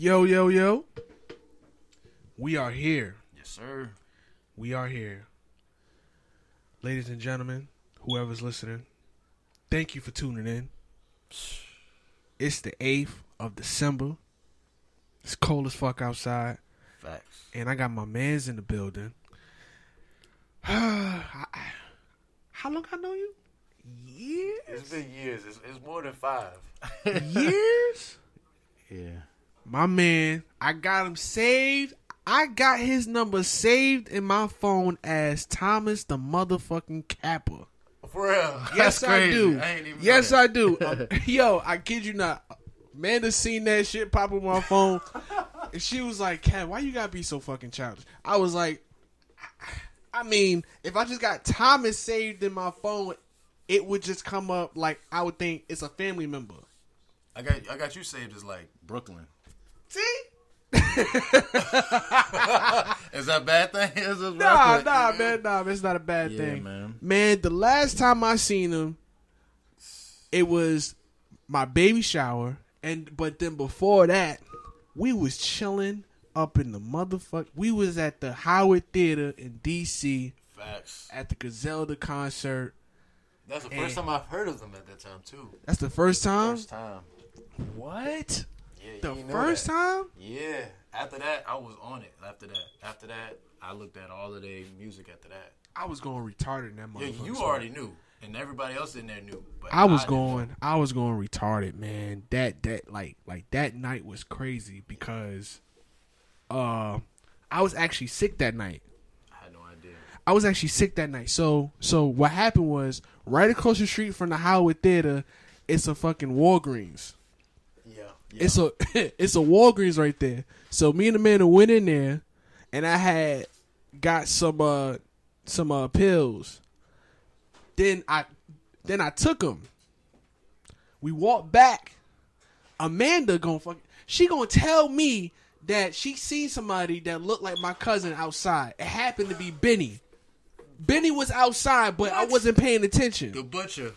Yo, yo, yo. We are here. Yes, sir. We are here. Ladies and gentlemen, whoever's listening, thank you for tuning in. It's the 8th of December. It's cold as fuck outside. Facts. And I got my mans in the building. How long I know you? Years? It's been years. It's, it's more than five. Years? yeah. My man, I got him saved. I got his number saved in my phone as Thomas the motherfucking Capper. For real. Yes, I do. I ain't even yes, I do. Um, yo, I kid you not. Amanda seen that shit pop on my phone, and she was like, "Cat, why you gotta be so fucking childish?" I was like, "I mean, if I just got Thomas saved in my phone, it would just come up like I would think it's a family member." I got I got you saved as like Brooklyn. See? Is that a bad thing? Is Nah, Brooklyn? nah, man, nah, it's not a bad Yeah, thing, man. Man, the last time I seen him, it was my baby shower, and but then before that, we was chilling up in the motherfuck. We was at the Howard Theater in D.C. Facts. at the Griselda concert. That's the first time I've heard of them at that time too. That's the first time. First time. What? Yeah, The you ain't know first that. time? Yeah. After that, I was on it. After that, after that, I looked at all of their music. After that, I was going retarded in that yeah, you so- already knew, and everybody else in there knew. But I was know. going I was going retarded, man. That that like like that night was crazy because uh I was actually sick that night. I had no idea. I was actually sick that night. So so what happened was right across the street from the Howard Theater, it's a fucking Walgreens. Yeah. It's a it's a Walgreens right there. So me and the man went in there and I had got some uh some uh pills. Then I then I took them. We walked back. Amanda gonna fuck she gonna tell me that she seen somebody that looked like my cousin outside. It happened to be Benny. Benny was outside, but I wasn't paying attention. the butcher.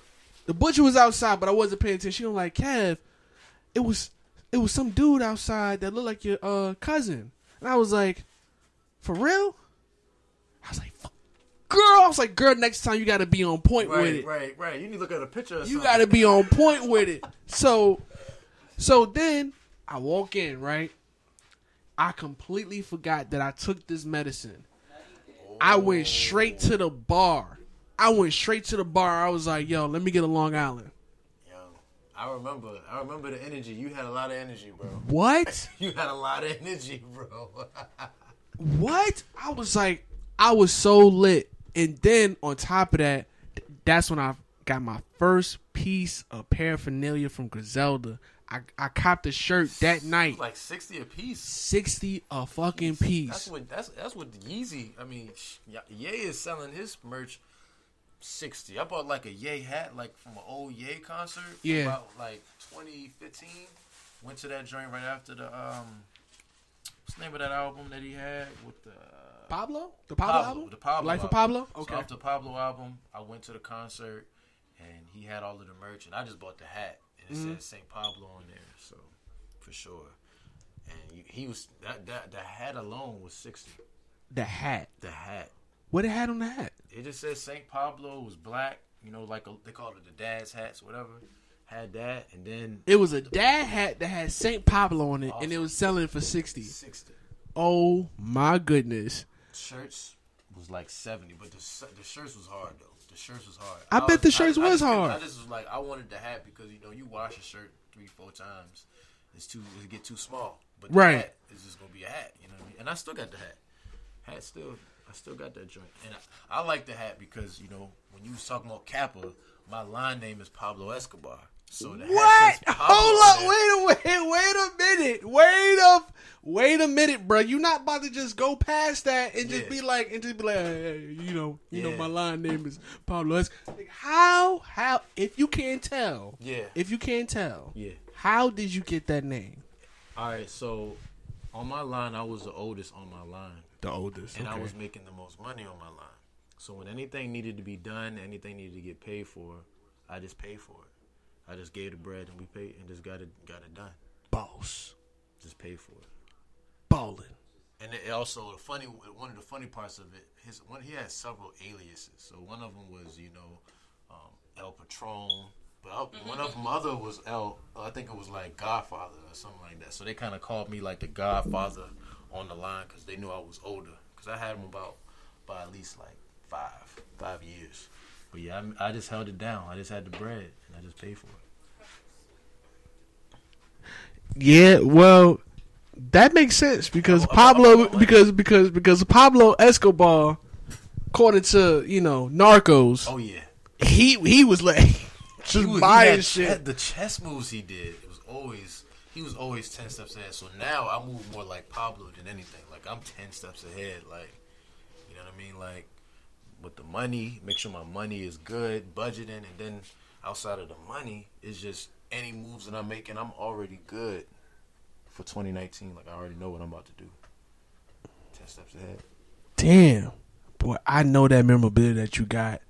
The butcher was outside, but I wasn't paying attention. She was like, Kev, it was it was some dude outside that looked like your uh cousin. And I was like, For real? I was like, Fuck. Girl, I was like, girl, next time you gotta be on point with Right, it. right, right. You need to look at a picture. You something. gotta be on point with it. So so then I walk in, right? I completely forgot that I took this medicine. I went straight to the bar. I went straight to the bar. I was like, yo, let me get a Long Island. I remember. I remember the energy. You had a lot of energy, bro. What? You had a lot of energy, bro. What? I was like, I was so lit. And then on top of that, that's when I got my first piece of paraphernalia from Griselda. I, I copped a shirt that night. like sixty a piece. 60 a fucking piece. That's what. That's that's what Yeezy. I mean, Ye is selling his merch sixty. I bought like a Ye hat, like from an old Ye concert. Yeah. About like 2015. Went to that joint right after the um. What's the name of that album that he had with the Pablo? The Pablo, Pablo, album? the Pablo Life of. Pablo? Okay. off the Pablo album, I went to the concert and he had all of the merch, and I just bought the hat, and it Mm-hmm. said St. Pablo on there, so for sure. And you, he was that that the hat alone was sixty. the hat. The hat, What it had on the hat? It just says St. Pablo was black, you know, like a, they called it the dad's hats, whatever. Had that, and then It was a dad hat that had St. Pablo on it, and it was selling for 60 Sixty. Oh my goodness. shirts was like seventy, but the the shirts was hard though. The shirts was hard. I bet the shirts was just hard. I just was like, I wanted the hat because you know you wash a shirt three, four times, it's too it get too small. But the Right. hat is just gonna be a hat, you know what I mean? And I still got the hat. Hat still, I still got that joint, and I, I like the hat because you know when you was talking about Kappa, my line name is Pablo Escobar. So What? Hold up! Wait a wait, wait a minute! Wait a wait a minute, bro! You not about to just go past that and just Yeah. be like and just be like, hey, you know, you know, my line name is Pablo. Like, how how if you can't tell, Yeah. if you can't tell, Yeah. how did you get that name? All right, so on my line, I was the oldest on my line. The oldest, and I was making the most money on my line. So when anything needed to be done, anything needed to get paid for, I just paid for it. I just gave the bread and we paid and just got it got it done. boss. Just pay for it. Balling. And it also the funny one of the funny parts of it, his one he had several aliases. So one of them was you know um, El Patron, but one of them other was El. I think it was like Godfather or something like that. So they kind of called me like the Godfather on the line because they knew I was older. Because I had him about by at least like five five years. But yeah, I, I just held it down. I just had the bread and I just paid for it. Yeah, well, that makes sense because Pablo, because because because Pablo Escobar, according to you know Narcos, Oh yeah. he he was like just he was, he buying had shit. che- the chess moves he did, it was always he was always ten steps ahead. So now I move more like Pablo than anything. Like I'm ten steps ahead. Like you know what I mean? Like with the money, make sure my money is good, budgeting, and then outside of the money is just any moves that I'm making. I'm already good for 2019. Like I already know what I'm about to do. Ten steps ahead. Damn, boy, I know that memorabilia that you got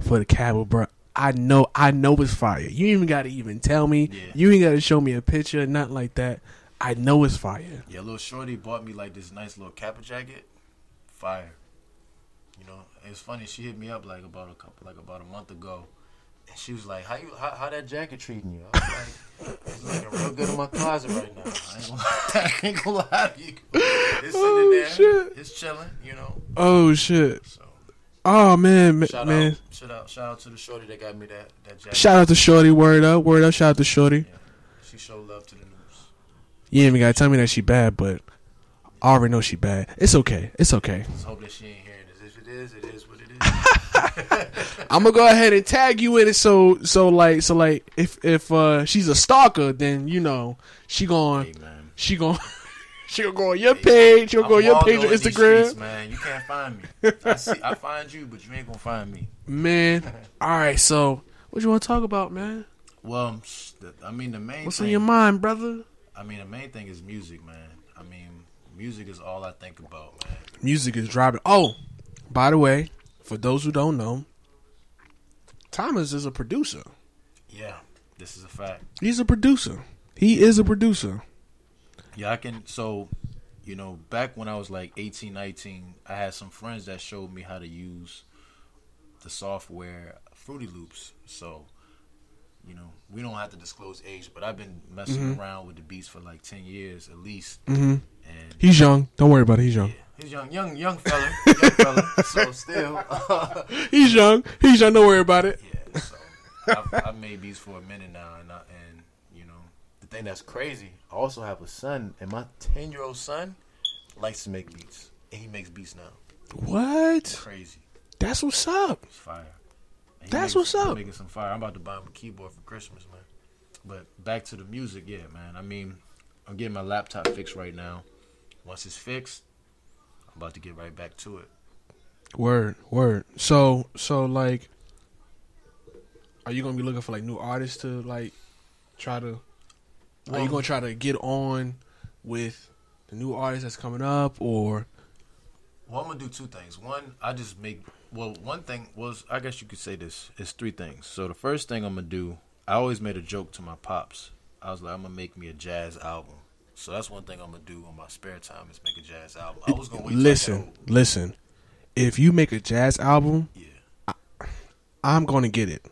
for the Cabo, bro. I know, I know it's fire. You even got to even tell me. Yeah. You ain't got to show me a picture, nothing like that. I know it's fire. Yeah, little shorty bought me like this nice little kappa jacket. Fire. You know, it's funny. She hit me up like about a couple, like about a month ago, and she was like, "How you, how, how that jacket treating you?" I was like, "It's looking real good in my closet right now. I ain't gonna, I ain't gonna lie to you. It's Oh, there. shit. It's chilling. You know. Oh shit. So Oh man, shout man. out, shout out, shout out to the shorty that got me that that jacket. Shout out to Shorty. Word up. Word up. Shout out to Shorty. Yeah, she showed love to the news. You ain't even gotta tell me that she bad, but I already know she bad. It's okay. It's okay. Just hope that she ain't hearing this. If it is, it is what it is. I'm gonna go ahead and tag you in it. So so like so like if if uh she's a stalker, then you know she going hey she going she gonna go on your page. She'll go on your page on Instagram. streets, man. You can't find me. I see, I find you, but you ain't gonna find me. Man, all right. So what you want to talk about, man? Well, I mean the main What's thing. on your mind, brother? I mean the main thing is music, man. I mean music is all I think about, man. Music is driving. Oh, by the way, for those who don't know, Thomas is a producer. Yeah, this is a fact. He's a producer. He is a producer. Yeah, I can. So, you know, back when I was like 18, 19, I had some friends that showed me how to use the software Fruity Loops. So, you know, we don't have to disclose age, but I've been messing around with the beats for like 10 years at least. Mm-hmm. And He's young. Don't worry about it. He's young. yeah, he's young, young, young fella, young fella. So still, He's young. He's young. Don't worry about it. yeah. So I've, I've made beats for a minute now, and I, and you know, the thing that's crazy, I also have a son, and my 10 year old son likes to make beats, and he makes beats now. What? Crazy. That's what's up. It's fire. He That's makes- what's up. Making some fire. I'm about to buy him a keyboard for Christmas, man. But back to the music, yeah, man. I mean, I'm getting my laptop fixed right now. Once it's fixed, I'm about to get right back to it. Word. Word. So so like, are you gonna be looking for like new artists to like try to? Are you um, gonna try to get on with the new artist that's coming up, or Well, I'm gonna do two things. One, I just make. Well, one thing was, I guess you could say this is three things. So the first thing I'm gonna do, I always made a joke to my pops. I was like, I'm gonna make me a jazz album. So that's one thing I'm gonna do on my spare time is make a jazz album. I was gonna wait. I listen, listen? If you make a jazz album, Yeah, I'm gonna get it.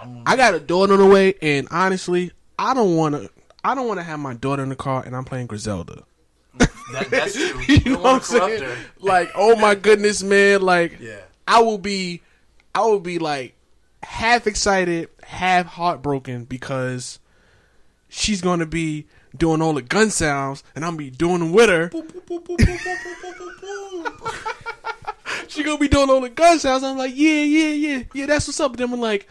I'm. I got a daughter on the way, and honestly, I don't want to. I don't want to have my daughter in the car and I'm playing Griselda. that, that's true. You You know what I'm want to corrupt saying? her. Like, oh my goodness, man! Like, Yeah. I will be, I will be like half excited, half heartbroken because she's gonna be doing all the gun sounds, and I'm be doing them with her. She gonna be doing all the gun sounds. I'm like, yeah, yeah, yeah, yeah. That's what's up. And then I'm like,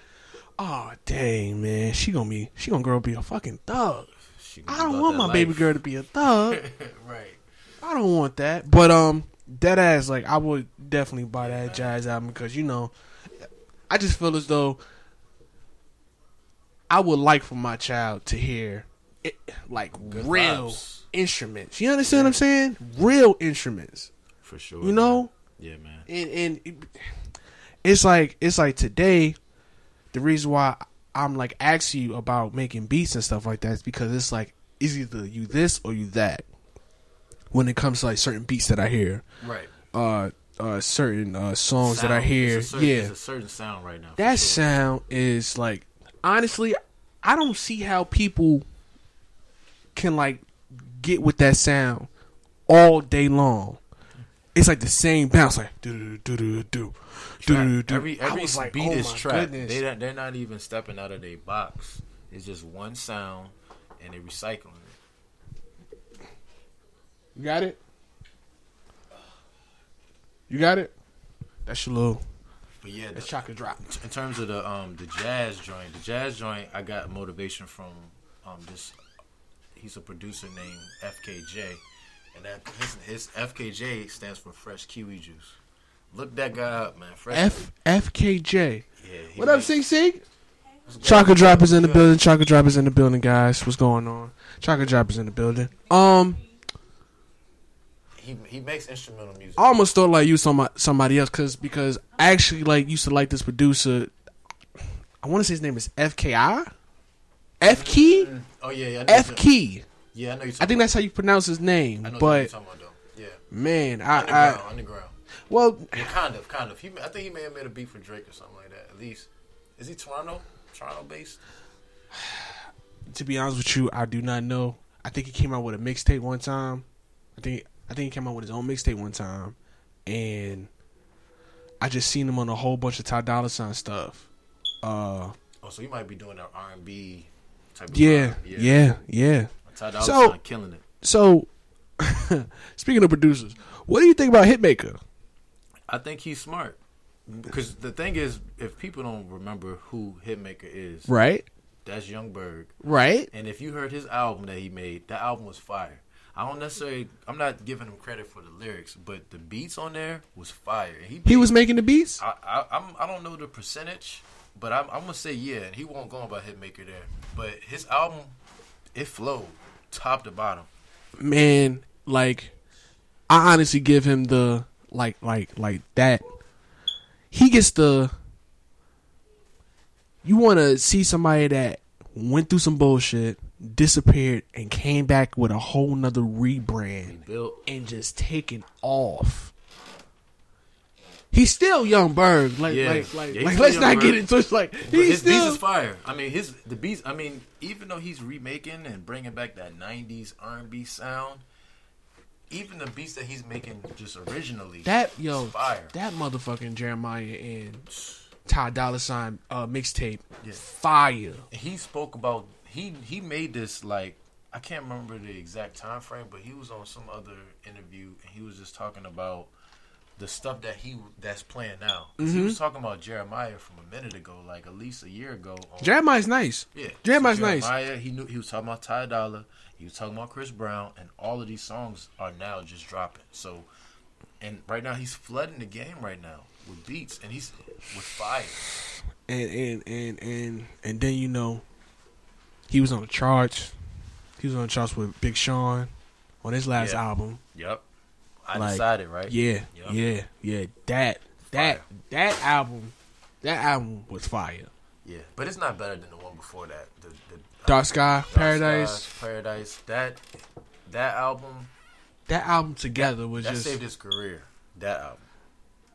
oh dang, man, she gonna be, she gonna grow up be a fucking thug. She I don't want that my baby girl to be a thug. right. I don't want that. But um, dead ass like I would definitely buy that jazz album because you know, I just feel as though I would like for my child to hear it, like Good real vibes. instruments. You understand what I'm saying? Real instruments. For sure. You know, Yeah, man. and and it, it's like it's like today. The reason why I'm like asking you about making beats and stuff like that is because it's like it's either you this or you that. when it comes to like certain beats that I hear, Right. uh, uh, certain uh songs that I hear. It's a certain, yeah, a certain sound right now. that sure. sound is like honestly, I don't see how people can like get with that sound all day long. It's like the same bounce, like do do do do do do do. Every I every was like, beat oh is my trapped. They don't- they're not even stepping out of their box. It's just one sound, and they're recycling it. You got it. You got it. That's your little. But yeah, That's the, chocolate drop. in terms of the um the jazz joint, the jazz joint, I got motivation from um this. He's a producer named FKJ, and that his, his FKJ stands for Fresh Kiwi Juice. Look that guy up, man. Fresh. F FKJ. yeah, What up, Sig Sig? Chocolate drop is in the building. Chaka drop is in the building, guys. What's going on? Chaka drop is in the building. Um, He he makes instrumental music. I almost thought like you somebody somebody else because because I actually like used to like this producer. I want to say his name is FKI. F Key. Oh yeah, yeah. F Key. Yeah, I know you. I think that's how you pronounce his name. I know what But you're talking about though. Yeah, man, I, underground, I underground. well, Yeah, kind of, kind of. He, I think he may have made a beat for Drake or something like that. At least, is he Toronto, Toronto based? to be honest with you, I do not know. I think he came out with a mixtape one time. I think I think he came out with his own mixtape one time, and I just seen him on a whole bunch of Ty Dolla Sign stuff. Uh, Oh, so he might be doing an R and B type. Of yeah, yeah, yeah. Ty So- killing it. So, speaking of producers, what do you think about Hitmaker? I think he's smart because the thing is, if people don't remember who Hitmaker is, Right, that's Yung Berg. right. And if you heard his album that he made, that album was fire. I don't necessarily, I'm not giving him credit for the lyrics, but the beats on there was fire. And He was making the beats. I, I I'm I don't know the percentage, but I'm, I'm gonna say yeah. And he won't go about Hitmaker there, but his album, it flowed top to bottom. man, like I honestly give him the like like like that. He gets the you want to see somebody that went through some bullshit, disappeared, and came back with a whole nother rebrand built and just taken off. He's still Yung Berg, like Yeah. like like, Yeah, like let's not get into it. Like But he's his beats still is fire. I mean, his the beats. I mean, even though he's remaking and bringing back that '90s R&B sound, even the beats that he's making just originally, that yo, fire. that motherfucking Jeremiah and Ty Dolla Sign uh, mixtape, Yeah. fire. he spoke about he he made this like I can't remember the exact time frame, but he was on some other interview and he was just talking about the stuff that he that's playing now—he Mm-hmm. was talking about Jeremiah from a minute ago, like at least a year ago. On, Jeremiah's nice. Yeah, Jeremiah's so nice. Jeremiah, he knew he was talking about Ty Dolla. He was talking about Chris Brown, and all of these songs are now just dropping. So, and right now he's flooding the game right now with beats, and he's with fire. And and and and and then you know, he was on the charts. He was on the charts with Big Sean on his last Yeah. album. Yep, I Like, decided right. Yeah, Yup. yeah, yeah. That that Fire. that album, that album was fire. yeah, but it's not better than the one before that. The, the uh, Dark Sky, Dark Paradise. Skies, Paradise. That that album That album together was that just saved his career. That album.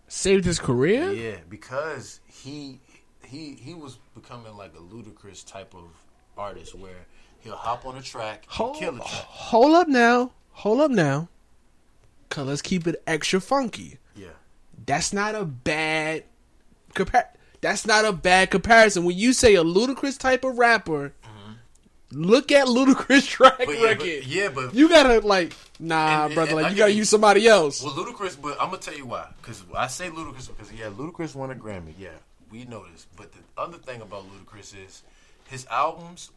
saved his career. Yeah, because he he he was becoming like a Ludacris type of artist where he'll hop on a track and Hold, kill a track. hold up now. Hold up now. Cause let's keep it extra funky. Yeah. That's not a bad compar. That's not a bad comparison. When you say a Ludacris type of rapper, look at Ludacris track Mm-hmm. But yeah, record. but, yeah, but You gotta like, nah, And- brother. and Like I you gotta use somebody else. well, Ludacris. But I'm gonna tell you why. Because I say Ludacris because yeah, Ludacris won a Grammy. Yeah, we know this. But the other thing about Ludacris is his albums,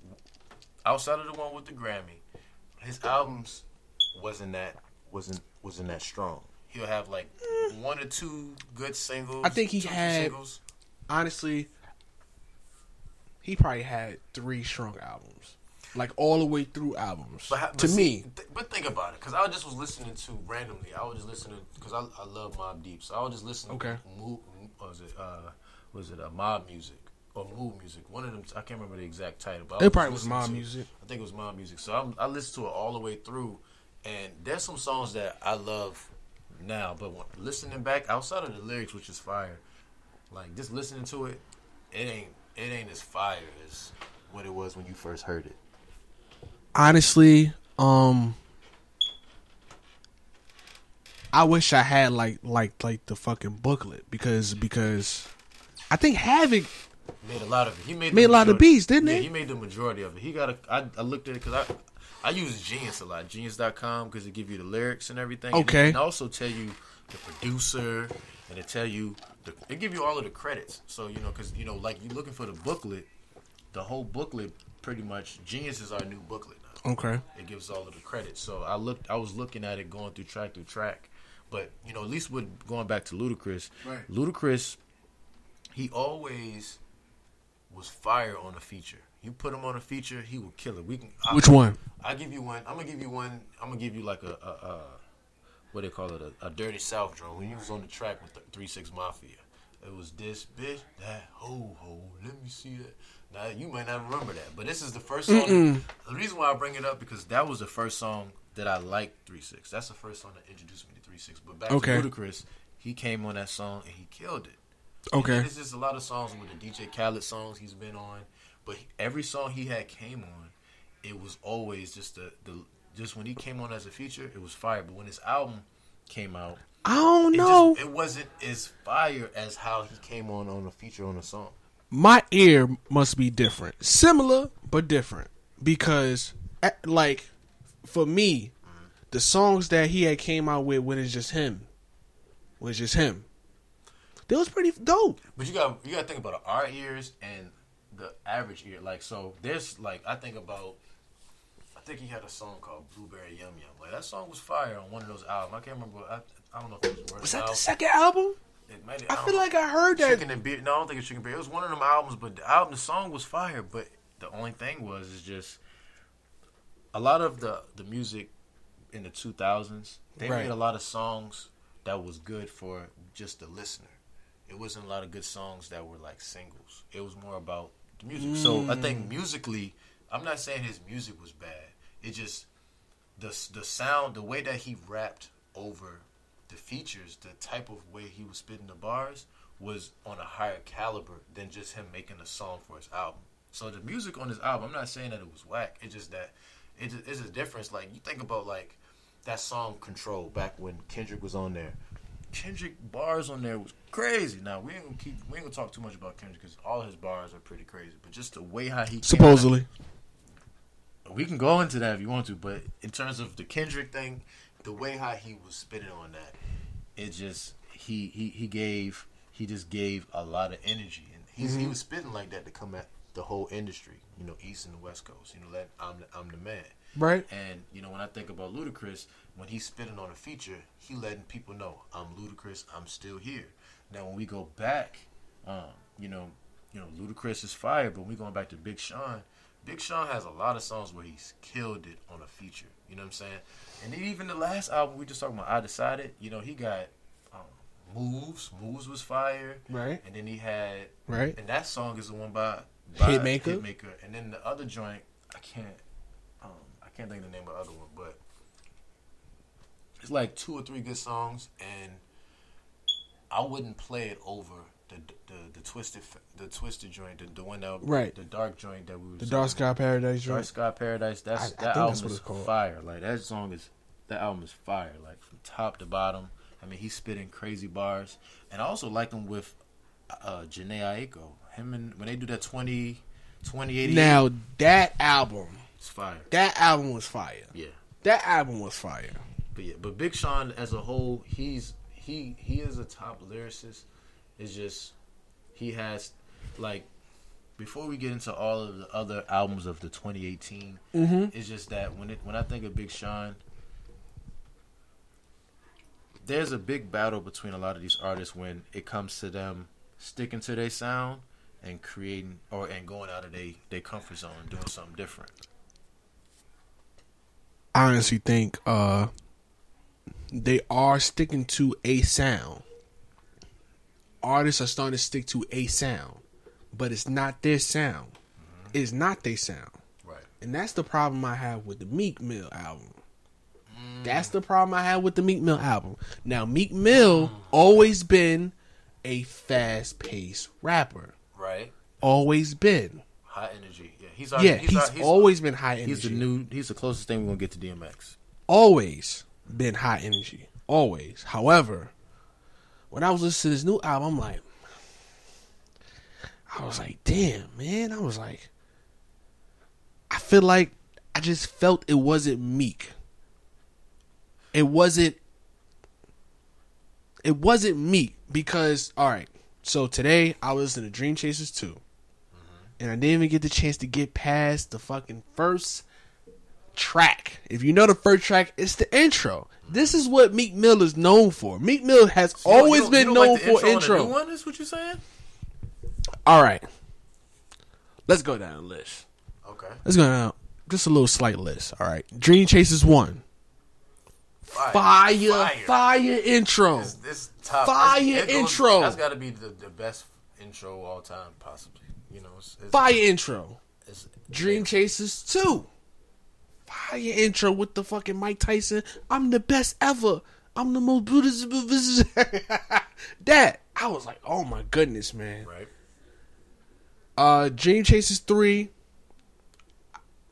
outside of the one with the Grammy, his albums wasn't that wasn't wasn't that strong. He'll have like one or two good singles. I think he had- singles. Honestly, he probably had three strong albums, like all the way through albums. But, but to see, me, th- but think about it, because I just was listening to randomly. I was just listening because I, I love Mobb Deep, so I was just listening. Okay. To Mood, was it uh, was it uh, Mob Music or Mood Music? One of them. I can't remember the exact title, but I it probably was listening mob to- music. I think it was Mob Music. So I'm, I listened to it all the way through, And there's some songs that I love now, but when, listening back outside of the lyrics, which is fire, like just listening to it, it ain't it ain't as fire as what it was when you first heard it. honestly, um, I wish I had like like like the fucking booklet because because I think Havoc Made a lot of it. He made Made a lot of beats, didn't yeah, he? he made the majority of it. He got a. I, I looked at it because I I use Genius a lot. Genius.com because it give you the lyrics and everything. And Okay. it- And also tell you the producer and it tell you the, it give you all of the credits. So you know because you know like you're looking for the booklet, the whole booklet pretty much Genius is our new booklet now. okay It gives all of the credits. So I looked. I was looking at it going through track through track, but you know, at least with going back to Ludacris, Right. Ludacris, he always was fire on a feature. You put him on a feature, he will kill it. We can. I, which one I give you one. I'm gonna give you one. I'm gonna give you like a, a, a what they call it, a, a dirty South drum. When he was on the track with the Three Six Mafia, it was this bitch, that ho ho. Let me see that. Now you might not remember that, but this is the first song. The reason why I bring it up because that was the first song that I liked. Three Six. That's the first song that introduced me to Three Six. But back Okay. to Ludacris, he came on that song and he killed it. okay There's just a lot of songs with the DJ Khaled songs he's been on, but he- every song he had came on, it was always just the the just when he came on as a feature, it was fire. But when his album came out, I don't it, know. just, it wasn't as fire as how he came on on a feature on a song. my ear must be different. Similar but different. Because like for me the songs that he had came out with when it's just him. It's just him. That was pretty dope. But you got you got to think about our ears and the average ear. Like so, there's like I think about. I think he had a song called Blueberry Yum Yum. Like that song was fire on one of those albums. I can't remember. I, I don't know if it was Word was that the second album It might- I don't feel know. like I heard that Chicken and Beer. No, I don't think it's Chicken Beer. It was one of them albums, but the album, the song was fire. But the only thing was, is just a lot of the the music in the two thousands. They Right. made a lot of songs that was good for just the listener. It wasn't a lot of good songs that were like singles. It was more about the music. So I think mm. musically, I'm not saying his music was bad. It just the the sound, the way that he rapped over the features, the type of way he was spitting the bars was on a higher caliber than just him making a song for his album. So the music on his album, I'm not saying that it was whack. It's just that it it's a difference. Like you think about like that song "Control" back when Kendrick was on there. Kendrick bars on there was crazy. Now we ain't gonna keep we ain't gonna talk too much about Kendrick because all his bars are pretty crazy. But just the way how he supposedly we can go into that if you want to, but in terms of the Kendrick thing, the way how he was spitting on that, it just he he he gave he just gave a lot of energy, and he's he mm-hmm. was spitting like that to come at the whole industry, you know, East and the West Coast, you know, that I'm the, I'm the man. right And you know, when I think about Ludacris, when he's spitting on a feature, he letting people know I'm Ludacris, I'm still here. Now, when we go back, um, you know, you know, Ludacris is fire, but when we going back to Big Sean, Big Sean has a lot of songs where he's killed it on a feature. You know what I'm saying? And even the last album we just talking about, I Decided. You know, he got um, Moves. Moves was fire. right And then he had right and that song is the one by, by Hitmaker? Hitmaker. And then the other joint, I can't, um, I can't think of the name of the other one, but it's like two or three good songs, and I wouldn't play it over the the, the twisted the twisted joint, the, the one that Right. the dark joint that we were the dark sky paradise Dark joint Sky Paradise. That's I- that that's album what is called. fire. Like that song is that album is fire. Like from top to bottom. I mean, he's spitting crazy bars, and I also like him with uh, Jhené Aiko. Him and when they do that 20, 2088, now that album it's fire. that album was fire Yeah, that album was fire but yeah, but Big Sean as a whole, he's he he is a top lyricist. It's just he has like before we get into all of the other albums of the 2018, mm-hmm. It's just that when it when I think of Big Sean, there's a big battle between a lot of these artists when it comes to them sticking to their sound and creating or and going out of their their comfort zone and doing something different. I honestly think uh they are sticking to a sound. Artists are starting to stick to a sound, but it's not their sound. Mm-hmm. It's not their sound, Right. and that's the problem I have with the Meek Mill album. Mm. That's the problem I had with the Meek Mill album. Now Meek Mill mm. always been a fast paced rapper. Right. Always been. High energy. Yeah, he's our, Yeah, he's, he's, our, he's always been high energy. he's the new. He's the closest thing we're gonna get to DMX. always been high energy. Always. However, when I was listening to this new album, I'm like, I was like, damn, man. I was like, I feel like I just felt it wasn't meek. It wasn't. It wasn't meek because all right. So today I was in the Dream Chasers 2 and I didn't even get the chance to get past the fucking first track. If you know the first track, it's the intro. This is what Meek Mill is known for. Meek Mill has You always been known like for intro. one is what you're saying? All right, let's go down the list. Okay. Let's go down just a little slight list. All right, Dream Chasers one, Fire. fire, fire, intro. This, this top Fire goes- intro. That's got to be the, the best intro of all time, possibly. You know, it's, it's, Fire intro. it's- Dream Chasers 2. Fire intro with the fucking Mike Tyson. I'm the best ever. I'm the most beautiful. that I was like, oh my goodness, man. right. Uh, Dream Chasers 3.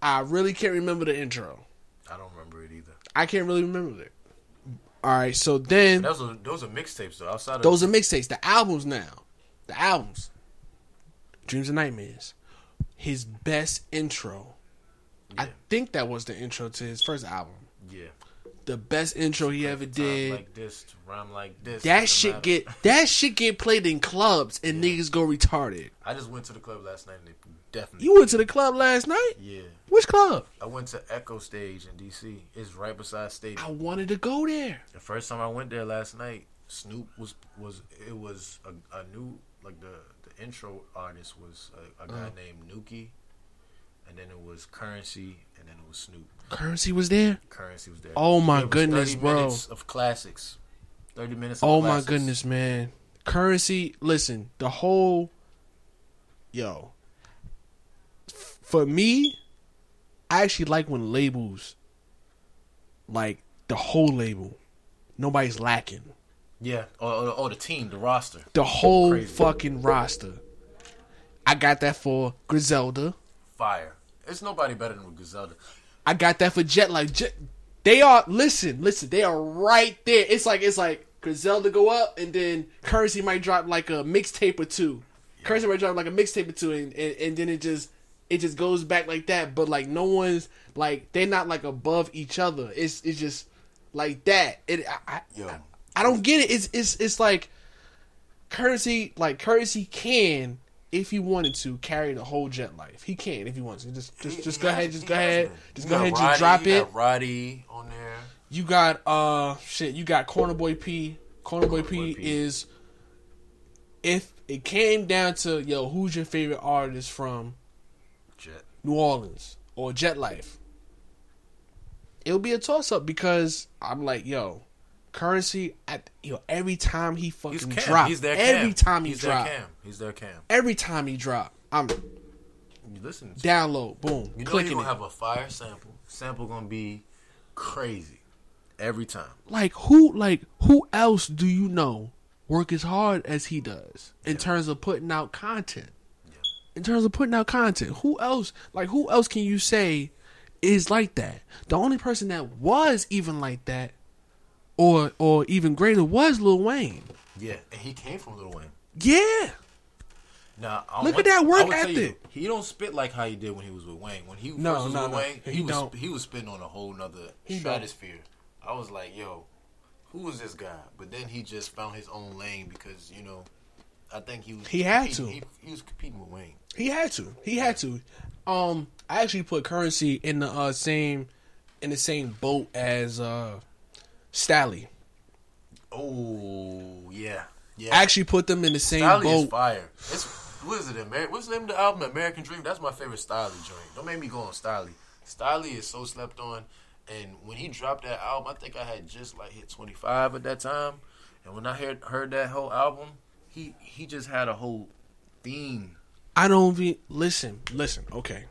I really can't remember the intro. I don't remember it either. I can't really remember it. All right, so then Those are those are mixtapes though. Outside of those are mixtapes. The albums now. The albums. Dreams and Nightmares. His best intro. I think that was the intro to his first album. yeah. The best intro he ever did. like this, rhyme like this. that shit matter. get that shit get played in clubs and niggas go retarded. I just went to the club last night and they definitely. You went to the club last night? Yeah. Which club? I went to Echo Stage in DC. It's right beside Stadium. I wanted to go there. The first time I went there last night, Snoop was was it was a, a new like the the intro artist was a, a guy Uh-huh. named Nuki, and then it was Currency, and then it was Snoop. Currency was there. Currency was there. Oh my goodness, 30 bro. Minutes of classics. Thirty minutes. Of Oh my goodness, man. Currency, listen, the whole yo. For me, I actually like when labels like the whole label. Nobody's lacking. Yeah. or, oh, oh, the team, the roster. The whole Crazy. fucking roster. I got that for Griselda. Fire. It's nobody better than Griselda. I got that for Jet Life. Jet, they are listen, listen. They are right there. It's like it's like Griselda go up, and then Currency might drop like a mixtape or two. Currency might drop like a mixtape or two, and, and and then it just it just goes back like that. But like no one's like they're not like above each other. It's it's just like that. It I, I, Yo. I don't get it. It's it's it's like Currency like Currency can. If he wanted to carry the whole jet life, he can. If he wants to, just just just He go has- ahead, just go ahead, just You go ahead, Roddy, just drop you it. Roddy on there. You got uh shit. You got Corner Boy P. Corner Boy P, P. is if it came down to yo, who's your favorite artist from Jet. New Orleans or Jet Life? It would be a toss up because I'm like yo, currency at yo every time he He's fucking Cam. drop, He's their every time he He's drop, their Cam. He's their Cam. every time he drop, I'm You listen. To download, boom, You know clicking you it. gonna have a fire sample. Sample gonna be crazy every time. like who like who else do you know work as hard as he does in terms of putting out content in terms of putting out content who else like who else can you say is like that the only person that was even like that or or even greater was lil wayne Yeah, and he came from Lil Wayne. yeah Now I Look want- at that work you, ethic. he don't spit like how he did when he was with Wayne. When he No, was no, with no. Wayne, he, He was don't. he was spitting on a whole nother He don't. stratosphere. I was like, yo, who is this guy? But then he just found his own lane because you know, I think he was He had competing- to. He, he was competing with Wayne. he had to he had to um i actually put currency in the uh same in the same boat as uh Stalley. Oh yeah, yeah. I actually put them in the same is boat. fire. It's what is it? Amer- What's the name of the album? American Dream. That's my favorite Stalley joint. Don't make me go on Stalley. Stalley is so slept on. And when he dropped that album, I think I had just like hit twenty five at that time. And when I heard heard that whole album, he he just had a whole theme. I don't be listen, listen. Okay,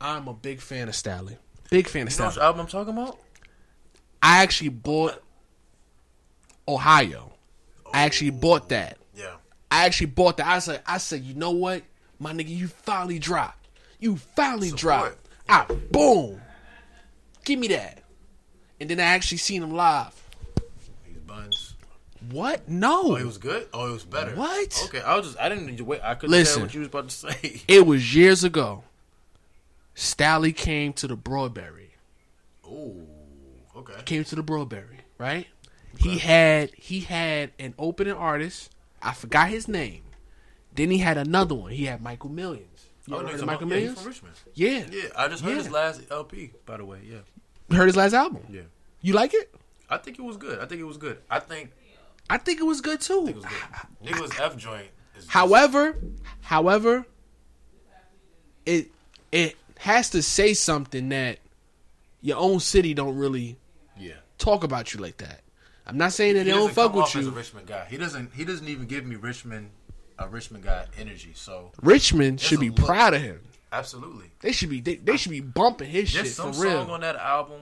I'm a big fan of Stalley. Big fan of You Stalley. which album I'm talking about? I actually bought Ohio. I actually bought that. Yeah. I actually bought that. I said, I said, you know what, my nigga, you finally dropped. You finally Support. dropped. Ah, boom. Give me that. And then I actually seen him live. These buns. What? No. Oh, it was good. Oh, it was better. What? Okay, I was just I didn't wait. I couldn't Listen. tell what you was about to say. It was years ago. Stalley came to the Broadberry. Oh, okay. Came to the Broadberry, right? He had he had an opening artist. I forgot his name. Then he had another one. He had Michael Millions. You Oh, heard of Michael yeah, he's Millions? from Richmond. Yeah. Yeah, I just heard Yeah. his last LP, by the way. Yeah, Heard his last album. yeah. You like it? I think it was good. I think it was good. I think I think it was good too. it was good. F joint However, however, it it has to say something that your own city don't really yeah. Talk about you like that. I'm not saying that He they don't fuck with off as a you. Richmond guy. He doesn't. He doesn't even give me Richmond a Richmond guy energy. So Richmond should be look. proud of him. absolutely, They should be they, they should be bumping his there's shit some for real. song on that album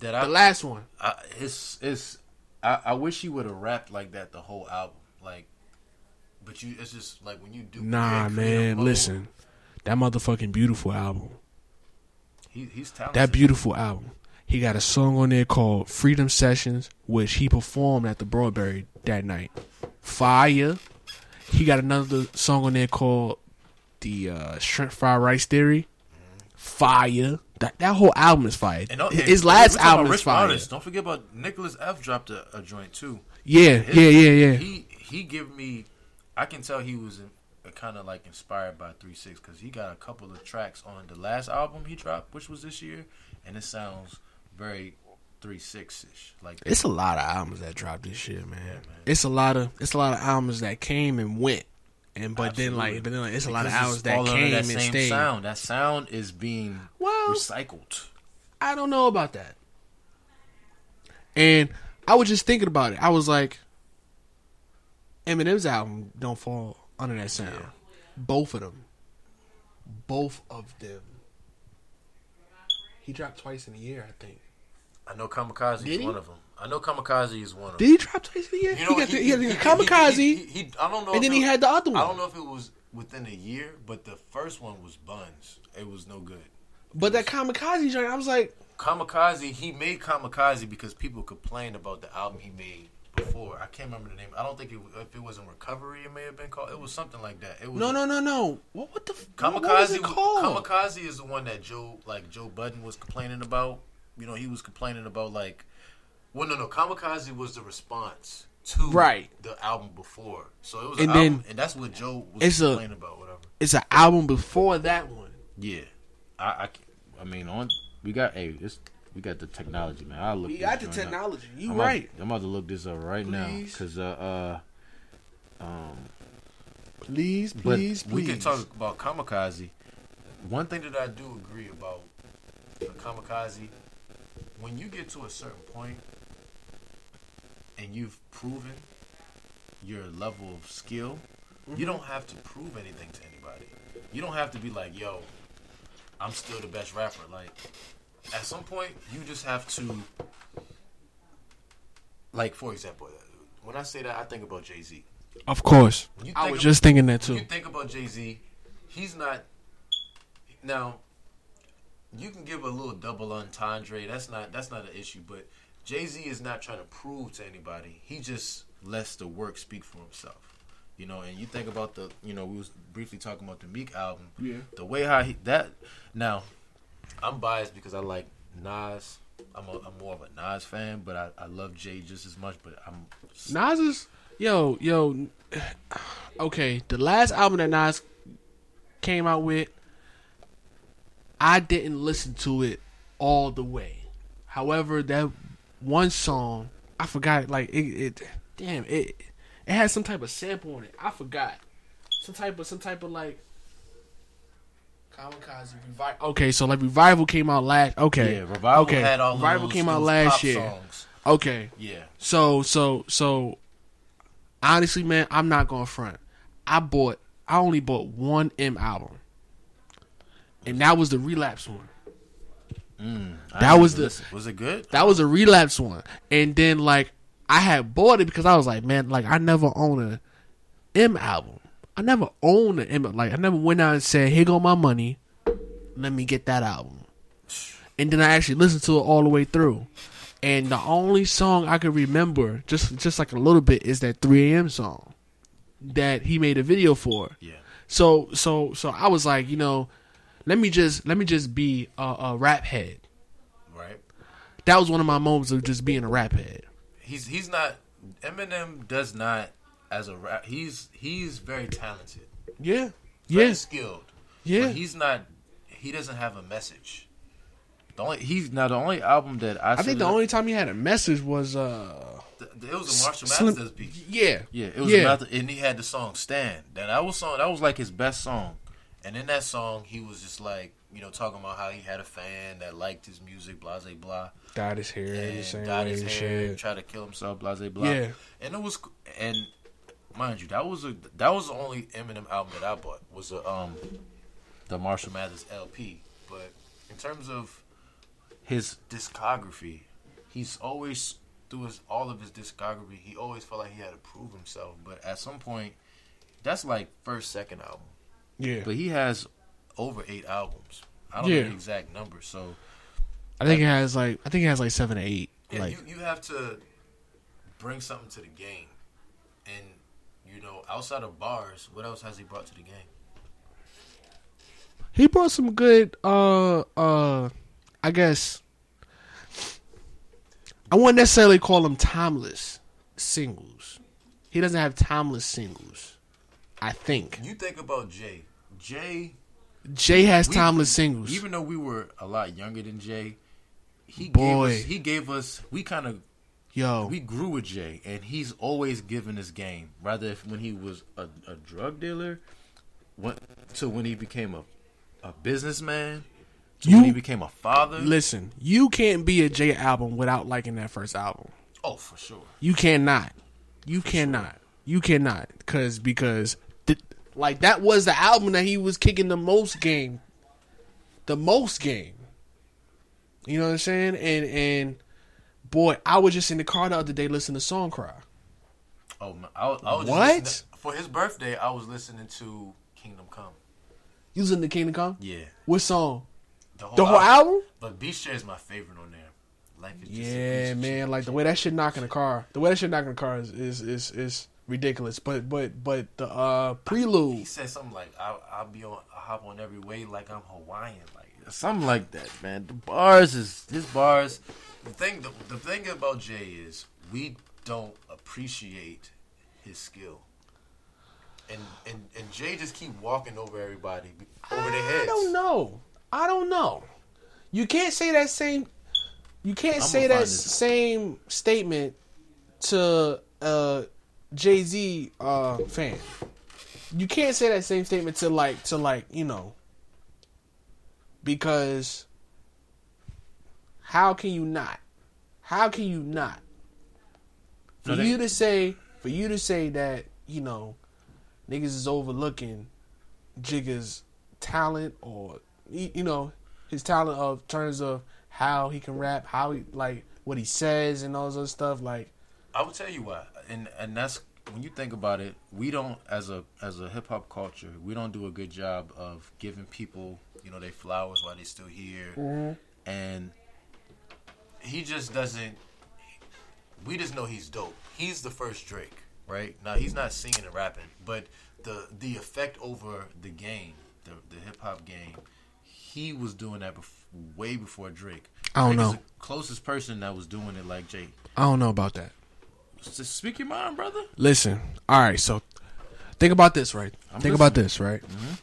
that I the last one. I, it's it's I, I wish he would have rapped like that the whole album. Like, but you, it's just like when you do. Nah, when you're in creative man, listen. That motherfucking beautiful album. he, he's talented. That beautiful album. He got a song on there called Freedom Sessions, which he performed at the Broadberry that night. Fire. He got another song on there called the uh, Shrimp Fried Rice Theory. Fire. That that whole album is fire. And, uh, His and last album is fire. Artists. Don't forget about Nicholas F. dropped a, a joint too. Yeah, His- yeah, yeah, yeah. He he give me. I can tell he was kind of like inspired by Three Six because he got a couple of tracks on the last album he dropped, which was this year, and it sounds very Three Six ish. Like It's a lot of albums that dropped this year, man. It's a lot of it's a lot of albums that came and went, and but then Absolutely. like but then like, it's a lot of albums that came that and same stayed. sound. That sound is being Well, recycled. I don't know about that. And I was just thinking about it. I was like, Eminem's album don't fall under that sound. Yeah. Both of them. Both of them. He dropped twice in a year, I think. I know Kamikaze Did is he? one of them. I know Kamikaze is one of them. Did he drop twice a year? he, got the, he, had the Kamikaze, he- he- he- I don't know. and then he was- had the other one. I don't know if it was within a year, but the first one was Buns. It was no good. But that Kamikaze joint, I was like, Kamikaze, he made Kamikaze because people complained about the album he made before. I can't remember the name. I don't think it, if it wasn't Recovery, it may have been called. It was something like that. It was no, no, no, no. What, what the? Kamikaze. What was it called? Kamikaze is the one that Joe, like Joe Budden, was complaining about. You know, he was complaining about like, well, no, no. Kamikaze was the response to Right. the album before. So it was, And an album, then and that's what Joe was it's a- complaining about. Whatever. it's an album before that one. Yeah, I, I, I mean, on we got hey, this we got the technology, man. I look. We got the joint up. technology. You I'm about- right. I'm about to look this up right now because uh, uh, um, Please, but please, we can talk about kamikaze. One thing that I do agree about the kamikaze, when you get to a certain point and you've proven your level of skill, Mm-hmm. you don't have to prove anything to anybody. You don't have to be like, yo, I'm still the best rapper. Like, at some point, you just have to, like, for example, when I say that, I think about Jay Z. Of course. I was of- just thinking that when too. you think about Jay Z, he's not. Now, you can give a little double entendre. That's not that's not an issue. But Jay Z is not trying to prove to anybody. He just lets the work speak for himself. You know, and you think about the, you know, we was briefly talking about the Meek album. Yeah. The way how he that. Now, I'm biased because I like Nas. I'm, a, I'm more of a Nas fan, but I, I love Jay just as much. But I'm Nas is yo yo. Okay, the last album that Nas came out with, I didn't listen to it all the way. However, that one song, I forgot. Like it, it damn it. It had some type of sample on it. I forgot. Some type of some type of like. Kamikaze revival. Okay, so like revival came out last. Okay, yeah. Revival okay. had all revival those, came out last year. Songs. Okay, Yeah. so so so honestly, man, I'm not going to front. I bought I only bought one M album. And that was the relapse one. Mm, That was the- listen. was it good? That was a relapse one. And then like I had bought it because I was like, man, like I never own a M album. I never owned an M like I never went out and said, Here go my money. Let me get that album. And then I actually listened to it all the way through. And the only song I could remember, just just like a little bit, is that 3 AM song that he made a video for. Yeah. So so so I was like, you know, let me just let me just be a, a rap head. Right. That was one of my moments of just being a rap head. He's he's not Eminem does not as a rap. He's he's very talented. Yeah. Very Yeah. skilled. Yeah. But he's not. He doesn't have a message. The only he's now the only album that I. I think the only time he had a message was uh it was a Marshall Slim- Mathers piece. yeah. Yeah, it was Yeah. Mathers, and he had the song "Stan." That that was song. That was like his best song. And in that song, he was just like you know talking about how he had a fan that liked his music, blah blah blah, Dyed his hair the and same dyed his hair, and tried to kill himself, blah blah blah. Yeah. And it was, and mind you, that was a that was the only Eminem album that I bought was a um the Marshall Mathers LP. But in terms of his discography, he's always through his all of his discography, he always felt like he had to prove himself. But at some point, that's like first second album. Yeah. But he has over eight albums. I don't Yeah. know the exact number, so I think it has like I think it has like seven or eight. Yeah, like you, you have to bring something to the game. And, you know, outside of bars, what else has he brought to the game? he brought some good uh uh I guess I wouldn't necessarily call them timeless singles. He doesn't have timeless singles. I think. You think about Jay. Jay, Jay has we- timeless singles. even though we were a lot younger than Jay, he Boy. gave us, he gave us, we kind of, Yo. we grew with Jay, and he's always given his game. Rather, if when he was a, a drug dealer, went to when he became a, a businessman, to when he became a father. Listen, you can't be a Jay album without liking that first album. oh, for sure. You cannot. You cannot. You cannot. Cause because like that was the album that he was kicking the most game. The most game. You know what I'm saying? And and boy, I was just in the car the other day listening to Song Cry. Oh, man, I, was- I was just What? listening- for his birthday, I was listening to Kingdom Come. You was in the Kingdom Come? Yeah, What song? the whole, The whole album? But Beach Chair is my favorite on there. Life is just Yeah, man. Like the way that shit knock in the car. The way that shit knock in the car is is is, is ridiculous. But but but the uh prelude. he prelude. said something like, "I'll, I'll be on, I'll hop on every wave like I'm Hawaiian, like something like that." Man, the bars is his bars. The thing, the, the thing about Jay is we don't appreciate his skill. And, and and Jay just keep walking over everybody, over their heads. I don't know. I don't know. You can't say that same. You can't I'ma say that same statement to uh, Jay Z uh, fan. You can't say that same statement to like to like you know. Because how can you not? How can you not? For No, they- you to say, for you to say that you know, niggas is overlooking Jigga's talent or you know his talent of terms of how he can rap, how he like what he says and all this other stuff. Like I will tell you why, and and that's when you think about it. We don't, as a as a hip hop culture, we don't do a good job of giving people, you know, their flowers while they're still here, mm-hmm. and he just doesn't. We just know he's dope. He's the first Drake, right? Now he's not singing and rapping, but the the effect over the game, the the hip hop game, he was doing that bef- way before Drake. I don't Drake know. the closest person that was doing it like Jay. I don't know about that. Just speak your mind, brother. Listen, all right. So think about this, right? I'm think about this, right? Mm-hmm.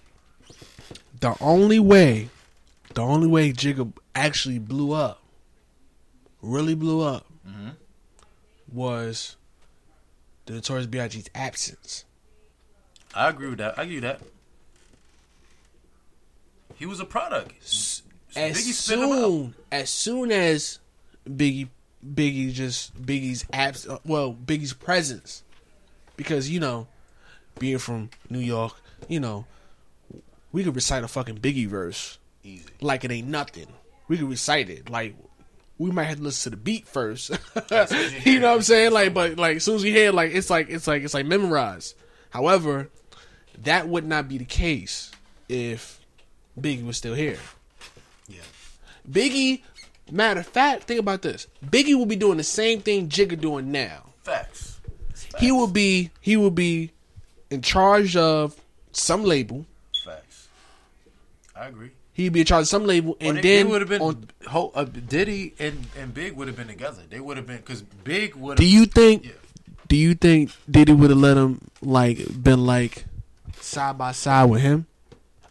The only way, the only way Jigga actually blew up, really blew up, mm-hmm. was the Notorious B.I.G.'s absence. I agree with that. I give you that. He was a product. as Biggie spit him out. soon as soon as Biggie Biggie just Biggie's abs uh, well Biggie's presence because you know being from New York you know we could recite a fucking Biggie verse Easy. like it ain't nothing we could recite it. Like we might have to listen to the beat first. you you know what I'm saying? Like, but like as soon as you hear, like it's like it's like it's like memorized. However, that would not be the case if Biggie was still here. Yeah. Biggie, matter of fact, think about this. Biggie will be doing the same thing Jigga doing now. Facts. He will be he will be in charge of some label. Facts. I agree. He'd be in charge of some label, and they, then would have been on- Ho, uh, Diddy and, and Big would have been together. They would have been because Big would. do you think? Yeah. Do you think Diddy would have let him like been like side by side with him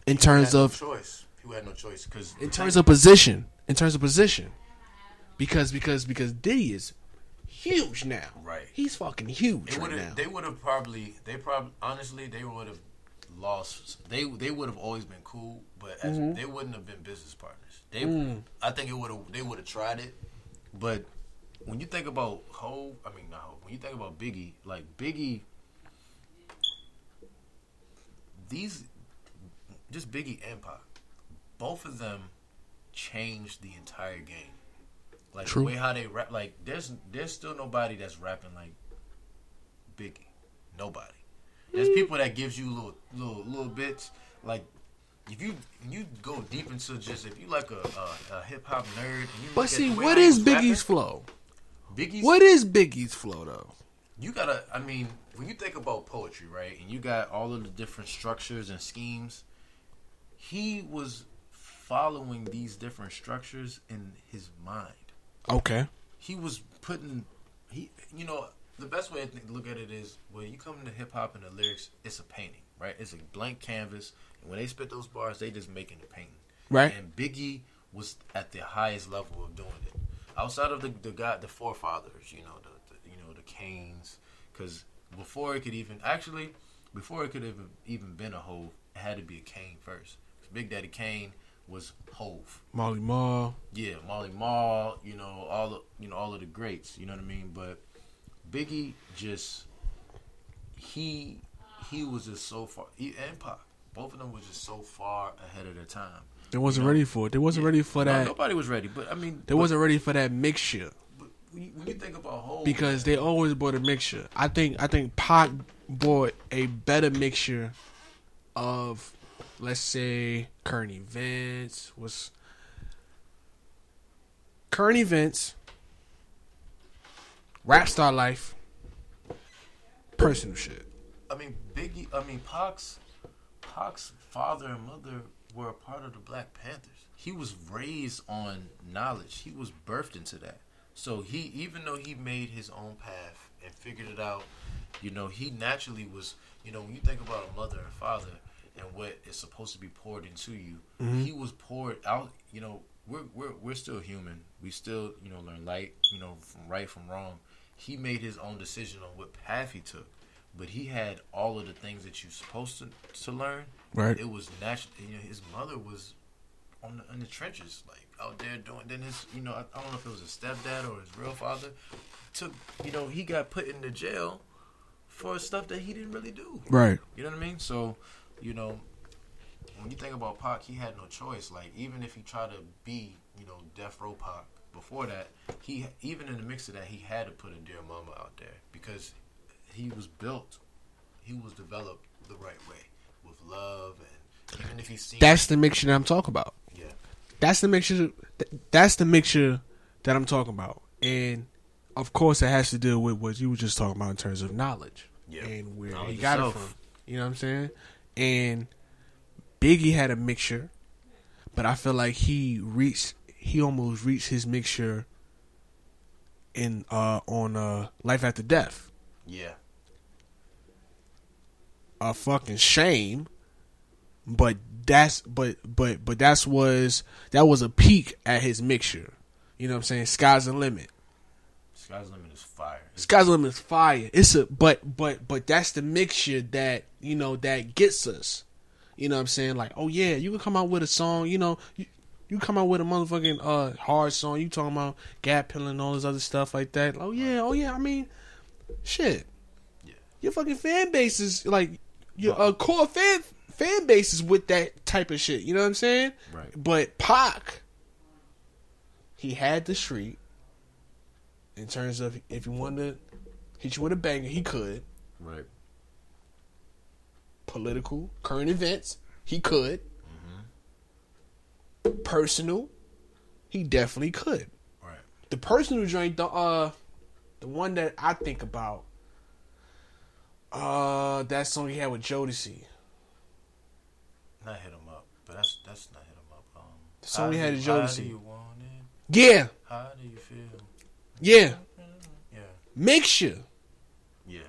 in terms had no of choice? He had no choice because in terms of position? In terms of position, because because because Diddy is huge now. Right. He's fucking huge They right would now. have. They would have probably. They probably. Honestly, they would have lost. They they would have always been cool, but as, Mm-hmm. they wouldn't have been business partners. They. Mm. I think it would have. They would have tried it, but when you think about Hove, I mean not Hove. When you think about Biggie, like Biggie, these just Biggie and Pac, both of them changed the entire game. Like True. the way how they rap, like there's there's still nobody that's rapping like Biggie. Nobody. There's mm. people that gives you little little little bits. Like if you you go deep into just if you like a, a, a hip hop nerd. And you but see, what is Biggie's rapping, flow? Biggie's What is Biggie's flow though? you gotta i mean when you think about poetry right and you got all of the different structures and schemes he was following these different structures in his mind Okay. he was putting he you know the best way to look at it is when you come into hip-hop and the lyrics it's a painting right it's a blank canvas and when they spit those bars they just making a painting Right. and biggie was at the highest level of doing it outside of the the guy the forefathers you know the, the you know the canes because before it could even actually before it could have even been a whole, it had to be a cane first. big daddy kane was hove Molly Ma. yeah, Marley Marl, you know, all the you know, all of the greats, you know what I mean? But Biggie just he he was just so far he, and Pac, both of them was just so far ahead of their time. They wasn't You know? ready for it. They wasn't ready for No, that. nobody was ready, but I mean They but- wasn't ready for that mixture but when you, think about whole because they always bought a mixture. I think I think Pac bought a better mixture of, let's say, current events. Was current events, rap star life, personal shit. I mean Biggie I mean Pac's Pac's father and mother were a part of the Black Panthers. He was raised on knowledge. He was birthed into that. So he even though he made his own path and figured it out, you know, he naturally was you know, when you think about a mother and father and what is supposed to be poured into you, mm-hmm. he was poured out, you know, we're we're we're still human. We still, you know, learn light, you know, from right from wrong. He made his own decision on what path he took but he had all of the things that you're supposed to to learn. Right. It was natural. You know, his mother was on the, in the trenches, like out there doing. Then his, you know, I, I don't know if it was his stepdad or his real father. Took, you know, he got put into jail for stuff that he didn't really do. Right. You know what I mean? So, you know, when you think about Pac, he had no choice. Like even if he tried to be, you know, Death Row Pac before that, he even in the mix of that, he had to put a Dear Mama out there because he was built, he was developed the right way with love and even if he's That's the mixture that I'm talking about. yeah, That's the mixture. That's the mixture that I'm talking about, and of course, it has to deal with what you were just talking about in terms of knowledge Yeah. and where he Knowledge got it from. You know what I'm saying? And Biggie had a mixture, but I feel like he reached. He almost reached his mixture in uh on uh Life After Death. yeah, a fucking shame. But that's but but but that's was that was a peak at his mixture. You know what I'm saying? Sky's the limit. Sky's Limit is fire. It's- Sky's limit is fire. It's a but but but that's the mixture that you know that gets us. You know what I'm saying? Like, oh yeah, you can come out with a song. You know, you, you come out with a motherfucking uh hard song. You talking about gap pilling and all this other stuff like that. Oh yeah, oh yeah. I mean, shit. Yeah. Your fucking fan base is like your uh, core fan fan base is with that type of shit. You know what I'm saying? Right. But Pac he had the street. In terms of if he wanted to hit you with a banger, he could. Right. Political, current events, he could. Personal, he definitely could. Right. The personal joint, the uh, the one that I think about, uh, that song he had with Jodeci. Not hit him up, but that's that's not hit him up. Um, The song we had you- How Jodeci. do you want it? Yeah, How do you feel? Yeah, Yeah. mixture, Yeah.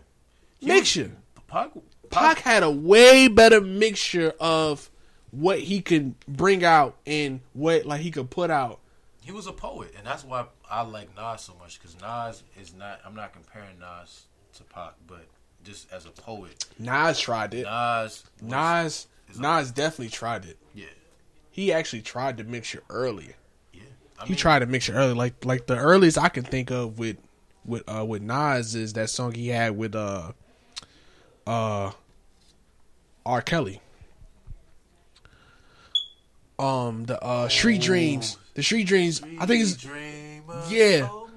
mixture. Pac, Pac had a way better mixture of what he can bring out and what like he could put out. he was a poet, and that's why I like Nas so much because Nas is not. I'm not comparing Nas to Pac, but just as a poet, Nas tried it. Nas. Was, Nas Nas definitely tried it. Yeah. He actually tried the mixture early. I He tried to mix it early. Like like the earliest I can think of with with uh with Nas is that song he had with uh uh R. Kelly. Um the uh Street Dreams. The Street Dreams I think it's Yeah. oh,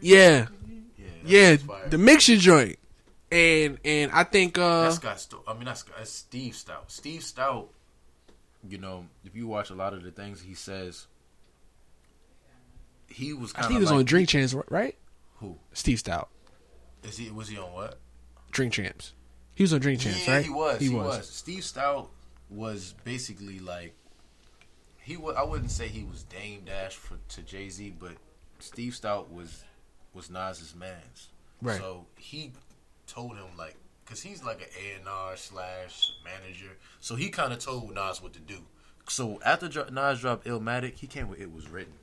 yeah. Yeah. Yeah, that's fire. the mixture joint. And and I think uh That's Scott Sto- I mean, that's, that's Steve Stoute. Steve Stoute, you know, if you watch a lot of the things he says, he was I kind think of he was like, on Drink Champs, right? Who? Steve Stoute. Is he, was he on what? Drink Champs. He was on Drink Champs, yeah, right? he was. He, was. Steve Stoute was basically like he was. I wouldn't say he was Dame Dash for to Jay Z, but Steve Stoute was was Nas's man's. Right. So he told him like, cause he's like an A and R slash manager. So he kind of told Nas what to do. So after Nas dropped Illmatic, he came with It Was Written.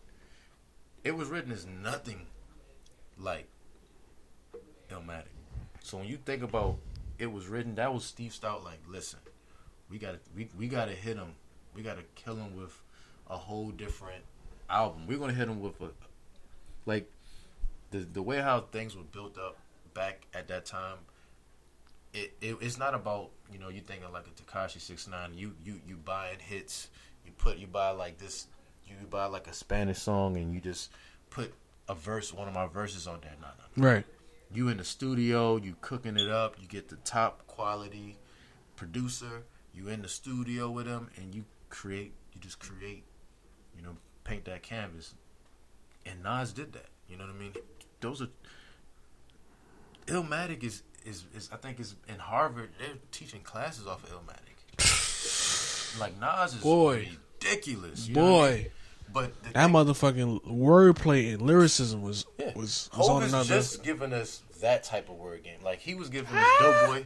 It Was Written as nothing like Illmatic. So when you think about it was written, that was Steve Stoute like, listen, we gotta we, we gotta hit him. We gotta kill him with a whole different album. We're gonna hit him with a like the the way how things were built up back at that time. It, it it's not about you know you thinking like a Tekashi six nine. You you you buying hits. You put you buy like this. You buy like a Spanish song and you just put a verse, one of my verses on there. No, no, Right. you in the studio, you cooking it up, you get the top quality producer, you in the studio with them, and you create, you just create, you know, paint that canvas. And Nas did that. You know what I mean? Those are Illmatic is is is I think is in Harvard. They're teaching classes off of Illmatic. like Nas is Boy. ridiculous. You know what I mean? Boy, but the that motherfucking wordplay and lyricism was Yeah. was, was Hov on is another. just giving us that type of word game. Like he was giving us ah. dope boy.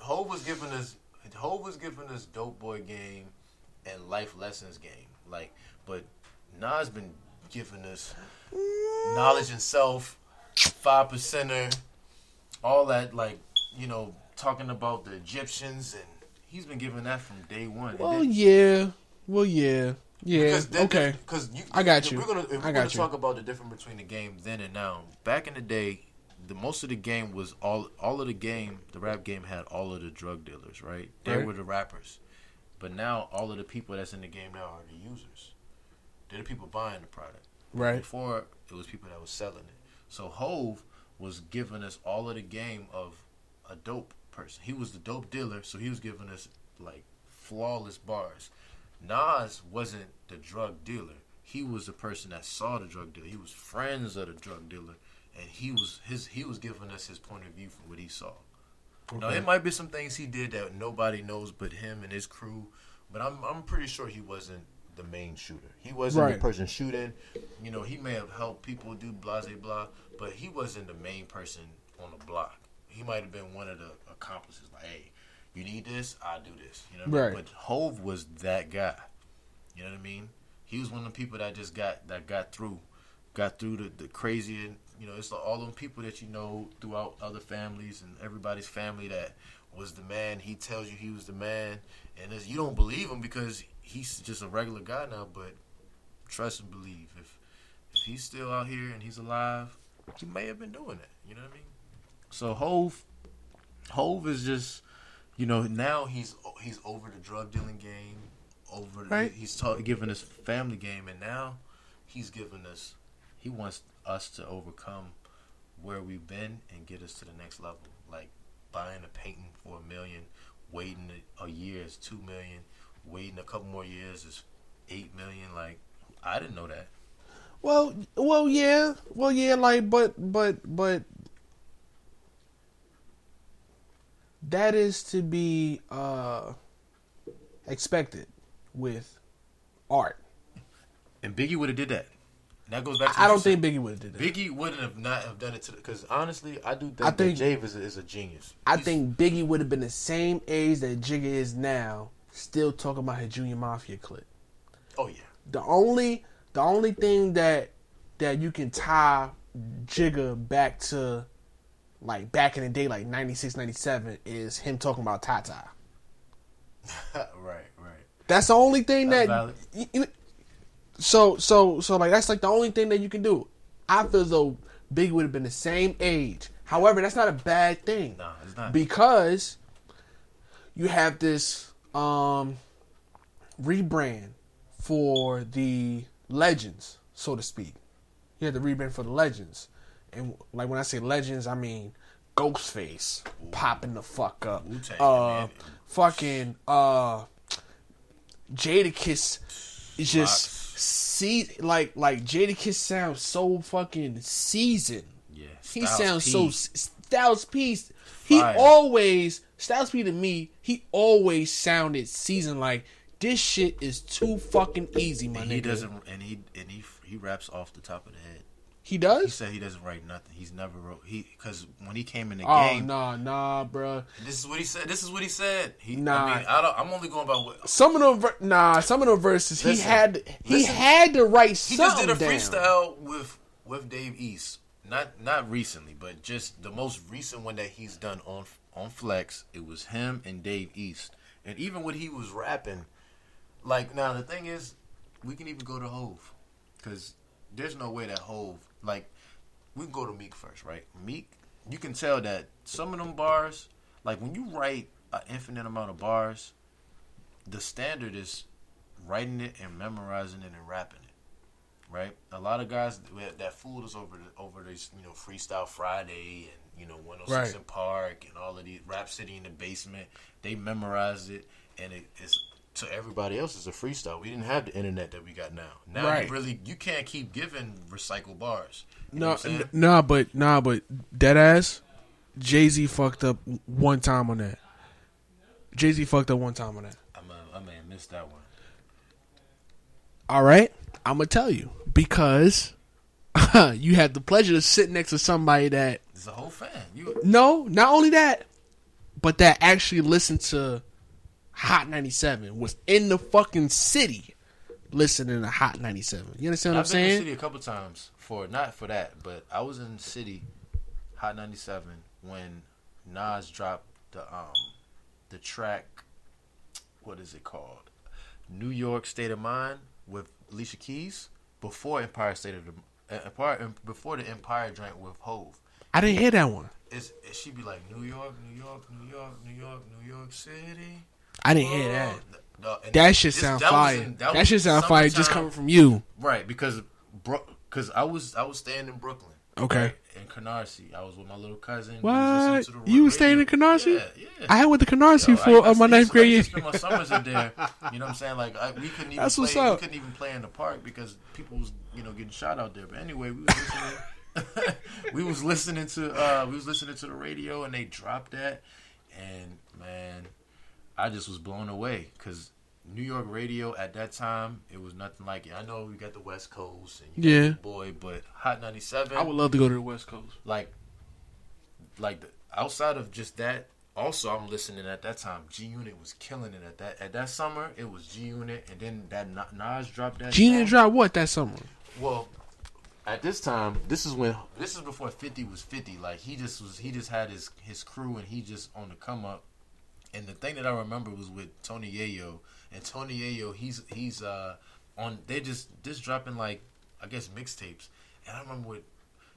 Hove was giving us Hov was giving us dope boy game and life lessons game. Like, but Nas been giving us knowledge and self, five percenter, all that. Like, you know, talking about the Egyptians and he's been giving that from day one. Well, then- yeah. Well, yeah. Yeah. because then- Okay. Because you, I got you. We're gonna, we're I gonna you. talk about the difference between the game then and now. Back in the day, the most of the game was all all of the game. The rap game had all of the drug dealers, right? They Right. were the rappers. But now all of the people that's in the game now are the users. They're the people buying the product. Right. Before it was people that was selling it. So Hove was giving us all of the game of a dope person. He was the dope dealer, so he was giving us like flawless bars. Nas wasn't the drug dealer. He was the person that saw the drug dealer. He was friends of the drug dealer, and he was his. He was giving us his point of view from what he saw. Now Okay. it might be some things he did that nobody knows but him and his crew, but I'm I'm pretty sure he wasn't the main shooter. He wasn't Right. the person shooting. You know, he may have helped people do blah blah blah, but he wasn't the main person on the block. He might have been one of the accomplices. Like, hey, you need this, I'll do this. You know, what I mean? Right. But Hove was that guy. You know what I mean? He was one of the people that just got that got through, got through the, the crazy and you know it's all them people that you know throughout other families and everybody's family that was the man. He tells you he was the man, and you don't believe him because he's just a regular guy now. But trust and believe if if he's still out here and he's alive, he may have been doing it. You know what I mean? So Hove, Hove is just you know now he's he's over the drug dealing game, over Right. he's ta- giving us family game, and now he's given us. He wants us to overcome where we've been and get us to the next level. Like buying a painting for a million, waiting a, a year is two million, waiting a couple more years is eight million. Like I didn't know that. Well, well, yeah, well, yeah, like, but, but, but, that is to be uh expected with art. And Biggie would have did that. And that goes back. to I don't think Biggie would have did that. Biggie wouldn't have not have done it to because honestly, I do think, I think- that Jave is a, is a genius. I He's- think Biggie would have been the same age that Jigga is now, still talking about his Junior Mafia clip. Oh yeah, The only, the only thing that that you can tie Jigga back to, like back in the day, like 96, 97, is him talking about Tata. right, right. That's the only thing That's that. valid. y- y- so so so like that's like the only thing that you can do. I feel as though Biggie would have been the same age. However, that's not a bad thing Nah, it's not. because you have this um rebrand for the legends, so to speak. You have the rebrand for the legends, and like when I say legends, I mean Ghostface popping the fuck up. Uh, man. fucking uh, Jadakiss is just see like like Jadakiss sounds so fucking seasoned. yeah, He sounds P. so Styles P. He Fire. always Styles P to me. He always sounded seasoned. Like this shit is too fucking easy, my And nigga. he doesn't, and he and he he raps off the top of the head. He does. He said he doesn't write nothing. He's never wrote he because when he came in the Oh game, nah, nah, bruh. this is what he said. This is what he said. He, Nah. I mean, I don't, I'm only going by what Some of them, ver- nah, some of them verses he had. He listen. had to write he just did a down. freestyle with with Dave East. Not not recently, but just the most recent one that he's done on on Flex. It was him and Dave East, and even when he was rapping, like now the thing is, we can even go to Hove, because there's no way that Hove like we can go to Meek first, right? Meek, you can tell that some of them bars, like when you write an infinite amount of bars, the standard is writing it and memorizing it and rapping it right? A lot of guys that- that fooled us over the, over this, you know, Freestyle Friday and you know 106 Right. in Park and all of these Rap City in the basement. They memorized it, and it is to everybody else is a freestyle. We didn't have the internet that we got now. Now Right. you really you can't keep giving recycled bars. No, what n- nah, but nah, but dead ass. Jay Z fucked up one time on that. Jay Z fucked up one time on that. I'm a, I may have missed that one. All right, I'm gonna tell you because you had the pleasure to sit next to somebody that is a whole fan. You no, not only that, but that actually listened to Hot 97 was in the fucking city listening to Hot 97. You understand what I've I'm been in the saying? city a couple times for not for that, but I was in the city, Hot 97 when Nas dropped the um the track. What is it called? New York State of Mind with Alicia Keys before Empire State of the uh, Empire before the Empire joint with Hove. I didn't hear that one. It's, it should be like New York, New York, New York, New York, New York City. I didn't hear that. No, That shit sound that fire. in- that was shit sound fire just coming from you. Right, because bro, because I was I was staying in Brooklyn. Okay. right, in Canarsie. I was with my little cousin. Was What? the You was staying in Canarsie? Yeah, yeah. I went to Canarsie Yo, for I- uh, my I ninth grade year. my summers in there. You know what I'm saying? Like I, we couldn't even That's play. what's up. We couldn't even play in the park because people was you know getting shot out there. But anyway, we was listening. we was listening to uh, we was listening to the radio and they dropped that, and man, I just was blown away because New York radio at that time it was nothing like it. I know we got the West Coast and you Yeah. Boy, but Hot 97 I would love to go to the West Coast. like like the, outside of just that also i'm listening at that time g unit was killing it at that at that summer it was g unit and then that Na- nas dropped that G Unit dropped what that summer? well at this time this is when this is before 50 was 50 like he just was he just had his his crew and he just on the come up and the thing that i remember was with tony yayo and tony yayo he's he's uh on they just just dropping like i guess mixtapes and i remember with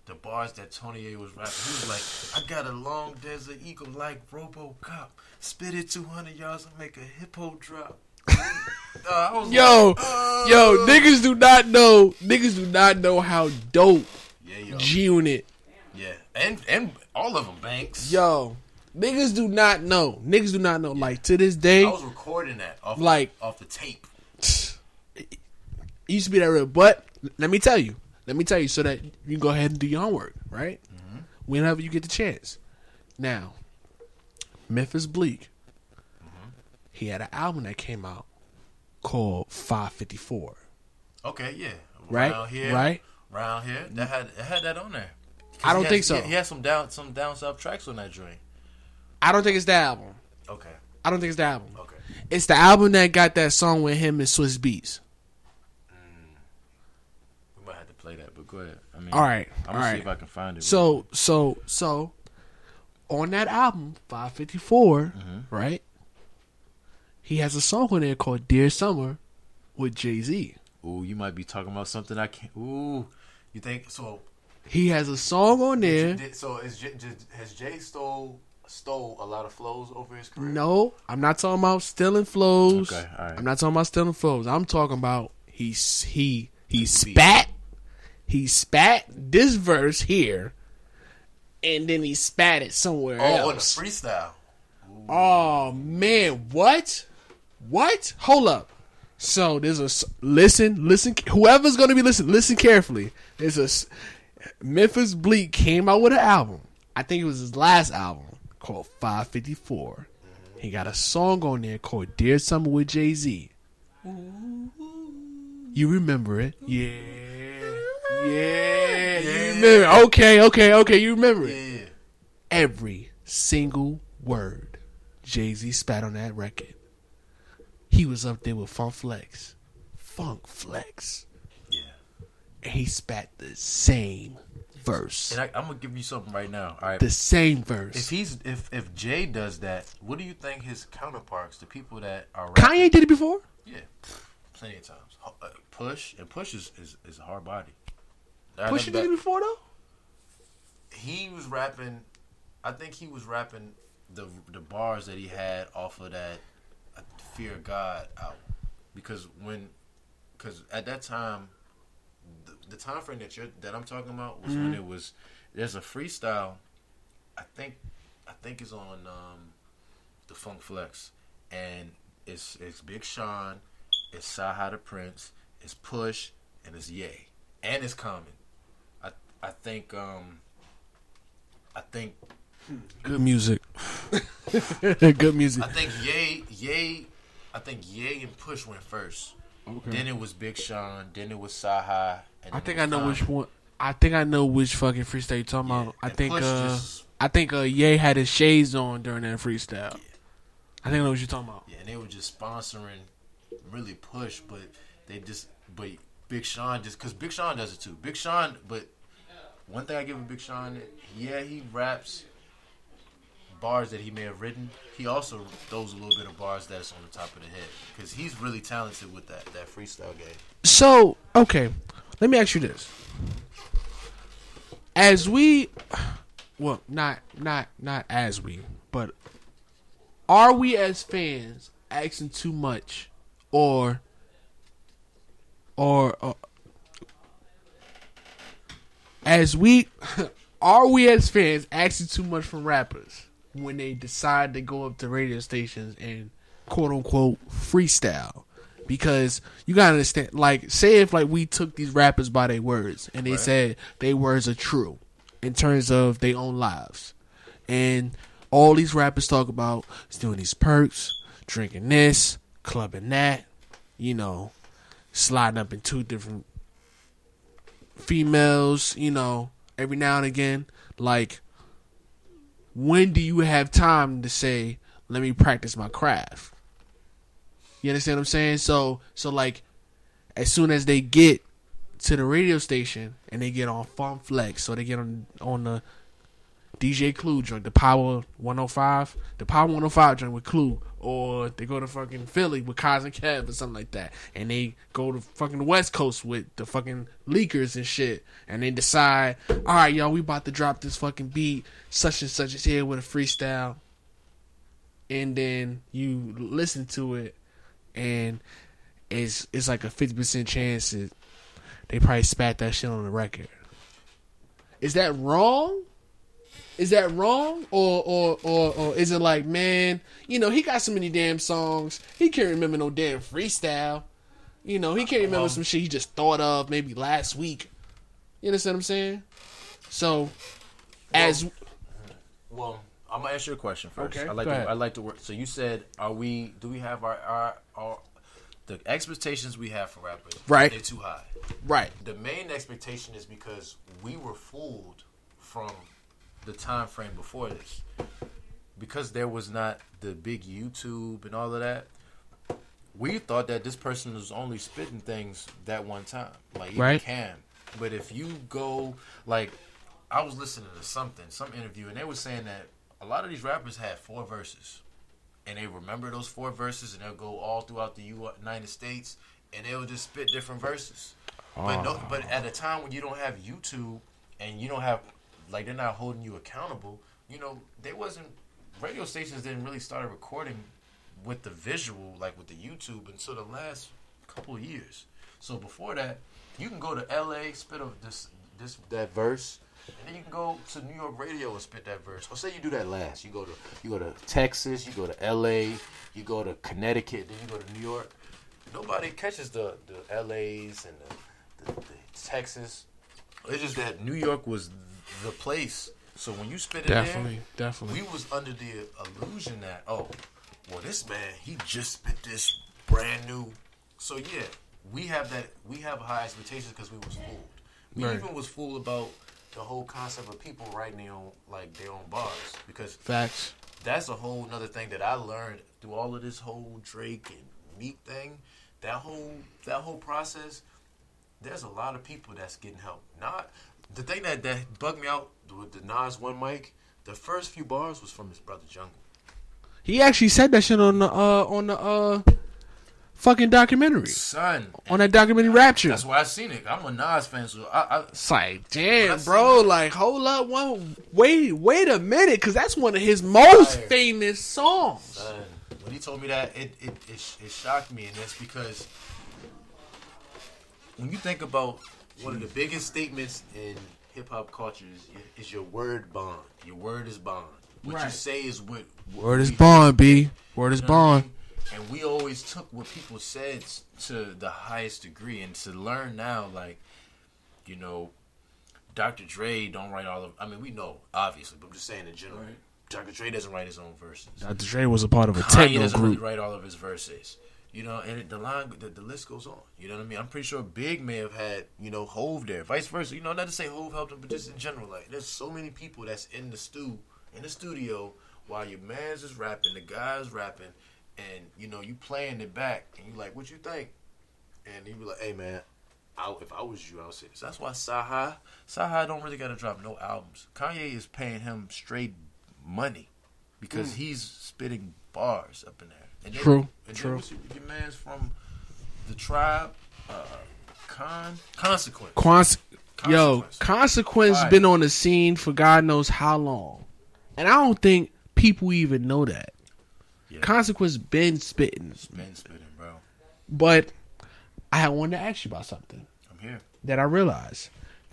the bars that Tony A was rapping, he was like, "I got a long desert eagle like RoboCop, spit it 200 yards and make a hippo drop." Uh, Yo, like, uh, yo, niggas do not know. Niggas do not know how dope Yeah, yo. G Unit. yeah, and and all of them banks. Yo, niggas do not know. Niggas do not know. Like to this day, I was recording that off Like- off the tape. it used to be that real. But let me tell you, let me tell you, so that you can go ahead and do your homework, right? Mm-hmm. Whenever you get the chance. Now, Memphis Bleek, mm-hmm. he had an album that came out called 554. Okay, yeah. Right? Around here, Right? Around here, that had it had that on there. I don't he think so. He, he had some down some down south tracks on that joint. I don't think it's the album. Okay, I don't think it's the album. okay. It's the album that got that song with him and Swizz Beatz. Mm. We might have to play that, but go ahead. I mean, All right, I'm gonna see if I can find it. So, so, so, on that album, 554, mm-hmm. right? He has a song on there called Dear Summer with Jay Z. ooh, you might be talking about something I can't. Ooh, you think so? He has a song on there. Did, so is J, has Jay stole stole a lot of flows over his career? No, I'm not talking about stealing flows. Okay, all right. I'm not talking about stealing flows. I'm talking about he he he spat he spat this verse here, and then he spat it somewhere else. Oh, on the else. freestyle. Oh man, what? What? Hold up. So there's a listen, listen. Whoever's gonna be listening, listen carefully. There's a Memphis Bleek came out with an album. I think it was his last album called 554. He got a song on there called "Dear Summer" with Jay Z. You remember it? Yeah, yeah. You remember? Okay, okay, okay. You remember it? Yeah. every single word Jay Z spat on that record. He was up there with Funk Flex. Funk Flex. Yeah. And he spat the same verse. And I, I'm gonna give you something right now. All right. The same verse. if he's if if Jay does that, what do you think his counterparts, the people that are rapping, Kanye did it before? Yeah, plenty of times. Uh, Push and Push is is, is a hard body. Pusha did it before though? He was rapping. I think he was rapping the the bars that he had off of that uh, Fear of God album, because when, because at that time, the, time frame that you're that I'm talking about was when it was. There's a freestyle. I think, I think it's on um, the Funk Flex, and it's it's Big Sean, it's Cyhi the Prynce, it's Push, and it's Yay, and it's Common. I I think um. I think Good music. Good music. I think Yay Yay I think Yay and Push went first. Then it was Big Sean. Then it was Cyhi. And I think I know which one. I think I know which fucking freestyle you're talking Yeah, about. I think uh just- I think uh Ye had his shades on during that freestyle. I think I know what you're talking about. Yeah, and they were just sponsoring really Push, but they just but Big Sean just because Big Sean does it too. Big Sean, but one thing I give a Big Sean, yeah, he raps bars that he may have written. He also throws a little bit of bars that's on the top of the head because he's really talented with that that freestyle game. So, okay, let me ask you this: as we, well, not not not as we, but are we as fans asking too much, or or, or as we are we as fans asking too much from rappers when they decide to go up to radio stations and quote unquote freestyle because you gotta understand like say if like we took these rappers by their words and they Right. said their words are true in terms of their own lives and all these rappers talk about is doing these perks drinking this clubbing that you know sliding up in two different females, you know, every now and again. Like, when do you have time to say, let me practice my craft? You understand what I'm saying? So, so like, as soon as they get to the radio station and they get on Funk Flex, so they get on on the DJ Clue joint, the Power 105, the Power 105 joint with Clue, or they go to fucking Philly with Kaz and Kev or something like that, and they go to fucking the West Coast with the fucking leakers and shit, and they decide, all right, y'all, we about to drop this fucking beat, such and such is here with a freestyle, and then you listen to it, and it's it's like a fifty percent chance that they probably spat that shit on the record. Is that wrong? Is that wrong, or or or or is it like, man, you know, he got so many damn songs, he can't remember no damn freestyle. You know, he can't remember some shit he just thought of maybe last week. You understand what I'm saying? So, as Well, I'm gonna ask you a question first. Okay, I like to. I like to work. So you said, are we? Do we have our our, our the expectations we have for rappers? Right. They're too high. right, The main expectation is because we were fooled from the time frame before this, because there was not the big YouTube and all of that. We thought that this person was only spitting things that one time, like even Right. Cam. But if you go like, I was listening to something, some interview, and they were saying that a lot of these rappers had four verses, and they remember those four verses, and they'll go all throughout the United States, and they'll just spit different verses. But no, ah. but at a time when you don't have YouTube and you don't have like they're not holding you accountable, you know, they wasn't radio stations didn't really start recording with the visual like with the YouTube until the last couple of years. So before that, you can go to LA, spit of this this that verse, and then you can go to New York radio and spit that verse. Or say you do that last. You go to you go to Texas, you go to LA, you go to Connecticut, then you go to New York. Nobody catches the the LAs and the, the, the Texas. It's just that New York was the place. So when you spit it definitely, there, definitely. we was under the illusion that oh, well this man he just spit this brand new. So yeah, we have that. We have high expectations because we was fooled. We Right. even was fooled about the whole concept of people writing their own like their own bars because Facts. that's a whole nother thing that I learned through all of this whole Drake and Meek thing. That whole that whole process. There's a lot of people that's getting help. Not the thing that that bugged me out with the Nas one mic. The first few bars was from his brother Jungle. He actually said that shit on the uh on the uh fucking documentary Son, on that documentary Rapture. that's why I seen it. I'm a Nas fan, so I, I It's like, damn, bro. Like, hold up, one, wait, wait a minute, because that's one of his most Fire. famous songs. son, when he told me that, it it, it it shocked me, and that's because when you think about one of the biggest statements in hip hop culture is, is your word bond. Your word is bond. What you say is what. what Word is we- bond, B. Word is You know what I bond. mean? And we always took what people said to the highest degree, and to learn now, like, you know, Dr. Dre don't write all of. I mean, we know obviously, but I'm just saying in general. Dr. Dre doesn't write his own verses. Dr. Dre was a part of a Kanye techno doesn't really group. write all of his verses. You know, and it, the line, the, the list goes on. You know what I mean? I'm pretty sure Big may have had, you know, Hove there, vice versa. You know, not to say Hove helped him, but just in general, like, there's so many people that's in the stew, in the studio, while your man's is rapping, the guy's rapping, and you know, you playing it back, and you're like, what you think? And he'd be like, hey man, I, if I was you, I would say this. That's why Cyhi, Cyhi don't really gotta drop no albums. Kanye is paying him straight money because mm. he's spitting bars up in there. And then, True, And true. Then your, man's from the tribe, uh, Con Consequence. Quans- Yo, Consequence. Consequence Fire. been on the scene for God knows how long. And I don't think people even know that. Yeah. Consequence been spitting. Been spitting, bro. But I wanted to ask you about something. I'm here. that I realized.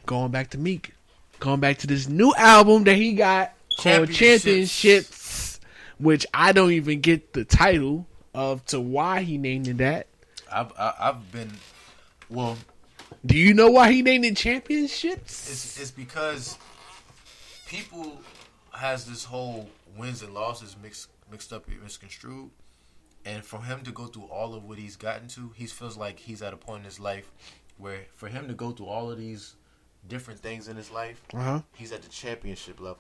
Going back to Meek, going back to this new album that he got called Championships. Which I don't even get the title of to why he named it that. I've I, I've been, well, Do you know why he named it Championships? it's it's because people has this whole wins and losses mixed mixed up misconstrued and for him to go through all of what he's gotten to he feels like he's at a point in his life where for him to go through all of these different things in his life Uh huh. he's at the championship level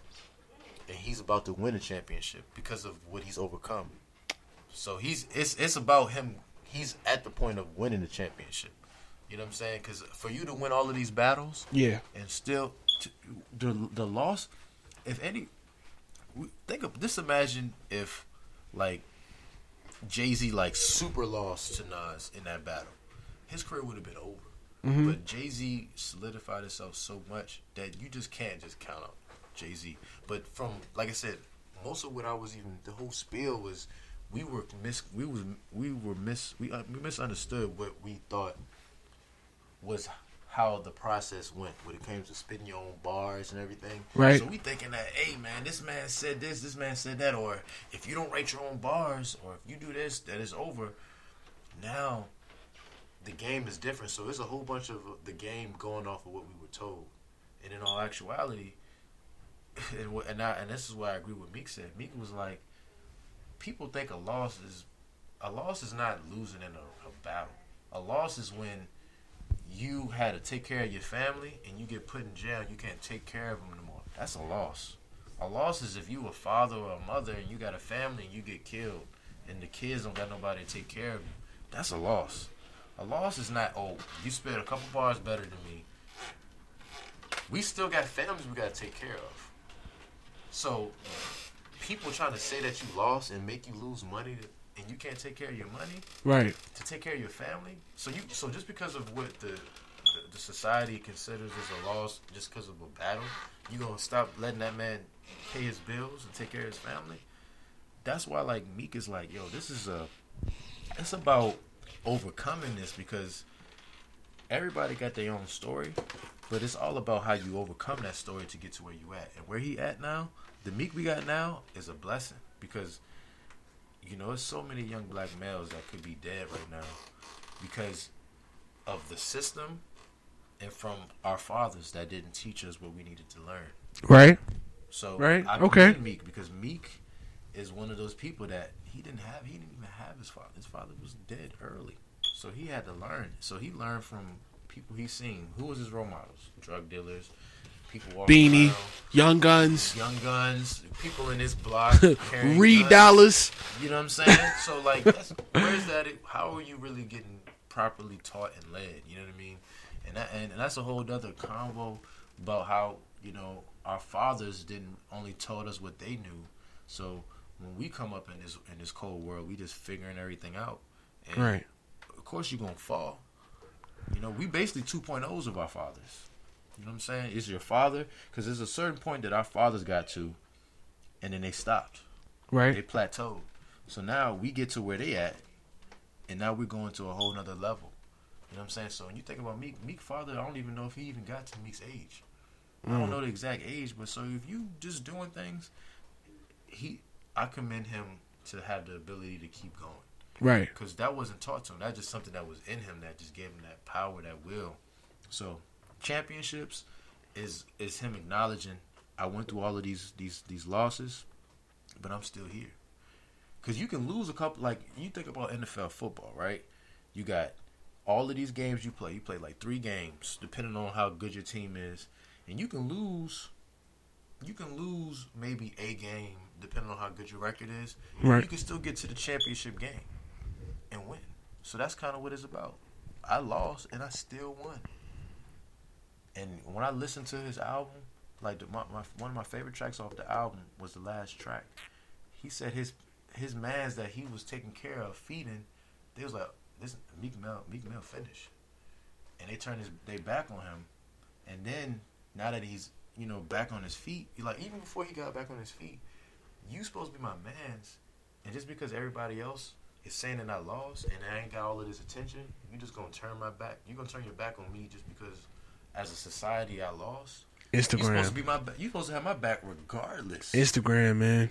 and he's about to win a championship because of what he's overcome so he's it's it's about him he's at the point of winning the championship you know what i'm saying because for you to win all of these battles Yeah. and still the the loss. If any, we- think of just imagine if like Jay Z like super lost to Nas in that battle, his career would have been over. Mm-hmm. But Jay Z solidified himself so much that you just can't just count out Jay Z. But from like I said, most of what I was even the whole spiel was we were mis we was we were mis we, uh, we misunderstood what we thought was how the process went when it came to spitting your own bars and everything. Right. So we thinking that, hey man, this man said this, this man said that, or if you don't write your own bars, or if you do this, that is over. Now, the game is different. So there's a whole bunch of the game going off of what we were told, and in all actuality, and I, and this is why I agree with Meek said. Meek was like, people think a loss is a loss is not losing in a, a battle. A loss is when you had to take care of your family and you get put in jail. You can't take care of them anymore. That's a loss. A loss is if you a father or a mother and you got a family and you get killed and the kids don't got nobody to take care of you. That's a loss. A loss is not oh you spit a couple bars better than me. We still got families we got to take care of. So people trying to say that you lost and make you lose money to, and you can't take care of your money Right. to take care of your family. So you so just because of what the the, the society considers as a loss, just because of a battle, you gonna stop letting that man pay his bills and take care of his family. That's why like Meek is like, yo, this is a it's about overcoming this because everybody got their own story, but it's all about how you overcome that story to get to where you at. And where he at now, the Meek we got now is a blessing because you know, there's so many young black males that could be dead right now because of the system and from our fathers that didn't teach us what we needed to learn. Right. So Right, I okay. Meek because Meek is one of those people that he didn't have. He didn't even have his father. His father was dead early, so he had to learn. So he learned from people he's seen. Who was his role models? Drug dealers, people walking Beanie, around, Young Guns, young guns, people in this block. Reed guns. Dollars. You know what I'm saying? So like, where's that? How are you really getting properly taught and led? You know what I mean? And that, and, and that's a whole other convo about how you know our fathers didn't only told us what they knew. So when we come up in this in this cold world, we just figuring everything out. And Right. Of course, you're gonna fall. You know, we basically 2.0s of our fathers. You know what I'm saying? It's your father because there's a certain point that our fathers got to, and then they stopped Right. they plateaued. So now we get to where they at, and now we're going to a whole nother level. You know what I'm saying? So when you think about Meek, Meek father, I don't even know if he even got to Meek's age. I don't mm. know the exact age, but so if you just doing things, he, I commend him to have the ability to keep going Right. because that wasn't taught to him. That's just something that was in him that just gave him that power, that will. So championships is is him acknowledging I went through all of these these these losses, but I'm still here. Because you can lose a couple. Like you think about NFL football, right? You got all of these games you play. You play like three games, depending on how good your team is, and you can lose. You can lose maybe a game, depending on how good your record is. Right. You can still get to the championship game and win. So that's kind of what it's about. I lost and I still won. And when I listened to his album, like the, my, my one of my favorite tracks off the album was the last track. He said his his man's that he was taking care of feeding, they was like this Meek Mill Meek Mill finish, and they turned his they back on him, and then now that he's you know back on his feet, like even before he got back on his feet, you supposed to be my man's, and just because everybody else is saying that I lost and I ain't got all of this attention, you just gonna turn my back. You gonna turn your back on me just because as a society I lost. You supposed to Instagram. be my you supposed to have my back regardless. Instagram, man.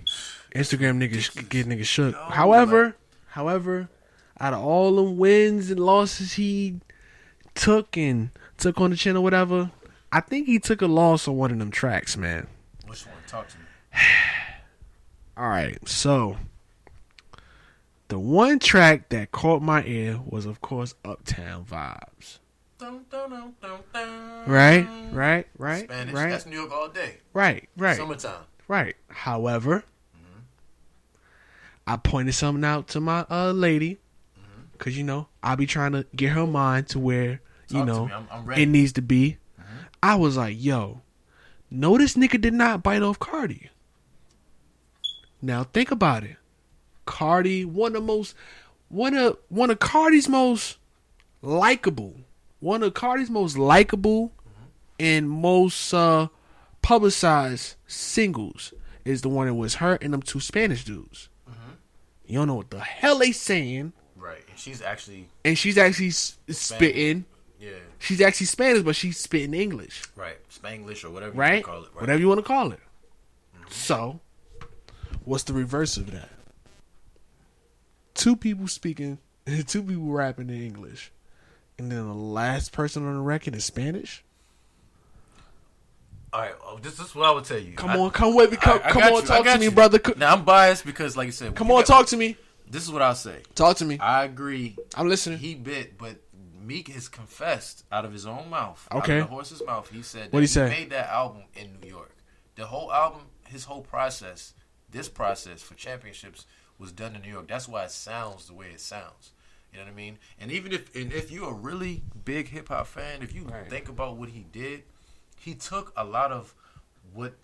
Instagram niggas Ridiculous. get niggas shook. However, like- however, out of all the wins and losses he took and took on the channel, whatever, I think he took a loss on one of them tracks, man. Which one? Talk to me. All right, so the one track that caught my ear was, of course, Uptown Vibes. Dun, dun, dun, dun, dun. Right, right, right, Spanish. right, That's New York all day. right, right, Summertime. right. However, mm-hmm. I pointed something out to my uh lady, mm-hmm. cause you know I be trying to get her mind to where you Talk to know. I'm, I'm it needs to be. Mm-hmm. I was like, yo, no, this nigga did not bite off Cardi. Now think about it. Cardi, one of the most, one of one of Cardi's most likable, one of Cardi's most likable and most uh, publicized singles is the one that was her and them two Spanish dudes. You don't know what the hell they saying, Right. And she's actually and she's actually s- spitting. yeah. She's actually Spanish, but she's spitting English, Right. Spanglish or whatever you right? call it. Right. Whatever you want to call it. So, what's the reverse of that? Two people speaking, two people rapping in English, and then the last person on the record is Spanish. All right. Oh, this, this is what I would tell you. Come I- on, come with me, come, I- I come on, you, talk to got me, brother. Now I'm biased because, like you said, Come on, got- talk to me. This is what I'll say. Talk to me. I agree. I'm listening. He bit, but Meek has confessed out of his own mouth, Okay. out of the horse's mouth. He said What'd he say? made that album in New York. The whole album, his whole process, this process for championships was done in New York. That's why it sounds the way it sounds. You know what I mean? And even if and if you're a really big hip hop fan, if you Right. think about what he did, he took a lot of what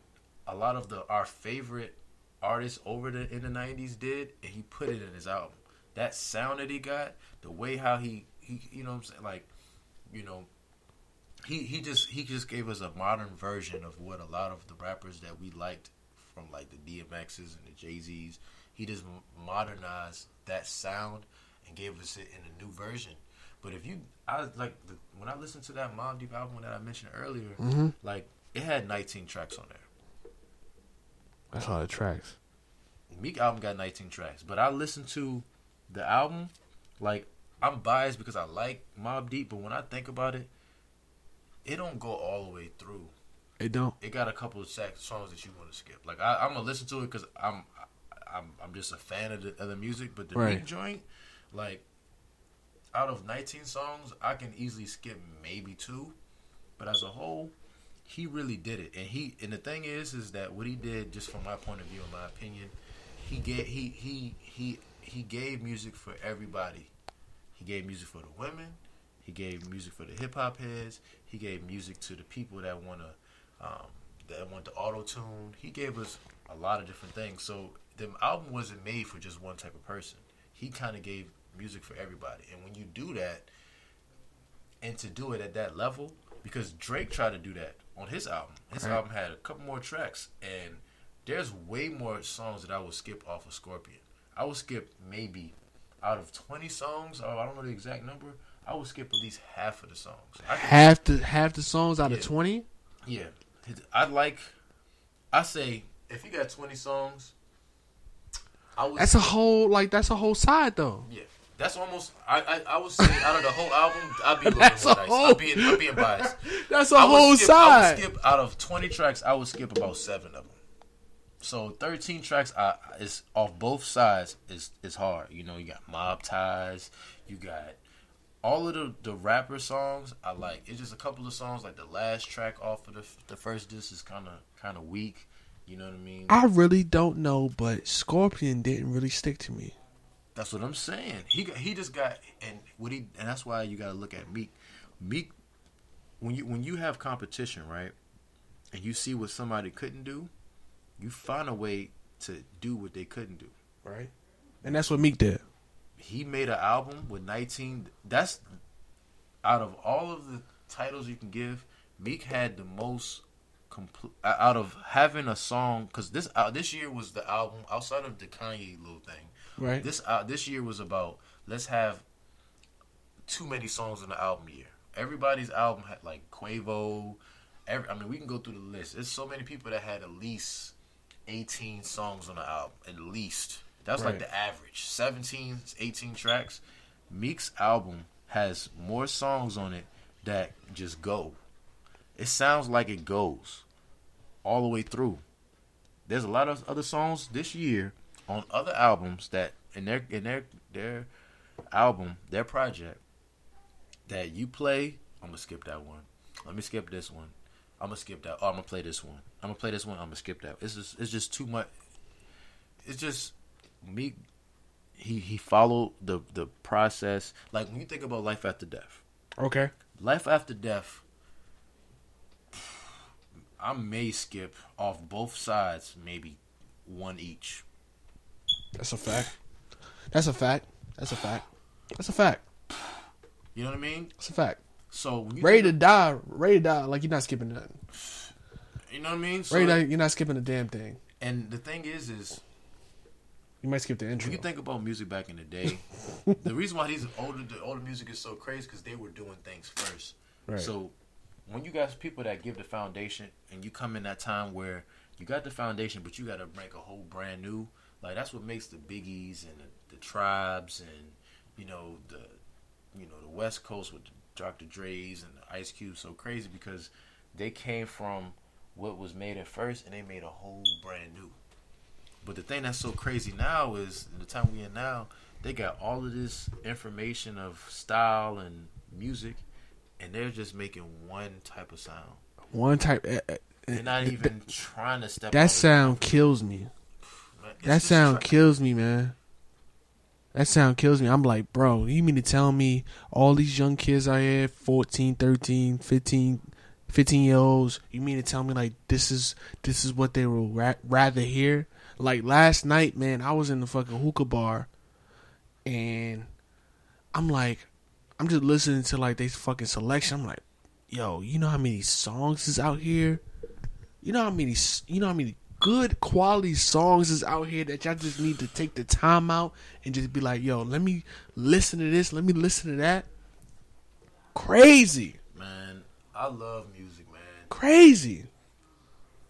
a lot of the our favorite artists over the in the nineties did and he put it in his album. That sound that he got, the way how he he you know what I'm saying, like, you know, he he just he just gave us a modern version of what a lot of the rappers that we liked from like the DMXs and the Jay Z's. He just modernized that sound and gave us it in a new version. But if you, I like the, when I listened to that Mobb Deep album that I mentioned earlier, Mm-hmm. like it had 19 tracks on there. That's a lot of tracks. Meek album got 19 tracks, but I listened to the album. Like I'm biased because I like Mobb Deep, but when I think about it, it don't go all the way through. It don't. It got a couple of songs that you want to skip. Like I, I'm gonna listen to it because I'm, I'm, I'm just a fan of the, of the music. But the Right. Joint, like out of 19 songs, I can easily skip maybe two. But as a whole, he really did it. And he and the thing is, is that what he did, just from my point of view, in my opinion, he gave he he he he gave music for everybody. He gave music for the women. He gave music for the hip hop heads. He gave music to the people that wanna um, that want the auto tune. He gave us a lot of different things. So the album wasn't made for just one type of person. He kind of gave music for everybody. And when you do that, and to do it at that level, because Drake tried to do that on his album. His Right. album had a couple more tracks, and there's way more songs that I would skip off of Scorpion. I would skip maybe out of 20 songs, or I don't know the exact number. I would skip at least half of the songs. I Half the half the songs out of twenty. yeah, I'd like. I say if you got twenty songs, I would. That's a whole like that's a whole side though. yeah. That's almost. I, I I would say out of the whole album, I'd be That's a whole- I'm being I'm being biased. That's a I whole skip, I side. would skip out of twenty tracks. I would skip about seven of them. So thirteen tracks I, is off both sides is is hard. You know, you got mob ties. You got all of the the rapper songs. I like. It's just a couple of songs. Like the last track off of the the first disc is kind of kind of weak. You know what I mean? I really don't know, but Scorpion didn't really stick to me. That's what I'm saying. He got, he just got and what he and that's why you got to look at Meek. Meek when you when you have competition, right? And you see what somebody couldn't do, you find a way to do what they couldn't do. Right. And that's what Meek did. He made an album with 19 that's out of all of the titles you can give, Meek had the most complete out of having a song cuz this uh, this year was the album outside of the Kanye little thing. Right. This uh, this year was about let's have too many songs in the album year. Everybody's album had like Quavo. Every, I mean, we can go through the list. There's so many people that had at least 18 songs on the album. At least that's Right. like the average. 17, 18 tracks. Meek's album has more songs on it that just go. It sounds like it goes all the way through. There's a lot of other songs this year on other albums that in their in their their album, their project that you play, I'm gonna skip that one. Let me skip this one. I'm gonna skip that. Oh, I'm gonna play this one. I'm gonna play this one. I'm gonna skip that. It's just it's just too much. It's just me. He he followed the the process. Like when you think about life after death, Okay. life after death. I may skip off both sides, maybe one each. That's a fact. That's a fact. That's a fact. That's a fact. You know what I mean? That's a fact. So Ready to die. Ready to die. Like you're not skipping nothing. you know what I mean? So, Ready to die. You're not skipping a damn thing. and the thing is, is You might skip the intro. When you think about music back in the day, the reason why these older the older music is so crazy because they were doing things first. Right. So when you got people that give the foundation, and you come in that time where you got the foundation, but you got to make a whole brand new. Like that's what makes the biggies and the, the tribes and you know the you know the West Coast with the Dr. Dre's and the Ice Cube so crazy because they came from what was made at first and they made a whole brand new. But the thing that's so crazy now is the time we in now, they got all of this information of style and music, and they're just making one type of sound. One type. Uh, uh, They're not even trying to step. that sound kills me. man, That sound kills me, man. That sound kills me. I'm like, bro, you mean to tell me all these young kids out here, 14, 13, 15, 15 year olds, you mean to tell me like this is this is what they would ra- rather hear? Like last night, man, I was in the fucking hookah bar and I'm like I'm just listening to like they fucking selection. I'm like, yo, you know how many songs is out here? You know how many you know how many good quality songs is out here that y'all just need to take the time out and just be like, yo, let me listen to this, let me listen to that. Crazy. man. I love music, man. Crazy.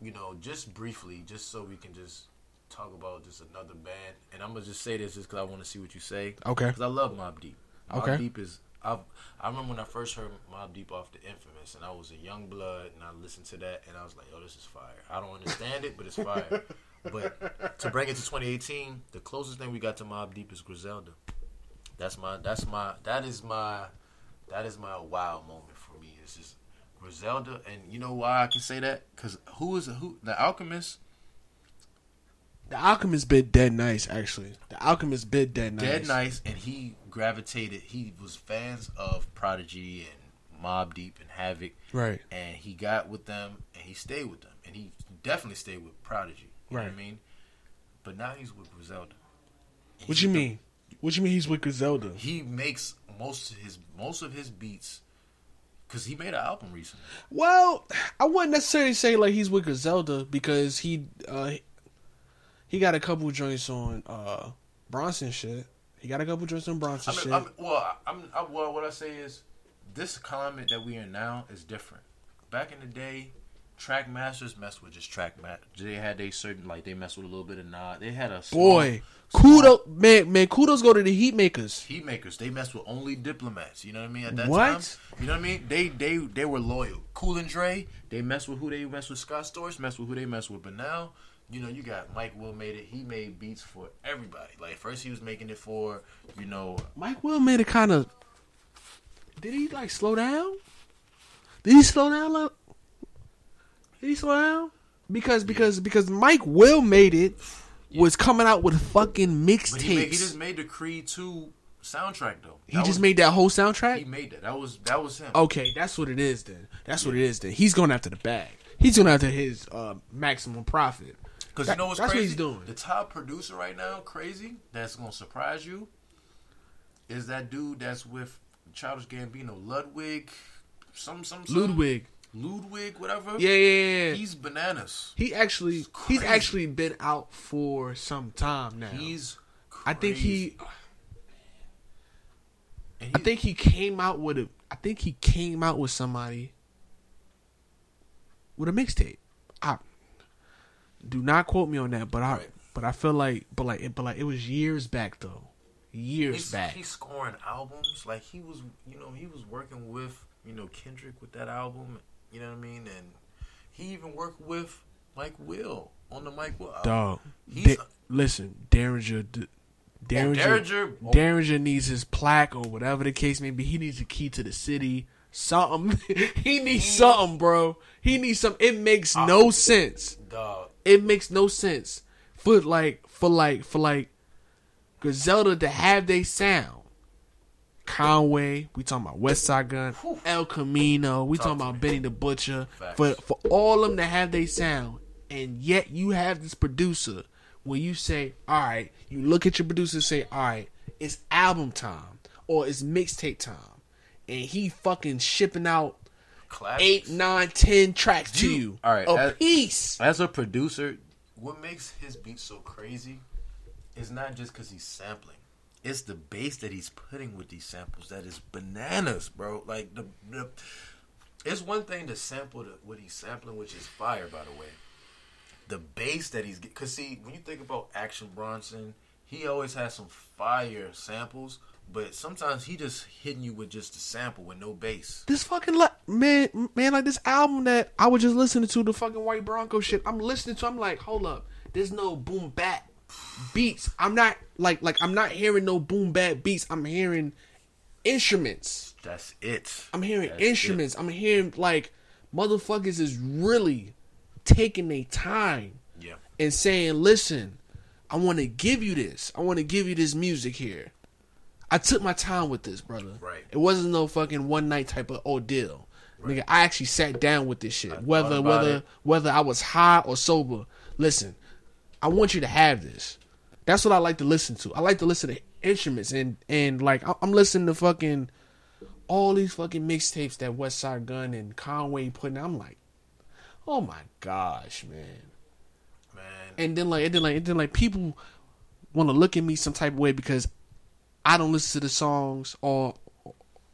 You know, just briefly, just so we can just talk about just another band, and I'm gonna just say this just because I want to see what you say. Okay. Because I love Mobb Deep. Mobb Okay. Deep is. I I remember when I first heard Mobb Deep off the Infamous, and I was a young blood, and I listened to that, and I was like, "Yo, this is fire." I don't understand it, but it's fire. but to bring it to 2018, the closest thing we got to Mobb Deep is Griselda. That's my. That's my. That is my. That is my wow moment for me. It's just Griselda, and you know why I can say that? Because who is who? The Alchemist. The Alchemist bit dead nice, actually. The Alchemist bit dead nice. dead nice, and he gravitated. He was fans of Prodigy and Mobb Deep and Havoc, Right. and he got with them, and he stayed with them, and he definitely stayed with Prodigy. You know what I mean? But now he's with Griselda. What you mean? What you mean he's with Griselda? He makes most of his most of his beats because he made an album recently. Well, I wouldn't necessarily say like he's with Griselda because he uh he got a couple joints on uh Bronson shit. He got a couple joints on Bronson I mean, shit. I mean, well, I'm, I, well, what I say is, this climate that we in now is different. Back in the day, Trackmasters messed with just track ma They had they certain like they messed with a little bit of nod. They had a small- Boy, kudos man, man, kudos go to the Heatmakerz. Heat makers, they messed with only diplomats. You know what I mean? At that What? time, you know what I mean? They they they were loyal. Cool and Dre, they messed with who they messed with. Scott Storch messed with who they messed with. But now, you know, you got Mike Will made it. He made beats for everybody. Like first, he was making it for you know Mike Will made it kind of. Did he like slow down? Did he slow down? Like, did he slow down? Because because because Mike Will made it was coming out with fucking mixtapes. he, he just made the Creed two soundtrack though. He That just was- made that whole soundtrack. He made that. That was that was him. Okay, that's what it is then. That's what it is then. He's going after the bag. He's going after his uh, maximum profit. Because you know what's that's what crazy? he's doing. The top producer right now, crazy. That's gonna surprise you. Is that dude that's with Childish Gambino, Ludwig, some some, some Ludwig. Ludwig, whatever. Yeah, yeah, yeah. He's bananas. He actually He's actually been out for some time now. He's. I think he crazy. I think he came out with a. I think he came out with somebody with a mixtape. I do not quote me on that, but I Right. but I feel like but like but like it was years back though, years he's, back. he's scoring albums. Like he was, you know, he was working with, you know, Kendrick with that album. You know what I mean? And he even worked with Mike Will on the Mike Will album. Dog, He's- Da- listen, Daringer, D- Daringer, Daringer- oh. Daringer needs his plaque or whatever the case may be. He needs a key to the city. Something. he needs something, bro. He needs some. It makes Ah. no sense. Dog. it makes no sense for like for like for like Griselda to have they sound. Conway, we talking about Westside Gunn, Whew. El Camino, we Talk talking about me. Benny the Butcher. Facts. For for all of them to have they sound, and yet you have this producer where you say, all right, you look at your producer and say, all right, it's album time or it's mixtape time, and he fucking shipping out Classics. eight, nine, ten tracks to You- you, all right, a as- piece. As a producer, what makes his beats so crazy it's not just because he's sampling. It's the bass that he's putting with these samples that is bananas, bro. Like the, the it's one thing to sample the, what he's sampling, which is fire, by the way. The bass that he's because see when you think about Action Bronson, he always has some fire samples, but sometimes he just hitting you with just a sample with no bass. This fucking like man, man, like this album that I was just listening to the fucking White Bronco shit. I'm listening to. I'm like, hold up, there's no boom bap beats. I'm not like like I'm not hearing no boom bap beats. I'm hearing instruments. That's it. I'm hearing That's instruments. I'm hearing like motherfuckers is really taking their time. Yeah. and saying, "Listen, I want to give you this. I want to give you this music here." I took my time with this, brother. Right. It wasn't no fucking one night type of ordeal. Nigga, I actually sat down with this shit. whether whether it. whether I was high or sober. Listen, I want you to have this. That's what I like to listen to. I like to listen to instruments and and like I'm listening to fucking all these fucking mixtapes that Westside Gunn and Conway putting. I'm like, oh my gosh, man. Man. And then like and then like and then like people want to look at me some type of way because I don't listen to the songs or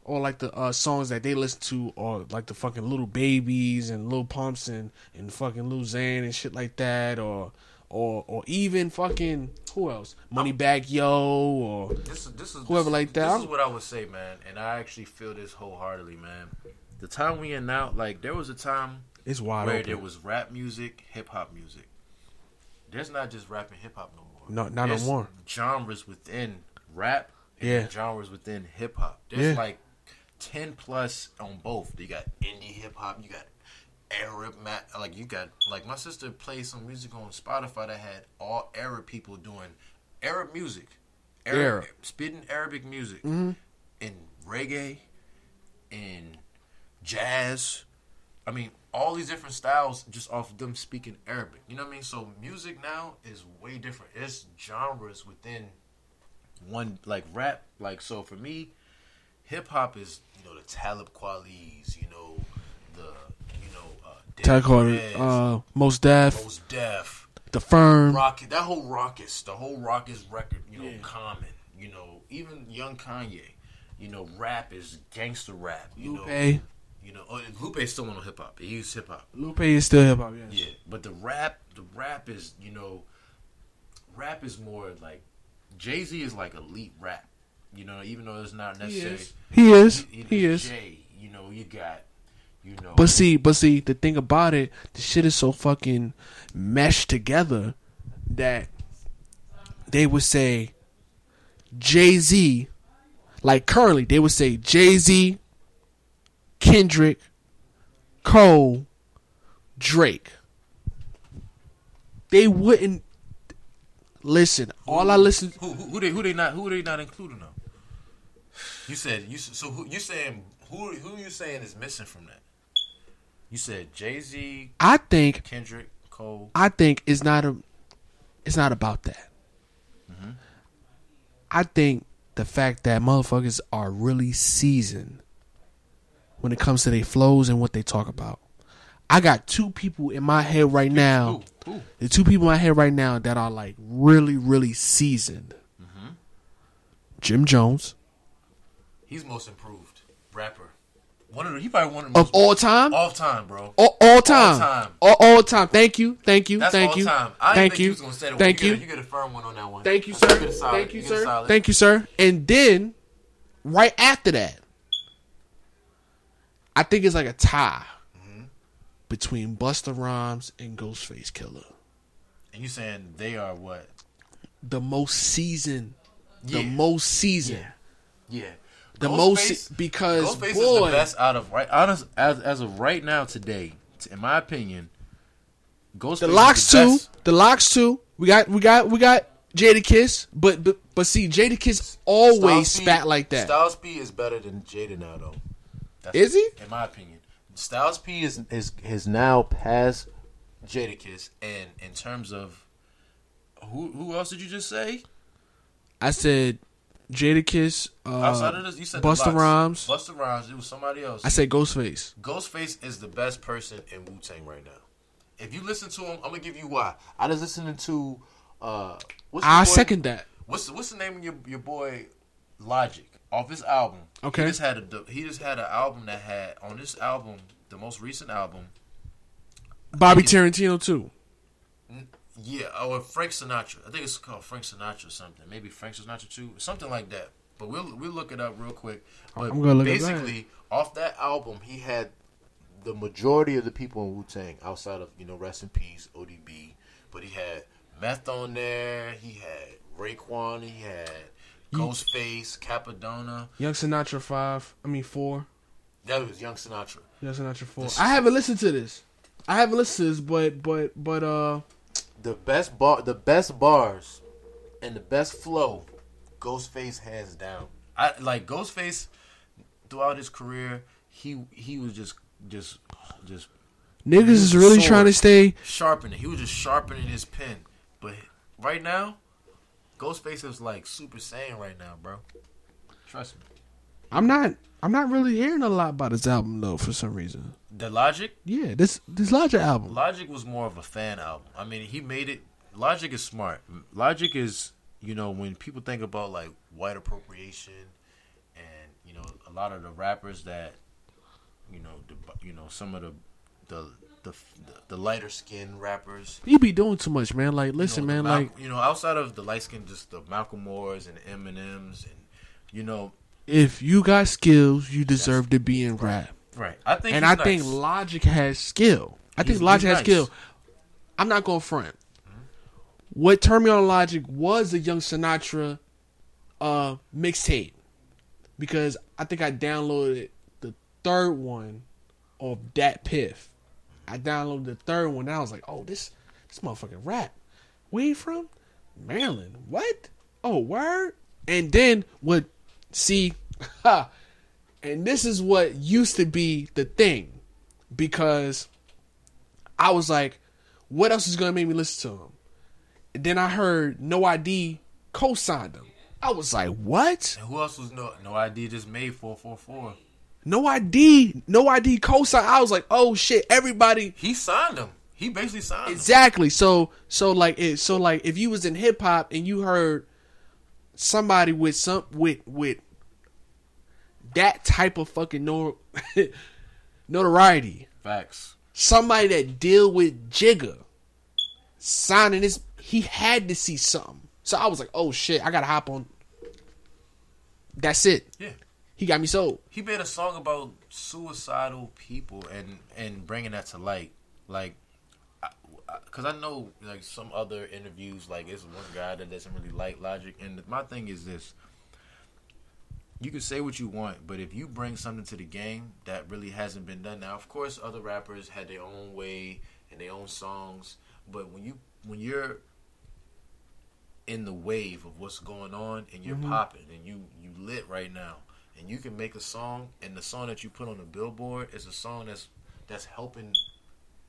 or like the uh, songs that they listen to or like the fucking little babies and little pumps and and fucking Lil Xan and shit like that or or or even fucking who else Moneybagg Yo or This is this is Whoever this, like that, This is what I would say, man, and I actually feel this wholeheartedly, man. The time we in now, like there was a time it's wide where open. there was rap music, hip hop music. There's not just rap and hip hop no more. No, not no more. Genres within rap, Yeah. genres within hip hop. There's Yeah. like ten plus on both. You got indie hip hop, you got Arab. Like you got like my sister played some music on Spotify that had all Arab people doing Arab music, Arab, Arab. spitting Arabic music Mhm. in reggae, in jazz. I mean, all these different styles just off of them speaking Arabic. You know what I mean? So music now is way different. It's genres within one like rap. Like so for me, hip hop is you know the Talib Kweli's, you know the you know uh, Tag Carter, uh, Mos Def, Mos Def, The Firm. Rocket, that whole Rockets, the whole Rockets record, you know, Common, you know, even Young Kanye, you know, rap is gangster rap, you know, Lupe. you know, oh, Lupe's still on hip hop. He used hip hop. Lupe is still hip hop. Yes. Yeah, but the rap, the rap is, you know, rap is more like Jay Z is like elite rap. You know, even though it's not He is. He is. you He is. Jay, you know, you got, you know, But see, but see, the thing about it, the shit is so fucking meshed together that they would say Jay Z, like currently, they would say Jay Z, Kendrick, Cole, Drake. They wouldn't listen. All I listen, who, who, who they who they not who they not including though? You said you so who you saying who who you saying is missing from that? You said Jay Z, I think Kendrick, Cole. I think it's not a it's not about that. Mm-hmm. I think the fact that motherfuckers are really seasoned when it comes to their flows and what they talk about. I got two people in my head right now. Who? Who? The two people I have right now that are like really, really seasoned. Jim Jones He's most improved rapper. One of the, he probably one of the of all time, all time, bro. all, all time, time. all, all time. Thank you, thank you, That's thank all you, time. I thank think you, you was gonna say that. thank you. you. Get a, you get a firm one on that one. Thank you, sir. Thank you, sir. Thank you, sir. And then, right after that, I think it's like a tie Mm-hmm. Between Busta Rhymes and Ghostface Killah. And you saying they are what? The most seasoned, the most seasoned, Yeah. the Ghostface- most because Ghostface boy, is the best out of right honest as as of right now today. In my opinion, Ghostface the locks the too, the locks too. We got, we got, we got Jadakiss, but but but see, Jadakiss always Styles P- spat like that. Styles P is better than Jada now, though. That's Is he? In my opinion, Styles P is is has now passed Jadakiss, and in terms of who who else did you just say? I said Jadakiss, uh, Outside of this, you said Busta Rhymes. Busta Rhymes. It was somebody else. I said Ghostface. Ghostface is the best person in Wu Tang right now. If you listen to him, I'm gonna give you why. I was listening to uh What's I boy- second that. What's what's the name of your your boy Logic off his album? Okay. He just had a he just had an album that had on this album, the most recent album. Bobby Tarantino too. Yeah, oh, or Frank Sinatra. I think it's called Frank Sinatra or something. Maybe Frank Sinatra too, something like that. But we'll we'll look it up real quick. But I'm gonna look it basically, off that album, he had the majority of the people in Wu Tang outside of you know rest in peace ODB. But he had Meth on there. He had Raekwon. He had Ghostface, Cappadonna. Young Sinatra five. I mean four. That was Young Sinatra. Young Sinatra four. I haven't listened to this. I haven't listened to this, but but but uh, the best bar, the best bars, and the best flow, Ghostface hands down. I like Ghostface throughout his career. He he was just just just niggas is really Sword. trying to stay. sharpening. He was just sharpening his pen. But right now, Ghostface is like Super Saiyan right now, bro. Trust me. I'm not. I'm not really hearing a lot about this album though. For some reason. The Logic, Yeah, this this Logic album. Logic was more of a fan album. I mean, he made it. Logic is smart. Logic is, you know, when people think about like white appropriation, and you know, a lot of the rappers that, you know, the, you know, some of the, the, the, the lighter skinned rappers. You be doing too much, man. Like, listen, you know, man. Mal- Like, you know, outside of the light skin, just the Malcolm Moores and Eminems, and you know, if you got skills, you deserve to be in rap. right? I think, And he's I nice. think Logic has skill. I think Logic he's has nice. skill. I'm not going to front. What turned me on Logic was the Young Sinatra uh, mixtape because I think I downloaded the third one of that Piff. I downloaded the third one and I was like, oh, this this motherfucking rap. You from? Maryland. What? Oh, word. And then what? See, and this is what used to be the thing because I was like, what else is gonna make me listen to him? And then I heard No ID co-signed him. I was like, what? And who else was no no idea? Just made four four four. No ID, no ID co-sign. I was like, oh shit, everybody. He signed him. He basically signed him. Exactly. So, so like it. So like, if you was in hip hop and you heard somebody with some with with that type of fucking nor- notoriety, Facts. somebody that deal with Jigga signing this, he had to see something. So I was like, oh shit, I gotta hop on. That's it. Yeah. He got me sold. He made a song about suicidal people and and bringing that to light, like, because I, know like some other interviews, like it's one guy that doesn't really like Logic, and my thing is this: you can say what you want, but if you bring something to the game that really hasn't been done, now of course other rappers had their own way and their own songs, but when you when you're in the wave of what's going on and you're mm-hmm. popping and you you lit right now and you can make a song and the song that you put on the billboard is a song that's that's helping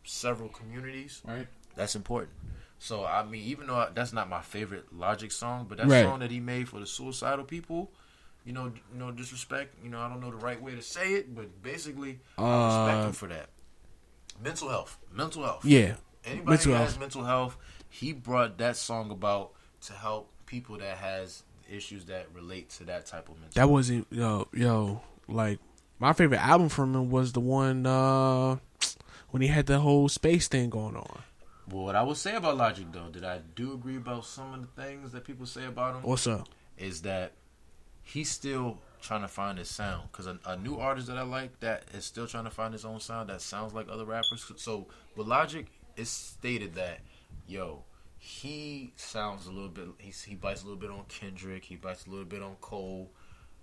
several communities Right. that's important so i mean even though that's not my favorite logic song but that Right. song that he made for the suicidal people you know no disrespect you know i don't know the right way to say it but basically i respect Uh, him for that mental health mental health Yeah. Anybody Mental who has health. mental health, he brought that song about to help people that has issues that relate to that type of mental. That wasn't yo yo like my favorite album from him was the one uh when he had the whole space thing going on. Well, what I would say about Logic though, that I do agree about some of the things that people say about him What's up? is that he's still trying to find his sound. Because a, a new artist that I like that is still trying to find his own sound that sounds like other rappers. So with Logic, it's stated that yo. He sounds a little bit. He's, he bites a little bit on Kendrick. He bites a little bit on Cole.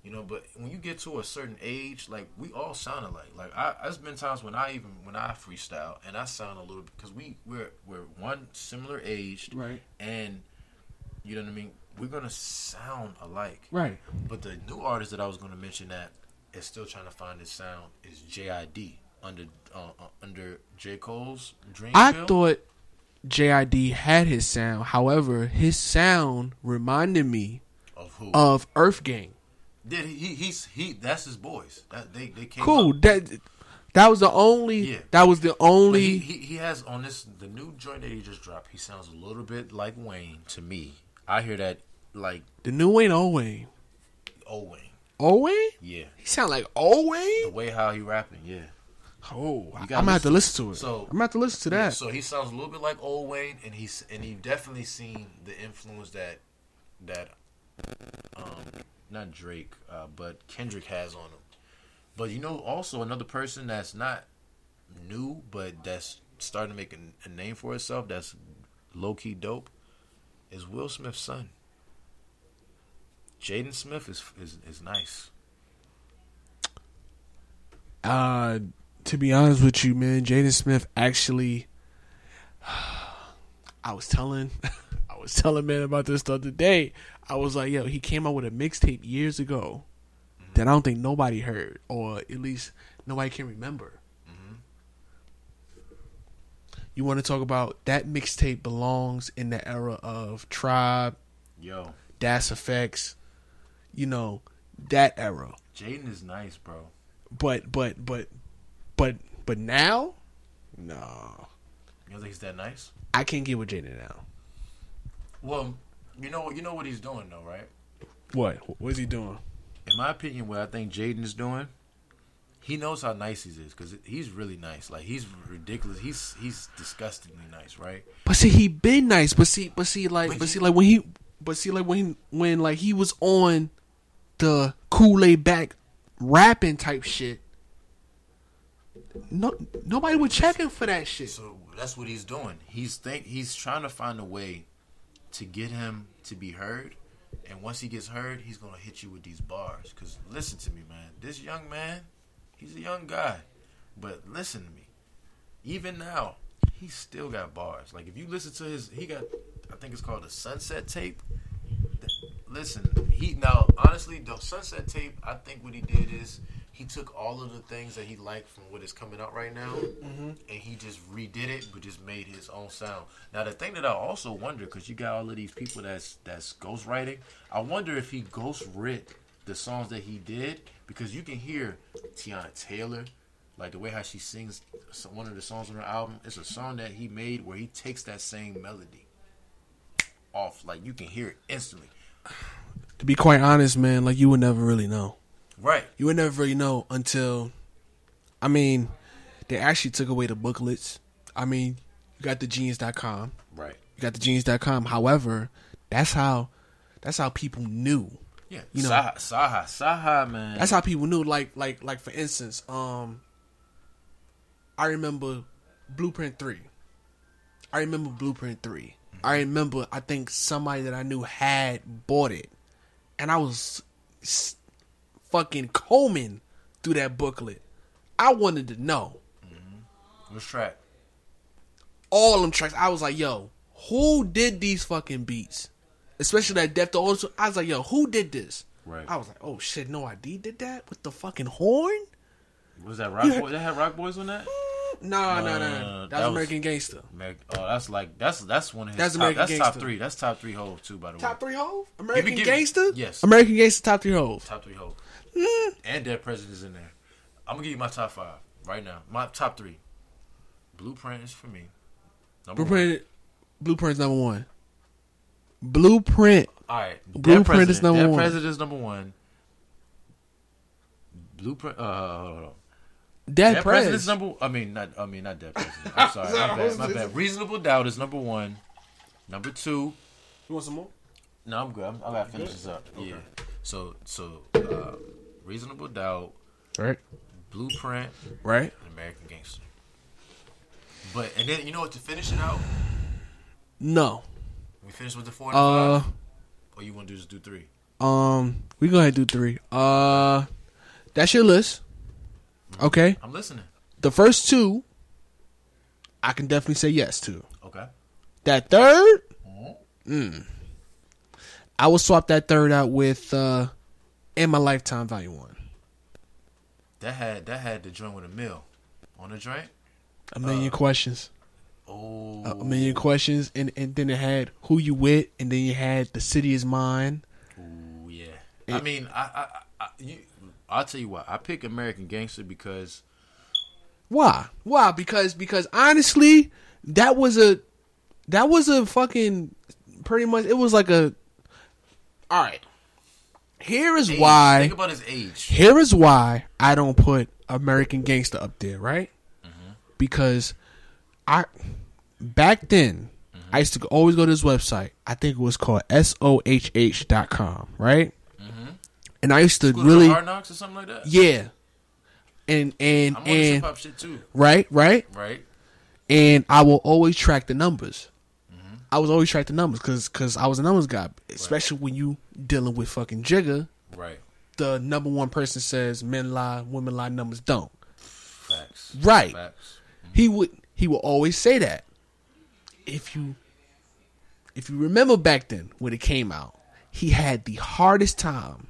You know, but when you get to a certain age, like we all sound alike. Like I, there's been times when I even when I freestyle and I sound a little bit because we we're we're one similar aged, Right. and you know what I mean. We're gonna sound alike, Right. but the new artist that I was gonna mention that is still trying to find his sound is JID under uh, uh, under J Cole's Dreamville. I thought JID had his sound. However, his sound reminded me of who of Earth Gang. did he, he he's he that's his boys that they they came Cool. up. That that was the only Yeah. that was the only he, he he has on this the new joint that he just dropped. He sounds a little bit like Wayne to me. I hear that like The new Wayne, old Wayne, old Wayne. old Wayne. Yeah, He sound like old the way how he rapping. Yeah. Oh, I'm gonna have to listen- to it. so- I'm gonna have to listen to that. So he sounds a little bit like old Wayne, and he's and he definitely seen the influence that that um not Drake, uh, but Kendrick has on him. But you know, also another person that's not new, but that's starting to make a, a name for itself. That's low key dope. Is Will Smith's son. Jaden Smith is is is nice. Uh, to be honest with you, man, Jaden Smith actually. I was telling, I was telling man about this the other day. I was like, yo, he came out with a mixtape years ago that I don't think nobody heard, or at least nobody can remember. Mm-hmm. You want to talk about that mixtape belongs in the era of Tribe, Yo, Das EFX, you know, that era. Jaden is nice, bro. But but but but but now, no, You don't think he's that nice? I can't get with Jaden now. Well, you know you know what he's doing though, right? What? What is he doing? In my opinion, what I think Jaden is doing, he knows how nice he is because he's really nice. Like he's ridiculous. He's he's disgustingly nice, right? But see, he been nice. But see, but see, like, But but see, like when he, but see, like when when like he was on the Kool Aid back rapping type shit. No, nobody was checking for that shit. So that's what he's doing. He's think he's trying to find a way to get him to be heard. And once he gets heard, he's gonna hit you with these bars. Cause listen to me, man. This young man, he's a young guy, but listen to me. Even now, he still got bars. Like if you listen to his, he got, I think it's called the Sunset Tape. Listen, he now honestly the Sunset Tape. I think what he did is he took all of the things that he liked from what is coming out right now, mm-hmm. and he just redid it, but just made his own sound. Now the thing that I also wonder, because you got all of these people that's that's ghostwriting, I wonder if he ghost writ the songs that he did because you can hear Teyana Taylor, like the way how she sings one of the songs on her album. It's a song that he made where he takes that same melody off, like you can hear it instantly. To be quite honest, man, like you would never really know. Right. You would never really know until, I mean, they actually took away the booklets. I mean, you got the genius.com. Right. You got the genius.com. However, that's how that's how people knew. Yeah. You know- Saha, Saha, Saha, man. That's how people knew. Like like like for instance, um I remember Blueprint 3. I remember Blueprint 3. I remember I think somebody that I knew had bought it. And I was fucking combing through that booklet. I wanted to know mm-hmm. Which track? all them tracks. I was like, yo, who did these fucking beats? Especially that Death to Also. I was like, yo, who did this? Right. I was like, oh shit, no ID did that with the fucking horn? Was that Rock Yeah. Boy? They had Roc Boys on that. No, no, No, no, no, That, was American Gangster. Americ- Oh, that's like that's that's one of his. That's top, American that's top three. That's top three hoes too. By the way, Top three Hov? American give me- Gangster? yes. American Gangster top three Hov. top three hoes, and Dead President's in there. I'm gonna give you my top five right now. My top three. Blueprint is for me. Number one. Blueprint Blueprint's number one. Blueprint. All right. Dead Blueprint President. is number Dead one. President is number one. Blueprint. Uh, hold on, hold on. Dead Dead Prez. President's number. I mean, not. I mean, not Dead President. I'm sorry. my bad. My bad. Reasonable Doubt is number one. Number two. You want some more? No, I'm good. I'm, I gotta finish this up. Yeah. So, so, uh, Reasonable Doubt, Right. Blueprint, Right. American Gangster. But and then you know what? To finish it out, No. we finish with the four and Uh or you want to do just do three? um we go ahead and do three. Uh that's your list. Okay. I'm listening. The first two I can definitely say yes to. Okay. That third, Mm-hmm. mm, I will swap that third out with uh in my lifetime volume one. That had that had the joint with a mill on the joint. A million Uh, questions. Oh, A million questions and, and then it had who you with and then you had the city is mine. Ooh, yeah. I mean, I, I, I, you, I'll tell you what. I pick American Gangster because Why? Why? Because because honestly, that was a that was a fucking pretty much it was like a. All right. Here is Age. why. Think about his age. Here is why I don't put American Gangster up there, right? Mm-hmm. Because I back then Mm-hmm. I used to always go to this website. I think it was called sohh.com, right? And I used to to really Hard Knocks or something like that. yeah. And and I'm on hip and hop shit too, right, right? right? And I will always track the numbers. Mm-hmm. I was always tracking numbers cuz cuz I was a numbers guy, especially when you dealing with fucking Jigga. Right. The number one person says men lie, women lie, numbers don't. Facts. Right. Facts. He would he would always say that. If you if you remember back then when it came out, he had the hardest time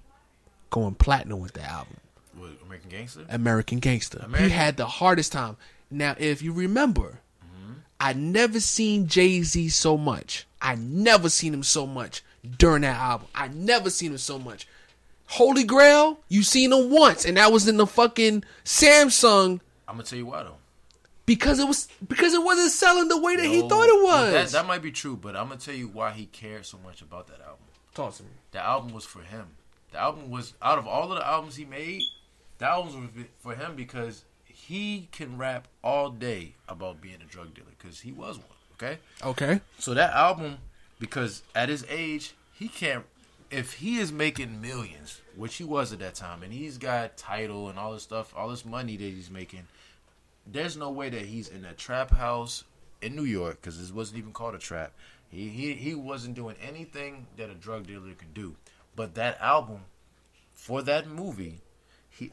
going platinum with the album, What, American Gangster. American Gangster. American- He had the hardest time. Now, if you remember, I never seen Jay Z so much. I never seen him so much during that album. I never seen him so much. Holy Grail, you seen him once, and that was in the fucking Samsung I'm gonna tell you why though. because it was because it wasn't selling the way that he thought it was. That, that might be true, but I'm gonna tell you why he cared so much about that album. Talk to me. The album was for him. The album was out of all of the albums he made. The albums were for him because he can rap all day about being a drug dealer because he was one. Okay, Okay. so that album because at his age he can't. If he is making millions, which he was at that time, and he's got title and all this stuff, all this money that he's making, there's no way that he's in a trap house in New York because this wasn't even called a trap. He, he he wasn't doing anything that a drug dealer can do. But that album, for that movie, he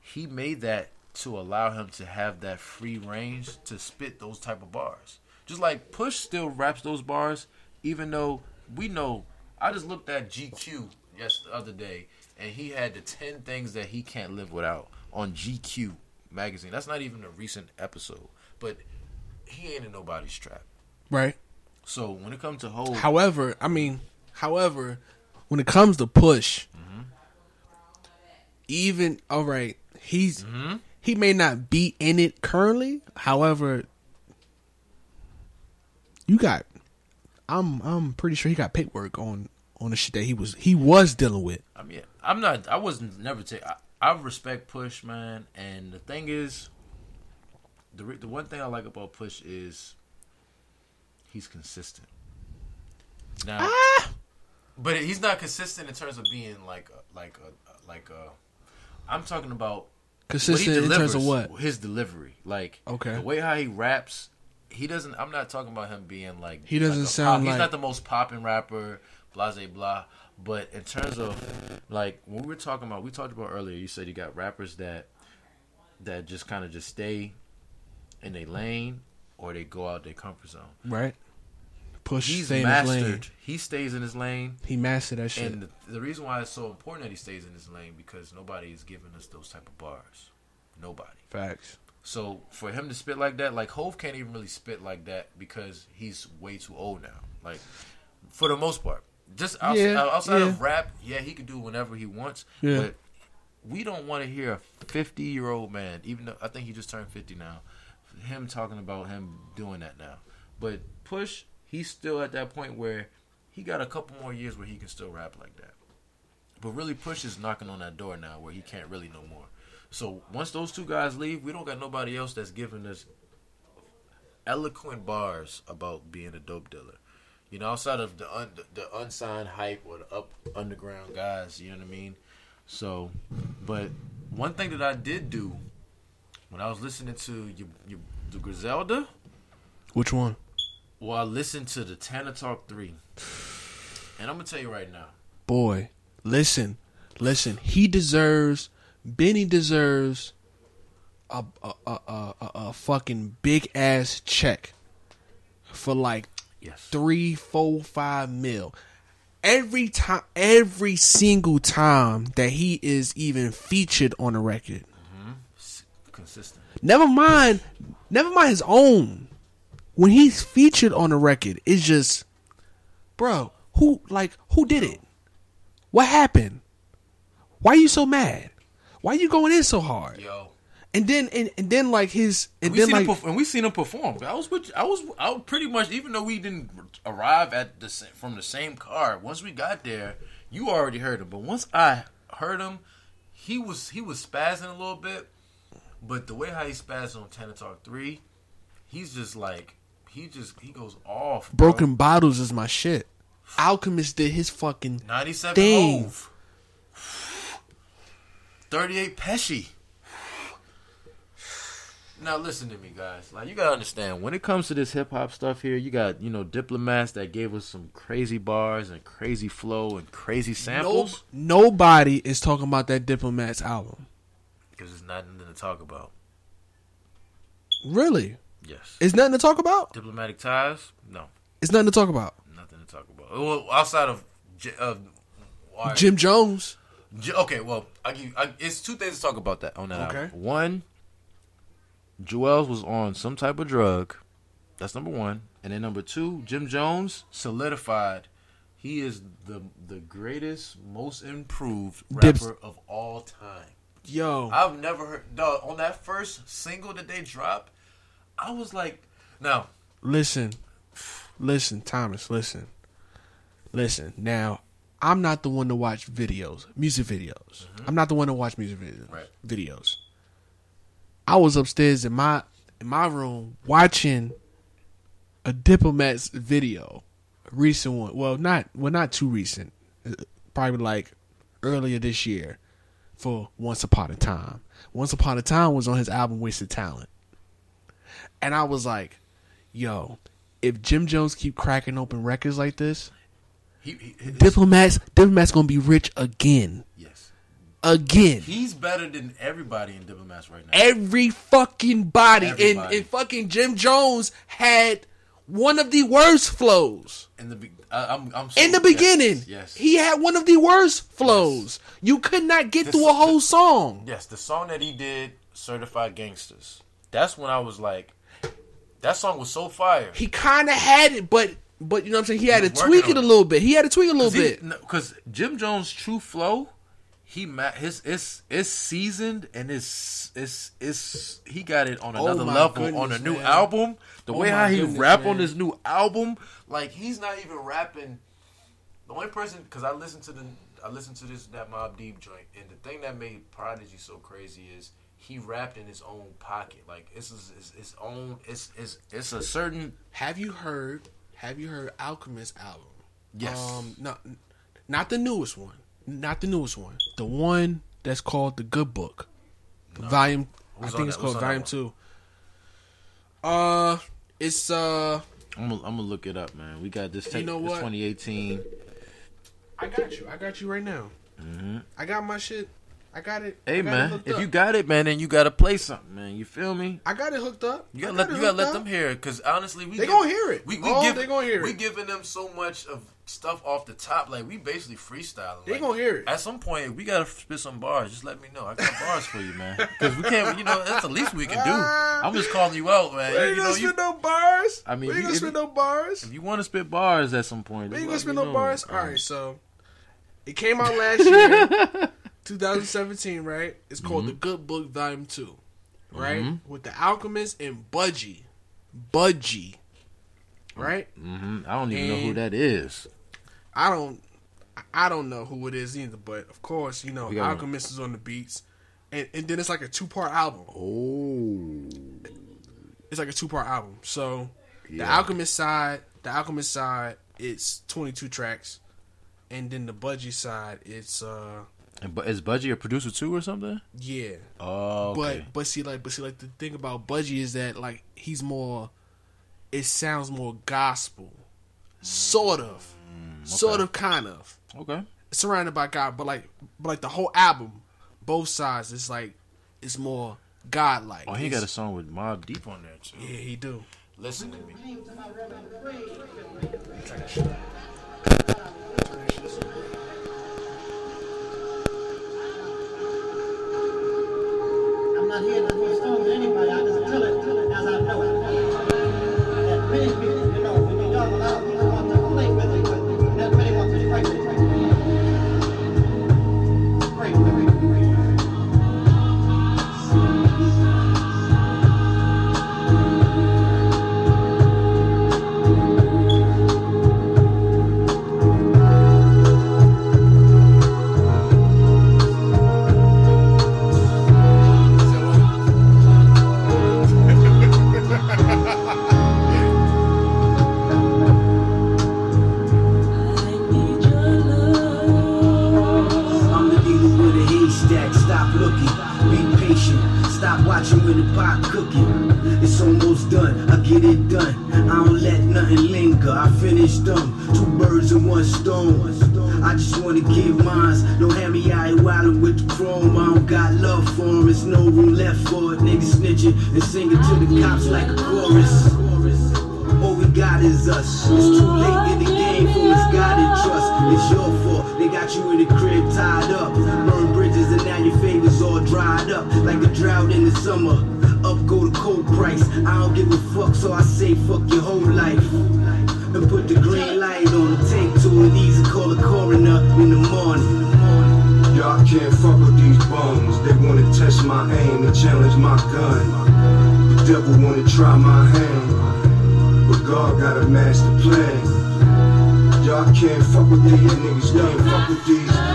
he made that to allow him to have that free range to spit those type of bars. Just like Push still raps those bars, even though we know. I just looked at GQ yes the other day, and he had the ten things that he can't live without on GQ magazine. That's not even a recent episode, but he ain't in nobody's trap. Right. So when it comes to whole, However, I mean, however, when it comes to push, mm-hmm. even all right, he's mm-hmm. He may not be in it currently. However, you got, I'm I'm pretty sure he got paperwork on on the shit that he was he was dealing with. I mean, I'm not. I wasn't never take. I, I respect Push, man. And the thing is, the the one thing I like about Push is he's consistent. Now, ah! but he's not consistent in terms of being like a, like a like a. I'm talking about Consistent in terms of what? His delivery, like Okay. the way how he raps. He doesn't. I'm not talking about him being like. He doesn't like sound pop- He's not the most popping rapper. Blase blah. But in terms of like when we were talking about, we talked about earlier. You said you got rappers that that just kind of just stay in a lane or they go out their comfort zone. Right. Push He's stay in his lane. mastered. He stays in his lane. He mastered that shit. And the, the reason why it's so important that he stays in his lane because nobody is giving us those type of bars. Nobody. Facts. So for him to spit like that, like Hove can't even really spit like that because he's way too old now. Like for the most part, just outside, Yeah, uh, outside of rap, yeah, he can do whenever he wants. Yeah. But we don't want to hear a fifty-year-old man, even though I think he just turned fifty now, him talking about him doing that now. But Push, he's still at that point where he got a couple more years where he can still rap like that. But really, Push is knocking on that door now where he can't really no more. So once those two guys leave, we don't got nobody else that's giving us eloquent bars about being a dope dealer. You know, outside of the un, the unsigned hype or the up underground guys, you know what I mean. So, but one thing that I did do when I was listening to you, you the Griselda, Which one? Well, I listened to the Tana Talk three, and I'm gonna tell you right now, Boy, listen, listen. He deserves. Benny deserves a a a a, a, fucking big ass check for like yes, three, four, five mil. Every time, every single time that he is even featured on a record. Mm-hmm. s- consistent. Never mind, never mind his own. When he's featured on a record, it's just, bro, who like who did it? What happened? Why are you so mad? Why are you going in so hard? Yo, And then and, and then like his and we then seen like him perf- and we seen him perform. I was with, I was I was pretty much even though we didn't arrive at the from the same car. Once we got there, you already heard him. But once I heard him, he was he was spazzing a little bit. But the way how he spazzed on Tana Talk three, he's just like he just he goes off. bro. broken bottles is my shit. Alchemist did his fucking ninety seven thing. Hove. Thirty eight Pesci. Now listen to me, guys. Like you gotta understand, when it comes to this hip hop stuff here, you got you know diplomats that gave us some crazy bars and crazy flow and crazy samples. nobody is talking about that Diplomats album. Because it's nothing to talk about. Really? Yes. It's nothing to talk about? Diplomatic ties? No, It's nothing to talk about. nothing to talk about. Well, outside of J- of why- Jim Jones. J- okay, well, I give you, I, it's two things to talk about that on that. Okay. album. One, Juelz was on some type of drug. That's number one, and then number two, Jim Jones solidified. He is the the greatest, most improved Dips- rapper of all time. Yo. I've never heard dog, on that first single that they dropped. I was like, no. Listen, listen, Thomas, listen, listen. Now, I'm not the one to watch videos, music videos. I'm not the one to watch music videos. Right. Videos. I was upstairs in my in my room watching a diplomat's video, a recent one. Well, not well, not too recent. Uh, Probably like earlier this year for Once Upon a Time. Once Upon a Time was on his album Wasted Talent. And I was like, yo, if Jim Jones keep cracking open records like this, he, he his- Diplomats Diplomats gonna be rich again. yes, Again. he's better than everybody in diplomats right now. Every fucking body. Everybody. And, and fucking Jim Jones had one of the worst flows. in the I, uh, I'm, I'm so, In the yes, beginning, yes, he had one of the worst flows. You could not get This- through a whole song. Yes, the song that he did, Certified Gangsters. That's when I was like, that song was so fire. He kind of had it, but but you know what I'm saying. He had to tweak it a little bit. He had to tweak it a little bit. Because Jim Jones' true flow, he his it's it's seasoned and it's it's it's he got it on Oh another my level on a new man. album. The Oh way how he goodness, rap man. on this new album, like he's not even rapping. The only person, because I listened to the I listened to this that Mobb Deep joint, and the thing that made Prodigy so crazy is he rapped in his own pocket. Like it's his, his, his own. It's it's it's a certain Have you heard? Have you heard Alchemist album? yes. Um, no, not the newest one. Not the newest one. The one that's called the Good Book, volume. I think it's that? Called on volume two. Uh, it's uh. I'm gonna, I'm gonna look it up, man. We got this. You Tech, know this what? 2018. I got you. I got you right now. I got my shit. I got it. Hey got man, hooked if you got it, man, then you gotta play something, man. You feel me? I got it hooked up. You gotta got let you gotta let them hear it, cause honestly, we They give- gonna hear it. We, we Oh, give, they gonna hear it. We giving them so much of stuff off the top, like we basically freestyling. They Like, gonna hear it. At some point, we gotta spit some bars. Just let me know. I got bars for you, man. Because we can't. You know, that's the least we can do. Ah. I'm just calling you out, man. We You, ain't you gonna know, you, spit no bars. I mean, we ain't gonna spit no bars. if you want to spit bars at some point, We ain't gonna spit no bars. All right, so it came out last year, 2017, right? It's called Mm-hmm. The Good Book Volume Two, right? With the Alchemist and Budgie, Budgie, right? Mhm. I don't even know who that is. I don't, I don't know who it is either, but of course, you know, one. Alchemist is on the beats, and and then it's like a two part album. Oh, It's like a two part album. So the Alchemist side, the Alchemist side, it's 22 tracks, and then the Budgie side, it's uh and but is Budgie a producer too or something? yeah. Oh, okay. But but see like but see like the thing about Budgie is that like he's more it sounds more gospel. Sort of. Mm, sort of kind of. okay. Surrounded by God, but like but like the whole album, both sides, it's like it's more godlike. Oh, he got a song with Mobb Deep on there too. Yeah, he do. Listen to me. Not here to throw stones at anybody. I the pot cooking. It's almost done, I get it done. I don't let nothing linger, I finish them. Two birds in one stone. I just wanna give mines. Don't have me wildin' with the chrome. I don't got love for for 'em, it's no room left for it. Niggas snitching and singing to the cops like a chorus. All we got is us. It's too late in the game for misguided trust. It's your fault. They got you in the crib tied up. Burn bridges and now your fingers all dried up like a drought in the summer. Challenge my gun. The devil wanna try my hand, but God got a master plan. Y'all can't fuck with these niggas. Can't fuck with these.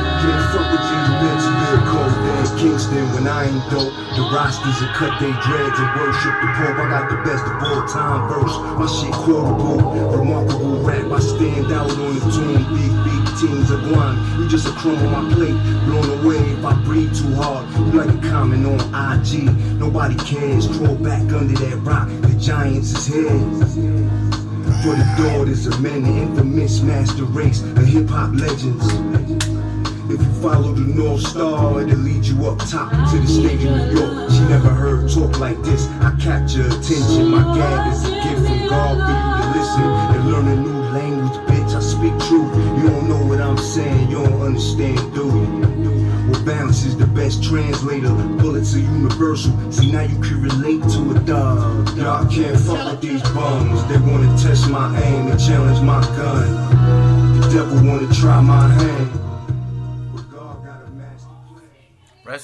When I ain't dope. The rosters and cut they dreads and worship the Pope. I got the best of all time verse. My shit quotable, remarkable rap. I stand out on the tune. Big big teams of one. You just a crumb on my plate. Blown away if I breathe too hard. You like a comment on IG. Nobody cares. Crawl back under that rock. The Giants is here. For the daughters of men, the infamous master race of hip hop legends. If you follow the North Star, it'll lead you up top to the state of New York. She never heard talk like this. I capture attention. My gab is a gift from God for you to listen and learn a new language, bitch. I speak truth. You don't know what I'm saying. You don't understand, do you? Well, balance is the best translator. Bullets are universal. See, now you can relate to a dog. Y'all can't fuck with these bums. They wanna test my aim and challenge my gun. The devil wanna try my hand.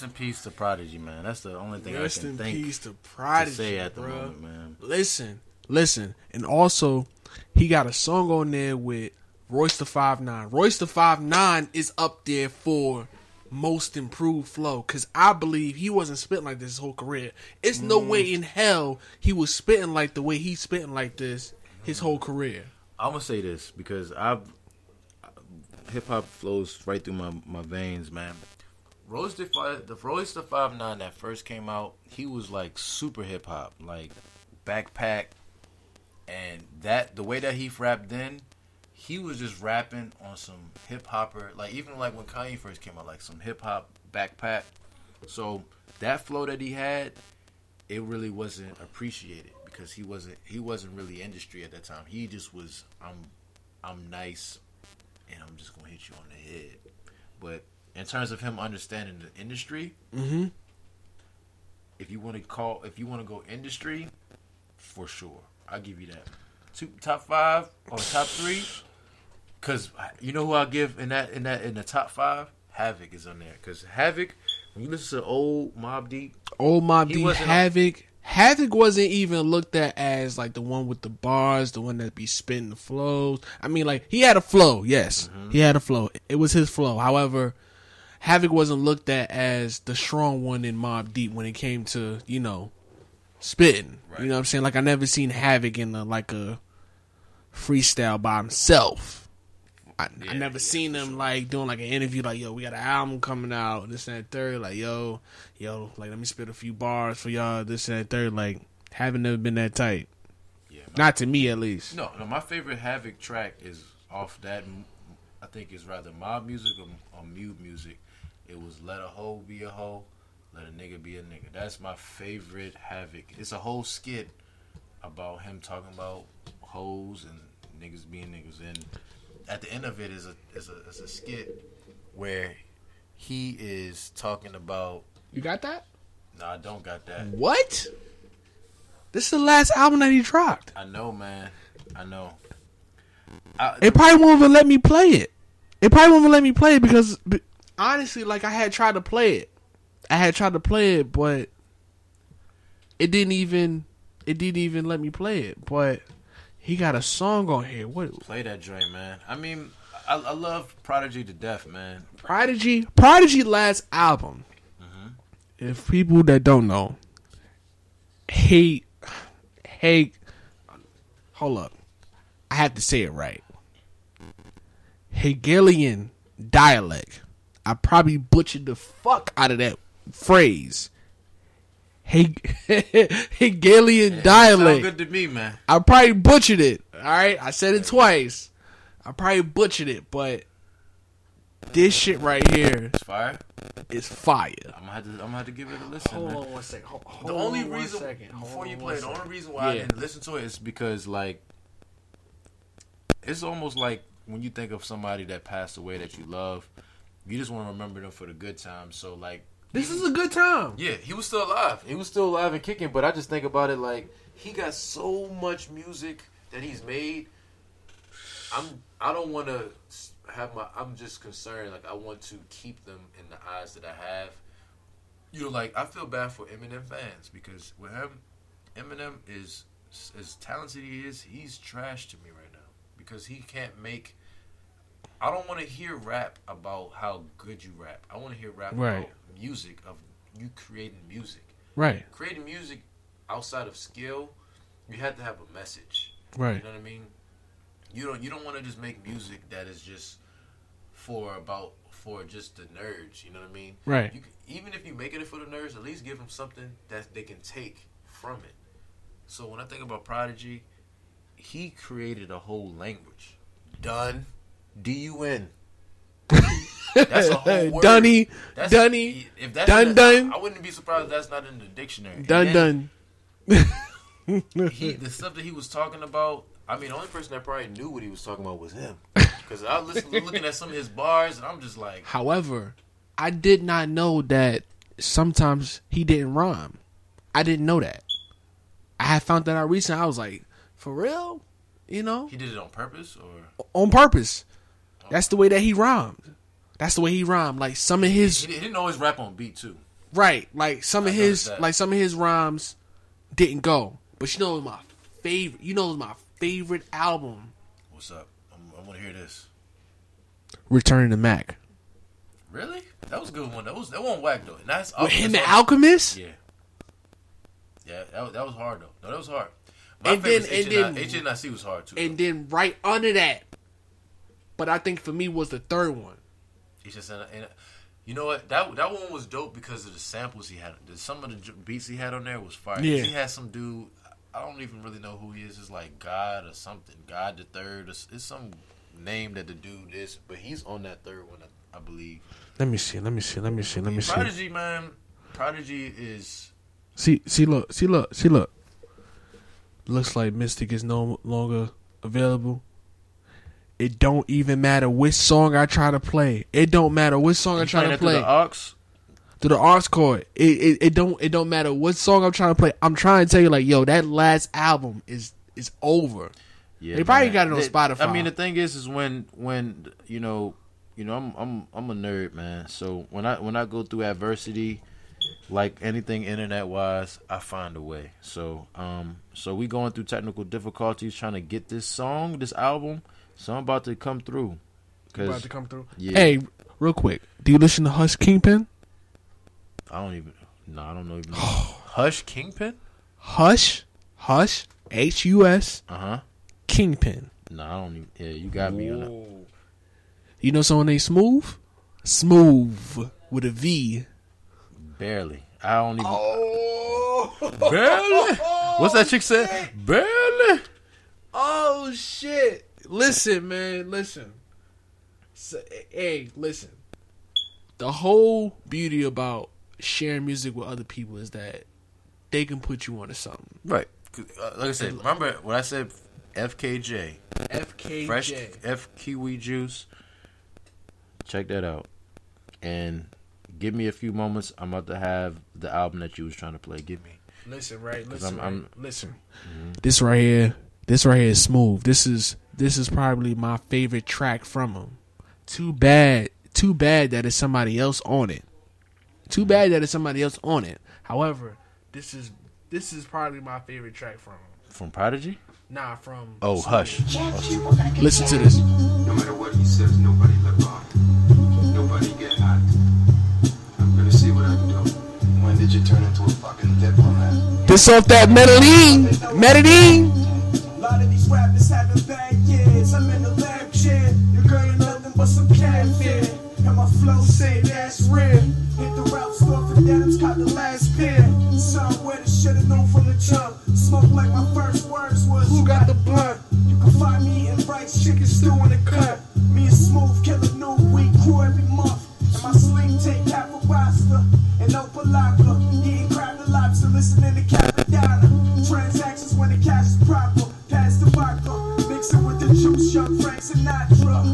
Rest in peace to Prodigy, man. That's the only thing Rest I can in think peace to to say at the bruh. moment, man. Listen, listen, and also he got a song on there with Royce da Five Nine. Royce da Five Nine is up there for most improved flow because I believe he wasn't spitting like this his whole career. It's no Mm. way in hell he was spitting like the way he's spitting like this his whole career. I'm gonna say this because I've hip hop flows right through my, my veins, man. Royce da five, the Royce da five nine that first came out, he was like super hip hop, like backpack, and that the way that he rapped then, he was just rapping on some hip hopper, like even like when Kanye first came out, like some hip hop backpack. So that flow that he had, it really wasn't appreciated because he wasn't he wasn't really industry at that time. He just was I'm I'm nice and I'm just gonna hit you on the head. But in terms of him understanding the industry, Mm-hmm. if you want to call if you want to go industry, for sure, I'll give you that. Two top five or top three, because you know who I'll give in that in that in the top five. Havoc is on there because Havoc. When you listen to old Mobb Deep, Old Mobb Deep Havoc. Havoc wasn't even looked at as like the one with the bars, the one that be spitting the flows. I mean, like he had a flow, yes, Mm-hmm. he had a flow. It was his flow. However, Havoc wasn't looked at as the strong one in Mobb Deep when it came to you know spitting. You know what I'm saying? Like I never seen Havoc in a, like a freestyle by himself. I, I never yeah, seen them sure. like doing like an interview, like yo, we got an album coming out, this and that third. Like yo, yo, like let me spit a few bars for y'all, this and that third. Like haven't never been that tight, yeah, not to me at least. No, no. My favorite Havoc track is off that. I think it's rather mob music or, or mute music. It was "Let a Hoe Be a Hoe, Let a Nigga Be a Nigga." That's my favorite Havoc. It's a whole skit about him talking about hoes and niggas being niggas, and at the end of it is a is a is a skit where he is talking about. You got that? No, I don't got that. What? This is the last album that he dropped. I know, man. I know. I, It probably won't even let me play it. It probably won't even let me play it because honestly, like I had tried to play it. I had tried to play it, but it didn't even it didn't even let me play it. But he got a song on here. What Play that joint, man. I mean, I, I love Prodigy to death, man. Prodigy? Prodigy last album. Mm-hmm. If people that don't know, he he hold up. I have to say it right. Hegelian dialect. I probably butchered the fuck out of that phrase. Heg- Hegelian Sound dialect. good to me, man. I probably butchered it. All right, I said it twice. I probably butchered it, but this shit right here It's fire. is fire. I'm gonna have to. I'm gonna have to give it a listen. Hold man. on one second. Hold, hold The only on one reason second. Hold before on you one play, it, the second. only reason why I Yeah. didn't listen to it is because like it's almost like when you think of somebody that passed away that you love, you just want to remember them for the good times. So like, This is a good time. yeah, he was still alive. He was still alive and kicking. But I just think about it like he got so much music that he's made. I'm. I don't want to have my. I'm just concerned. Like I want to keep them in the eyes that I have. You know, like I feel bad for Eminem fans because with him, Eminem is as talented as he is. He's trash to me right now because he can't make. I don't want to hear rap about how good you rap. I want to hear rap Right. about music of you creating music. Right, Creating music outside of skill, you have to have a message. right, You know what I mean? You don't you don't want to just make music that is just for about for just the nerds. You know what I mean? right. You even if you're making it for the nerds, at least give them something that they can take from it. So when I think about Prodigy, he created a whole language. Done, D U N. That's a whole word. Dunny, That's, Dunny, If that's dun in dun. I wouldn't be surprised if that's not in the dictionary. Dun dun. He, the stuff that he was talking about. I mean, the only person that probably knew what he was talking about was him. Because I was looking at some of his bars, and I'm just like, However, I did not know that sometimes he didn't rhyme. I didn't know that. I had found that out recently. I was like, for real? You know? he did it on purpose, or On purpose. That's the way that he rhymed. That's the way he rhymed. Like some of his he didn't always rap on beat too. right, like some of his that. like some of his rhymes didn't go. But you know my favorite you know my favorite album What's up? I'm, I want to hear this. Return of the Mac. Really? That was a good one. That was that wasn't whack though. And that's With him and Alchemist? Yeah. Yeah, that, was- that was hard though. No, that was hard. My And then- favorite and then- HNIC was hard too. And then right under that, but I think for me was the third one. He's just in a, in a, you know what that that one was dope because of the samples he had. Some of the beats he had on there was fire. Yeah. He had some dude. I don't even really know who he is. It's like God or something. God the third. Or, s- it's some name that the dude is, but he's on that third one, I, I believe. Let me see. Let me see. Let me see. Let me see. Prodigy, man. Prodigy is See, see, look, see, look, see, look. Looks like Mystic is no longer available. It don't even matter which song I try to play. It don't matter which song I you try playing to it through play the aux. through the aux cord. It, it it don't it don't matter what song I'm trying to play. I'm trying to tell you like, yo, that last album is is over. Yeah, They probably man. got it on They- Spotify. I mean, the thing is, is when when you know, you know, I'm I'm I'm a nerd, man. So when I when I go through adversity, like anything internet wise, I find a way. So um, so we going through technical difficulties trying to get this song, this album. So I'm about to come through. About to come through. yeah, Hey, real quick, do you listen to Hus Kingpin? I don't even. No, I don't know even. Hus Kingpin. Hus, Hus, H U S Uh huh. Kingpin. No, I don't even. Yeah, you got me on that. You know someone named Smoovth? Smooth with a V. Barely. I don't even. Oh, Barely. What's that chick said? Barely. oh shit! Listen, man, listen. So, hey, listen. The whole beauty about sharing music with other people is that they can put you onto something. Right. Uh, like I said, remember when I said FKJ, FKJ. fresh F kiwi juice. Check that out, and give me a few moments. I'm about to have the album that you was trying to play. Give me. Listen, right? Listen, I'm- right, I'm- listen. This right here, this right here is smooth. This is this is probably my favorite track from him. Too bad, too bad that it's somebody else on it. Too bad that it's somebody else on it. However, this is this is probably my favorite track from him. From Prodigy? Nah, from Oh, Hus. Listen to this. No matter what he says, nobody live on. Nobody get hot. I'm gonna see what I can do. When did you turn into a fucking diplomat? This off that Medellin, Medellin having bad years. I'm in the lab chair. You're girl nothing but some caffeine. And my flow say that's real. Hit the route store for denims, caught the last pair. Somewhere the shit had known from the jump. Smoke like my first words was. Who got the blunt? You can find me in rice, chicken stew in the cut. Me and Smoovth kill a new week, crew every month. And my sleep take half a roster. And open locker, eating crab the lobster, listening to Cappadonna. Transactions when the cash is proper. Pass the vodka. Mixing with the juice, young Frank Sinatra.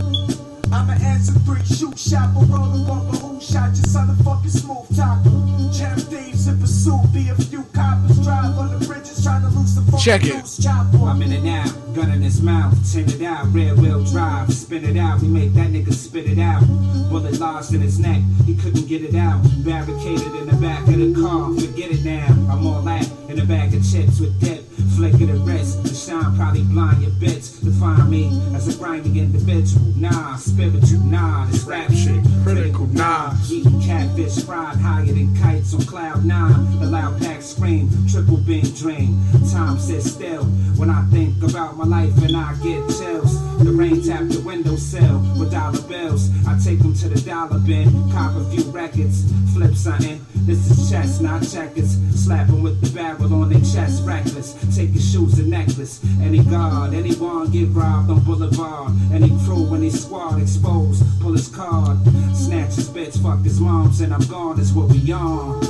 I'ma answer three, shoot shot, but roll bumper. Who shot your son? A fucking smooth topper. Champ Dave's in pursuit, be a few coppers. Drive on the bridges, trying to lose the fucking Check it. I'm in it now, gun in his mouth. turn it out, rear wheel drive. Spin it out, we make that nigga spit it out. Bullet lost in his neck, he couldn't get it out. Barricaded in the back of the car, forget it now. I'm all that in the bag of chips with dip flick of the wrist. The shine probably blind your bitch to find me as a grimy individual. Nah, spiritual, nah, this rap shit. Critical, nah. Eating catfish fried higher than kites on cloud nine. The loud pack scream, triple beam dream. Time sits still when I think about my life and I get chills. The rain tap the windowsill with dollar bills. I take them to the dollar bin, cop a few records, flip something. This is chess, not checkers. Slap 'em with the barrel on their chest, reckless. Take your shoes and necklace. Any guard, anyone get robbed on Boulevard. Any crew when they squad exposed, pull his card. Snatch his bitch, fuck his moms, and I'm gone, is what we on.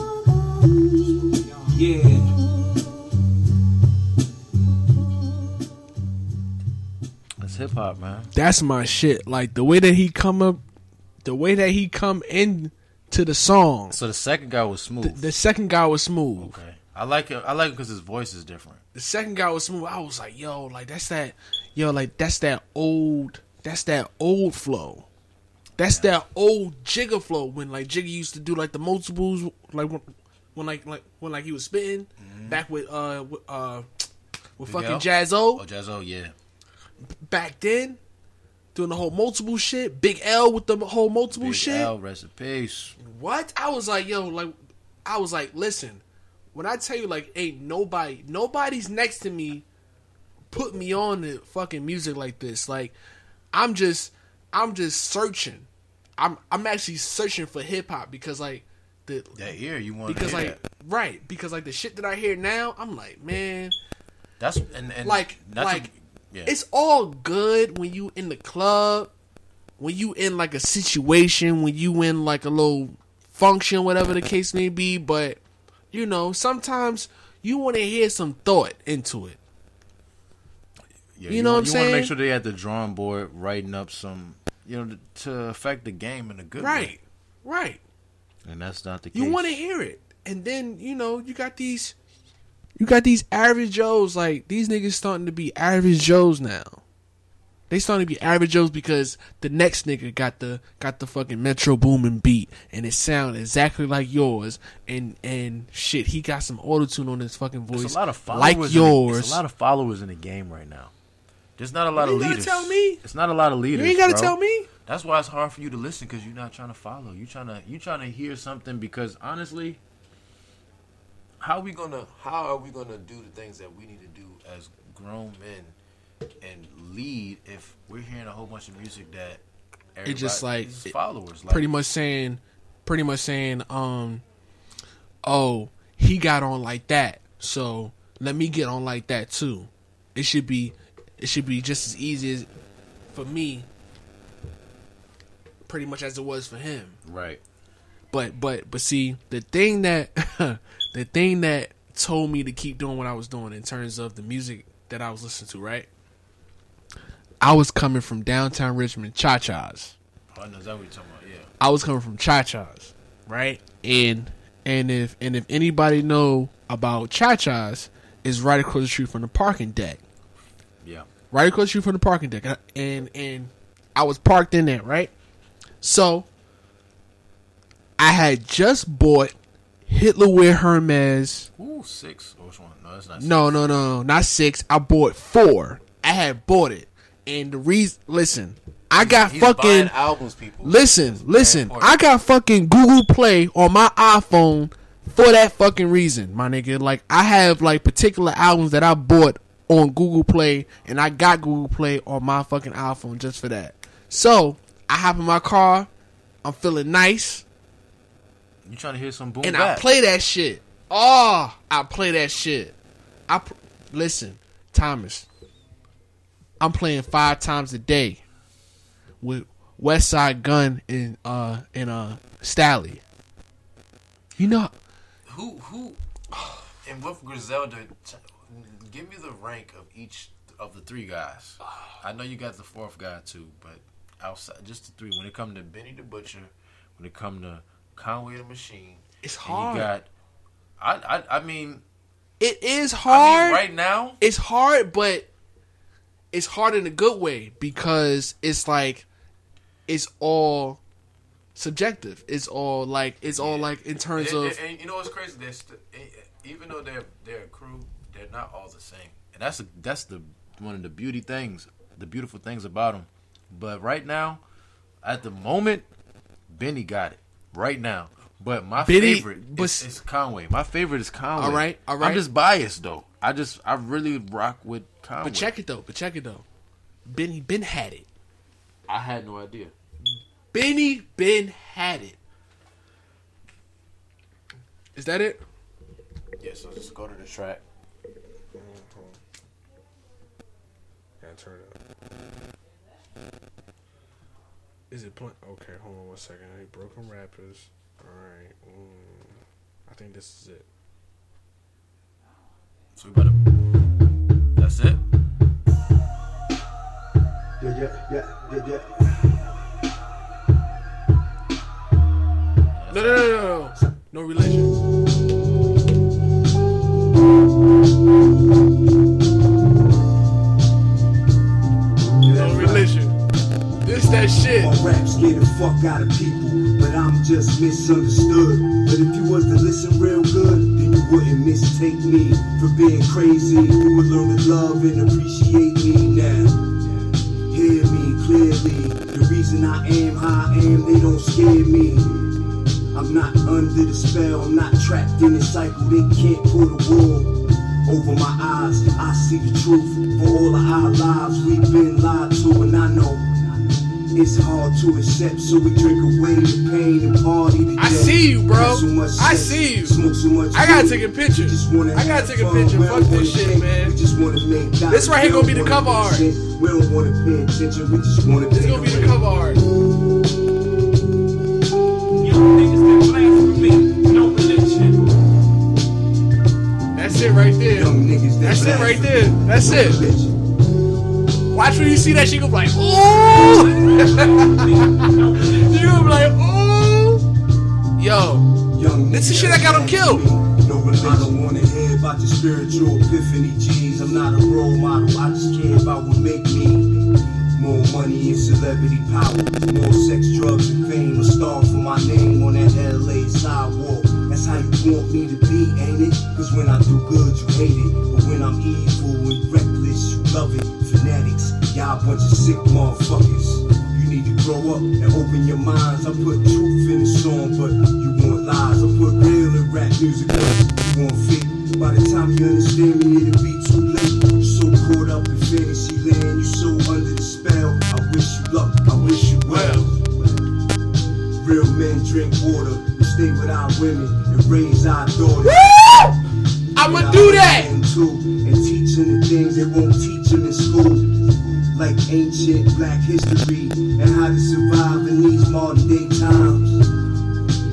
Yeah. That's hip hop, man. That's my shit. Like the way that he come up, the way that he come in to the song. So the second guy was Smoovth. The, the second guy was Smoovth. okay, I like it. I like it because his voice is different. The second guy was Smoovth. I was like, yo, like that's that, yo, like that's that old, that's that old flow. That's that old Jigga flow when like Jigga used to do like the multiples, like when, when like like when like he was spitting back with uh with, uh with Big fucking? Jaz-O Oh, Jaz-O, yeah. back then, doing the whole multiple shit. Big L with the whole multiple Big shit. L, rest in peace. What? I was like, yo, like, I was like, listen, when I tell you, like, ain't nobody, nobody's next to me put me on the fucking music like this. Like, I'm just, I'm just searching. I'm, I'm actually searching for hip hop because, like, the, That ear, you want because, hear like, that. right, because, like, the shit that I hear now, I'm like, man, That's and, and like, like, yeah. it's all good when you in the club, when you in like a situation, when you in like a little function, whatever the case may be. But you know, sometimes you want to hear some thought into it. Yeah, You know want, what I'm saying? you wanna make sure they at the drawing board writing up some, you know, to, to affect the game in a good way. Right, right. And that's not the case. You want to hear it, and then you know you got these, you got these average Joes. Like these niggas starting to be average Joes now. They starting to be average Joes because the next nigga got the got the fucking Metro Boomin beat, and it sound exactly like yours. And and shit, he got some auto tune on his fucking voice, There's a lot of followers. like yours. there's a lot of followers in the game right now. There's not a lot You of leaders. tell me. It's not a lot of leaders. you ain't gotta bro. tell me. That's why it's hard for you to listen because you're not trying to follow. You trying to you trying to hear something because honestly, how are we gonna how are we gonna do the things that we need to do as grown men and lead if we're hearing a whole bunch of music that It just like followers like pretty much saying, pretty much saying, um, oh, he got on like that, so let me get on like that too. It should be, it should be just as easy as for me, pretty much as it was for him. right. But but but see, the thing that the thing that told me to keep doing what I was doing in terms of the music that I was listening to, right? I was coming from downtown Richmond, Cha Cha's. Oh, I know exactly what you're talking about. Yeah. I was coming from Cha Cha's, right? And and if and if anybody know about Cha Cha's, is right across the street from the parking deck, Yeah. right across the street from the parking deck, and and I was parked in there, right? So I had just bought Hitler Wear Hermes. Ooh, six. Oh, which one? No, that's not. No, no, no, not six. I bought four. I had bought it, and the reason, listen, I got He's fucking. albums, people. Listen, It's listen. I got fucking Google Play on my iPhone for that fucking reason, my nigga. Like I have like particular albums that I bought on Google Play, and I got Google Play on my fucking iPhone just for that. So I hop in my car. I'm feeling nice, You trying to hear some boom and bap? I play that shit. Oh, I play that shit. I pr- listen, Thomas. I'm playing five times a day with Westside Gunn and uh and uh Stalley. You know, Who who? And with Griselda, give me the rank of each of the three guys. I know you got the fourth guy too, but outside, just the three. When it come to Benny the Butcher, when it come to Conway the Machine, It's hard. you got. I I I mean, it is hard I mean, right now, it's hard, but it's hard in a good way because it's like it's all subjective. It's all like it's all like in terms and, of and, and you know what's crazy? They're st- eh, eh, even though they're they're a crew, they're not all the same, and that's a, that's the one of the beauty things, the beautiful things about them. But right now, at the moment, Benny got it right now. But my Benny- favorite but- is, is Conway. My favorite is Conway. All right, all right. I'm just biased though. I just I really rock with Conway. but check it though. But check it though. Benny Ben had it. I had no idea. Benny Ben had it. Is that it? Yeah, so just go to the track. Yeah, turn it up. Is it playing? Okay, hold on one second. Hey, Broken Rappers. All right. Mm, I think this is it. So we better. That's it. Yeah, yeah, yeah, yeah, yeah. No, no, no, no, no. No religion. No religion. This that shit. My rap scare the fuck out of people, but I'm just misunderstood. But if you was to listen real good, then you wouldn't mistake me for being crazy. You would learn to love and appreciate me now. Hear me clearly. The reason I am how I am, they don't scare me. I'm not under the spell, I'm not trapped in a cycle. They can't put a wall over my eyes. I see the truth. For all of our lives, we've been lied to, and I know it's hard to accept. So we drink away the pain and party. I see you, bro. So much I see you. Smoke so much I gotta take a picture. We just wanna I gotta take a picture. Fuck this shit, man. We just wanna make. This right here We gonna be the cover art. sense. We don't wanna pay attention. We just wanna This gonna be the cover art. Young niggas that blasphemy, no religion. That's it right there. Young niggas that That's it right there. That's it. Watch when you see that shit, go be like, ooh. you gonna be like, ooh. Yo, Young This is shit that got him killed. I don't wanna hear about your spiritual epiphany, G's. I'm not a role model. I just care about what make me. More money and celebrity power. More sex, drugs, and fame. A star for my name on that LA sidewalk. That's how you want me to be, ain't it? Cause when I do good, you hate it. When I'm evil and reckless, you love it. Fanatics, y'all bunch of sick motherfuckers. You need to grow up and open your minds. I put truth in the song, but you want lies. I put real in rap music, but you want fake. By the time you understand me, it'll be too late. So caught up in fantasy land, you so under the spell. I wish you luck, I wish you well. Real men drink water, we stay with our women and raise our daughters. I'ma do that. And too, and teach the things they won't teach them in school. Like ancient black history and how to survive in these modern day times.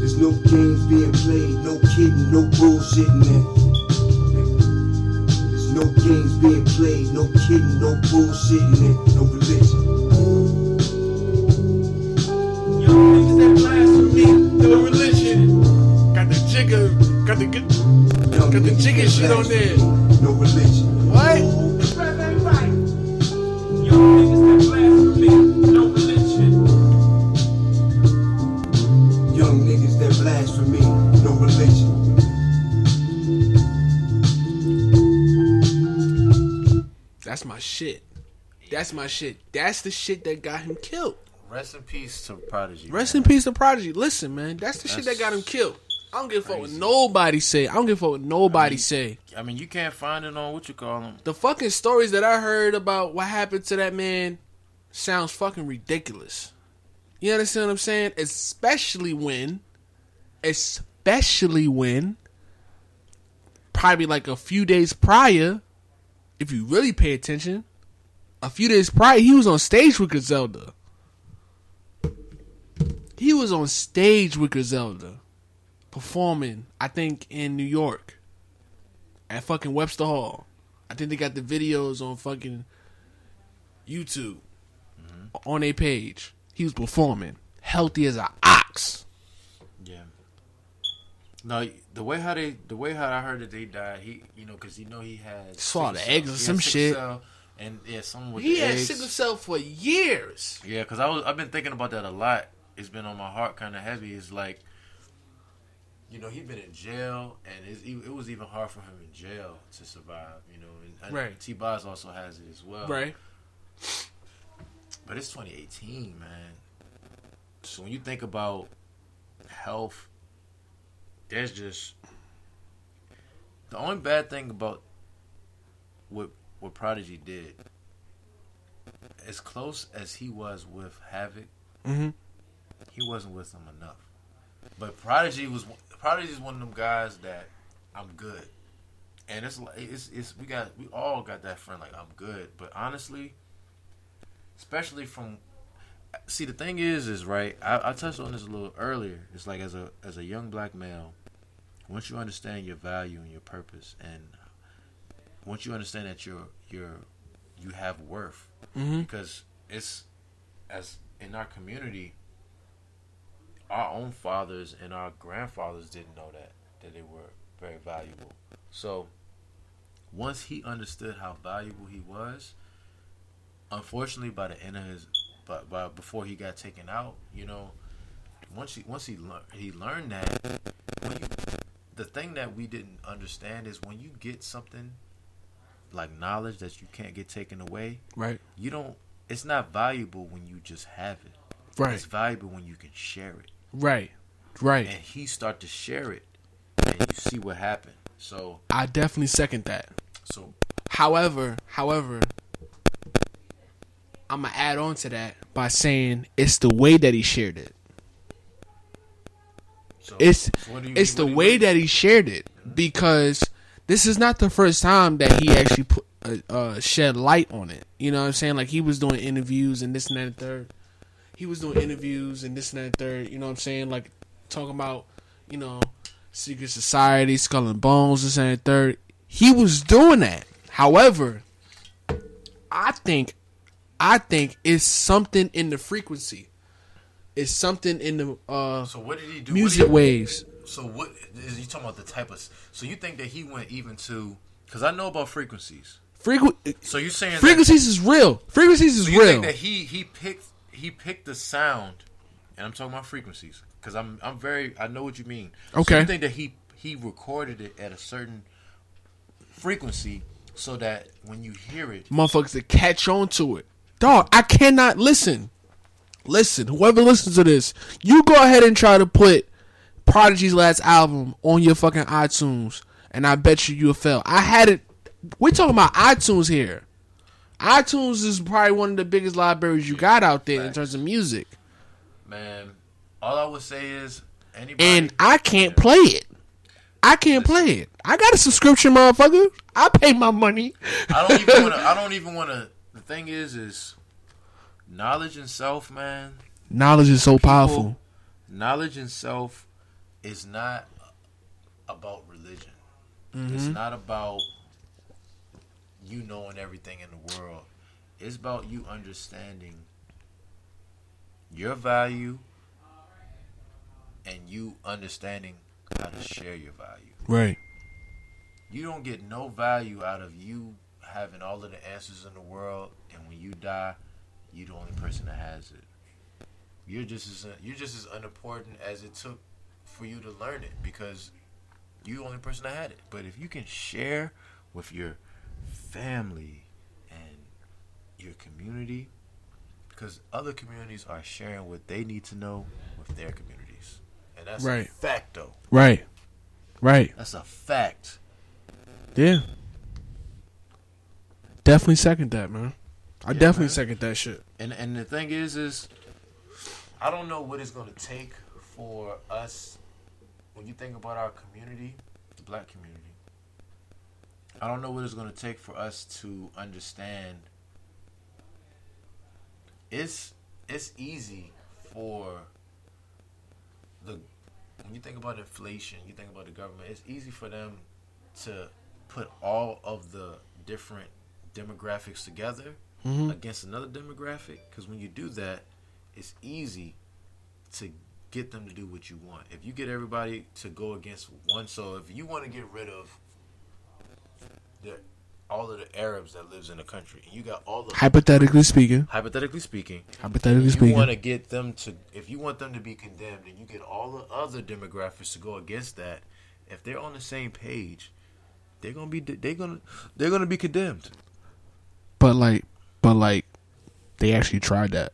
There's no games being played, no kidding, no bullshitting there. There's no games being played, no kidding, no bullshitting there, no religion. Young niggas that blasphemy, No religion. Got the jigger, got the good, got the niggas jigger that shit on there. No religion. What? young niggas that blasphemy, no religion. Young niggas that blasphemy, no religion. That's my shit. That's my shit. That's the shit that got him killed. Rest in peace to Prodigy. Rest man. in peace to Prodigy. Listen, man, that's the shit that got him killed. I don't give a fuck what nobody say. I don't give a fuck what nobody mean- say. I mean, you can't find it on what you call them. The fucking stories that I heard about what happened to that man sounds fucking ridiculous. You understand what I'm saying? Especially when, especially when, probably like a few days prior, if you really pay attention, a few days prior, he was on stage with Griselda. He was on stage with Griselda, performing, I think, in New York at fucking Webster Hall. I think they got the videos on fucking YouTube mm-hmm. on a page. he was performing, healthy as an ox. Yeah. No, the way how they, the way how I heard that they died, he, you know, because you know he had Swallowed sickle eggs or some shit. cell, and yeah, something with He the had eggs. sickle cell for years. Yeah, because I was I've been thinking about that a lot. It's been on my heart, kind of heavy. It's like, you know, he'd been in jail, and it's, it was even hard for him in jail to survive. You know, and, Right. T-Boz also has it as well. Right. But it's 2018, man. So when you think about health, there's just the only bad thing about what what Prodigy did. As close as he was with Havoc, Mhm. he wasn't with them enough. But Prodigy was Prodigy is one of them guys that I'm good, and it's like it's it's we got we all got that friend like I'm good. But honestly, especially from see the thing is is right I, I touched on this a little earlier it's like as a as a young black male once you understand your value and your purpose and once you understand that you're you're you have worth Mhm. because it's as in our community our own fathers and our grandfathers didn't know that that they were very valuable so once he understood how valuable he was unfortunately by the end of his but by before he got taken out you know once he once he learned he learned that when you, the thing that we didn't understand is when you get something like knowledge that you can't get taken away Right. you don't it's not valuable when you just have it Right. it's valuable when you can share it Right. Right. and he start to share it and you see what happened so I definitely second that. so However, however, I'm gonna add on to that by saying it's the way that he shared it. so It's so you- it's the way that he shared it because this is not the first time that he actually put uh, uh, shed light on it. You know what I'm saying? Like he was doing interviews and this and that and third. He was doing interviews and this and that and third. You know what I'm saying? Like talking about you know secret society, skull and bones, this and that and third. He was doing that. However, I think I think it's something in the frequency. It's something in the uh, so what did he do music he- waves. So what is you talking about the type of? So you think that he went even to? Because I know about frequencies. Frequ- So you saying frequencies is real. Frequencies is so you real. think that he he picked he picked the sound, and I'm talking about frequencies because I'm I'm very I know what you mean. So Okay. you think that he he recorded it at a certain frequency so that when you hear it, Motherfuckers to catch on to it. Dog, I cannot listen. Listen, whoever listens to this, you go ahead and try to put Prodigy's last album on your fucking iTunes, and I bet you you'll fail. I had it. We're talking about iTunes here. iTunes is probably one of the biggest libraries you got out there in terms of music, man, all I would say is anybody. and I can't play it. I can't play it. I got a subscription, motherfucker. I pay my money. I don't even want to. I don't even want to. The thing is, is knowledge and self, man. Knowledge is so powerful. knowledge and self is not about religion. It's mm-hmm. not about you knowing everything in the world. It's about you understanding your value and you understanding how to share your value. Right. You don't get no value out of you having all of the answers in the world, and when you die, you're the only person that has it. You're just as you're just as unimportant as it took for you to learn it because you're the only person that had it. But if you can share with your family and your community, because other communities are sharing what they need to know with their communities, and that's a Right. fact, though. Right. Right. That's a fact. Yeah. Definitely second that, man. I definitely man. second that shit. And and the thing is, is I don't know what it's gonna take for us when you think about our community, the black community. I don't know what it's gonna take for us to understand. It's it's easy for the when you think about inflation, you think about the government. It's easy for them to put all of the different demographics together mm-hmm. against another demographic because when you do that it's easy to get them to do what you want. If you get everybody to go against one, so if you want to get rid of the all of the Arabs that lives in the country, and you got all the Hypothetically speaking, hypothetically speaking, hypothetically speaking. you want to get them to if you want them to be condemned and you get all the other demographics to go against that. If they're on the same page they're gonna be they're gonna they're gonna be condemned. But like, but like, they actually tried that.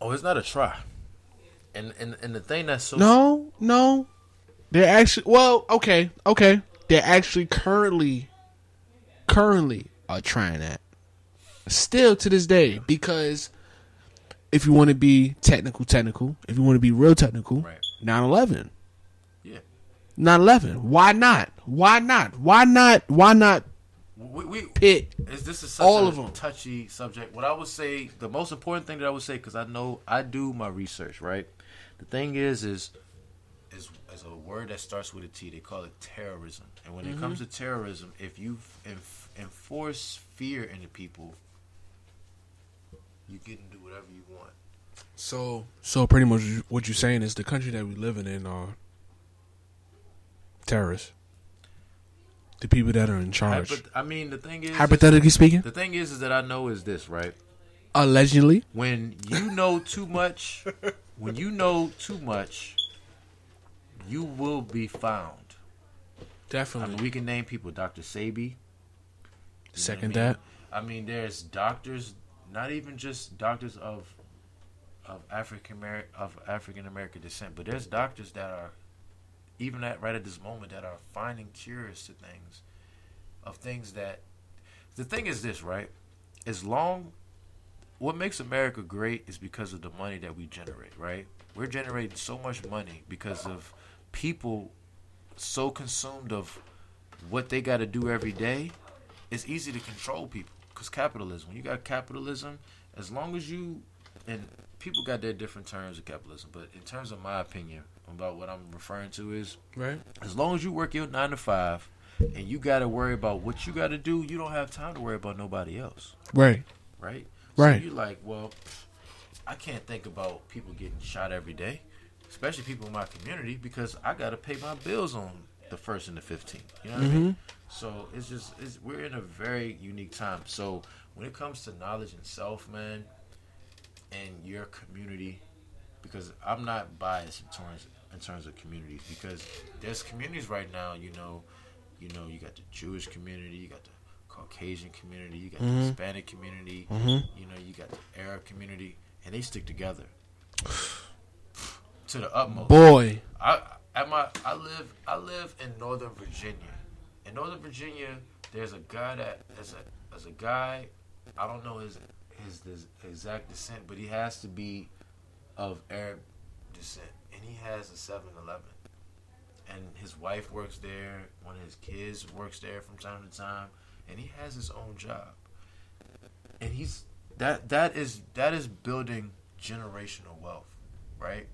oh it's not a try. And and, and the thing that's so No, no, they're actually well, okay, okay, they're actually currently, currently are trying that. Still to this day, because if you want to be technical, technical, if you want to be real technical, Right. 9-11. yeah 9-11. Why not? Why not? Why not? Why not we, we pit Is this is such All a of 'em. touchy subject? What I would say, the most important thing that I would say, because I know I do my research, right? The thing is, is is is a word that starts with a T. They call it terrorism. And when it mm-hmm. comes to terrorism, if you enf- enforce fear into people, you get to do whatever you want. So, so pretty much what you're saying is the country that we living in are terrorists. The people that are in charge. Hypo- I mean, the thing is, Hypothetically speaking, the thing is, is that I know is this, right? allegedly. when you know too much, when you know too much, you will be found. I Definitely. mean, we can name people, Dr. Sebi. You know what Second I mean? that. I mean, there's doctors, not even just doctors of of African American of African American descent, but there's doctors that are even at right at this moment that are finding cures to things of things that the thing is this, right? As long what makes America great is because of the money that we generate, right? We're generating so much money because of people so consumed of what they got to do every day. It's easy to control people because capitalism. When you got capitalism, as long as you and people got their different terms of capitalism, but in terms of my opinion about what I'm referring to is Right. as long as you work your nine to five and you got to worry about what you got to do, you don't have time to worry about nobody else Right. right? Right. So you're like, well, I can't think about people getting shot every day, especially people in my community, because I got to pay my bills on the first and the fifteenth. You know what I mean? Mm-hmm. So it's just it's, we're in a very unique time. So when it comes to knowledge and self, man, and your community, because I'm not biased in terms in terms of communities, because there's communities right now. You know, you know, you got the Jewish community, you got the Caucasian community, you got the mm-hmm. Hispanic community, mm-hmm. you know, you got the Arab community, and they stick together to the utmost. Boy. I at my I live I live in Northern Virginia. In Northern Virginia, there's a guy that as a as a guy, I don't know his his, his exact descent, but he has to be of Arab descent, and he has a 7-Eleven. And his wife works there. One of his kids works there from time to time, and he has his own job. And he's that that is that is building generational wealth, right?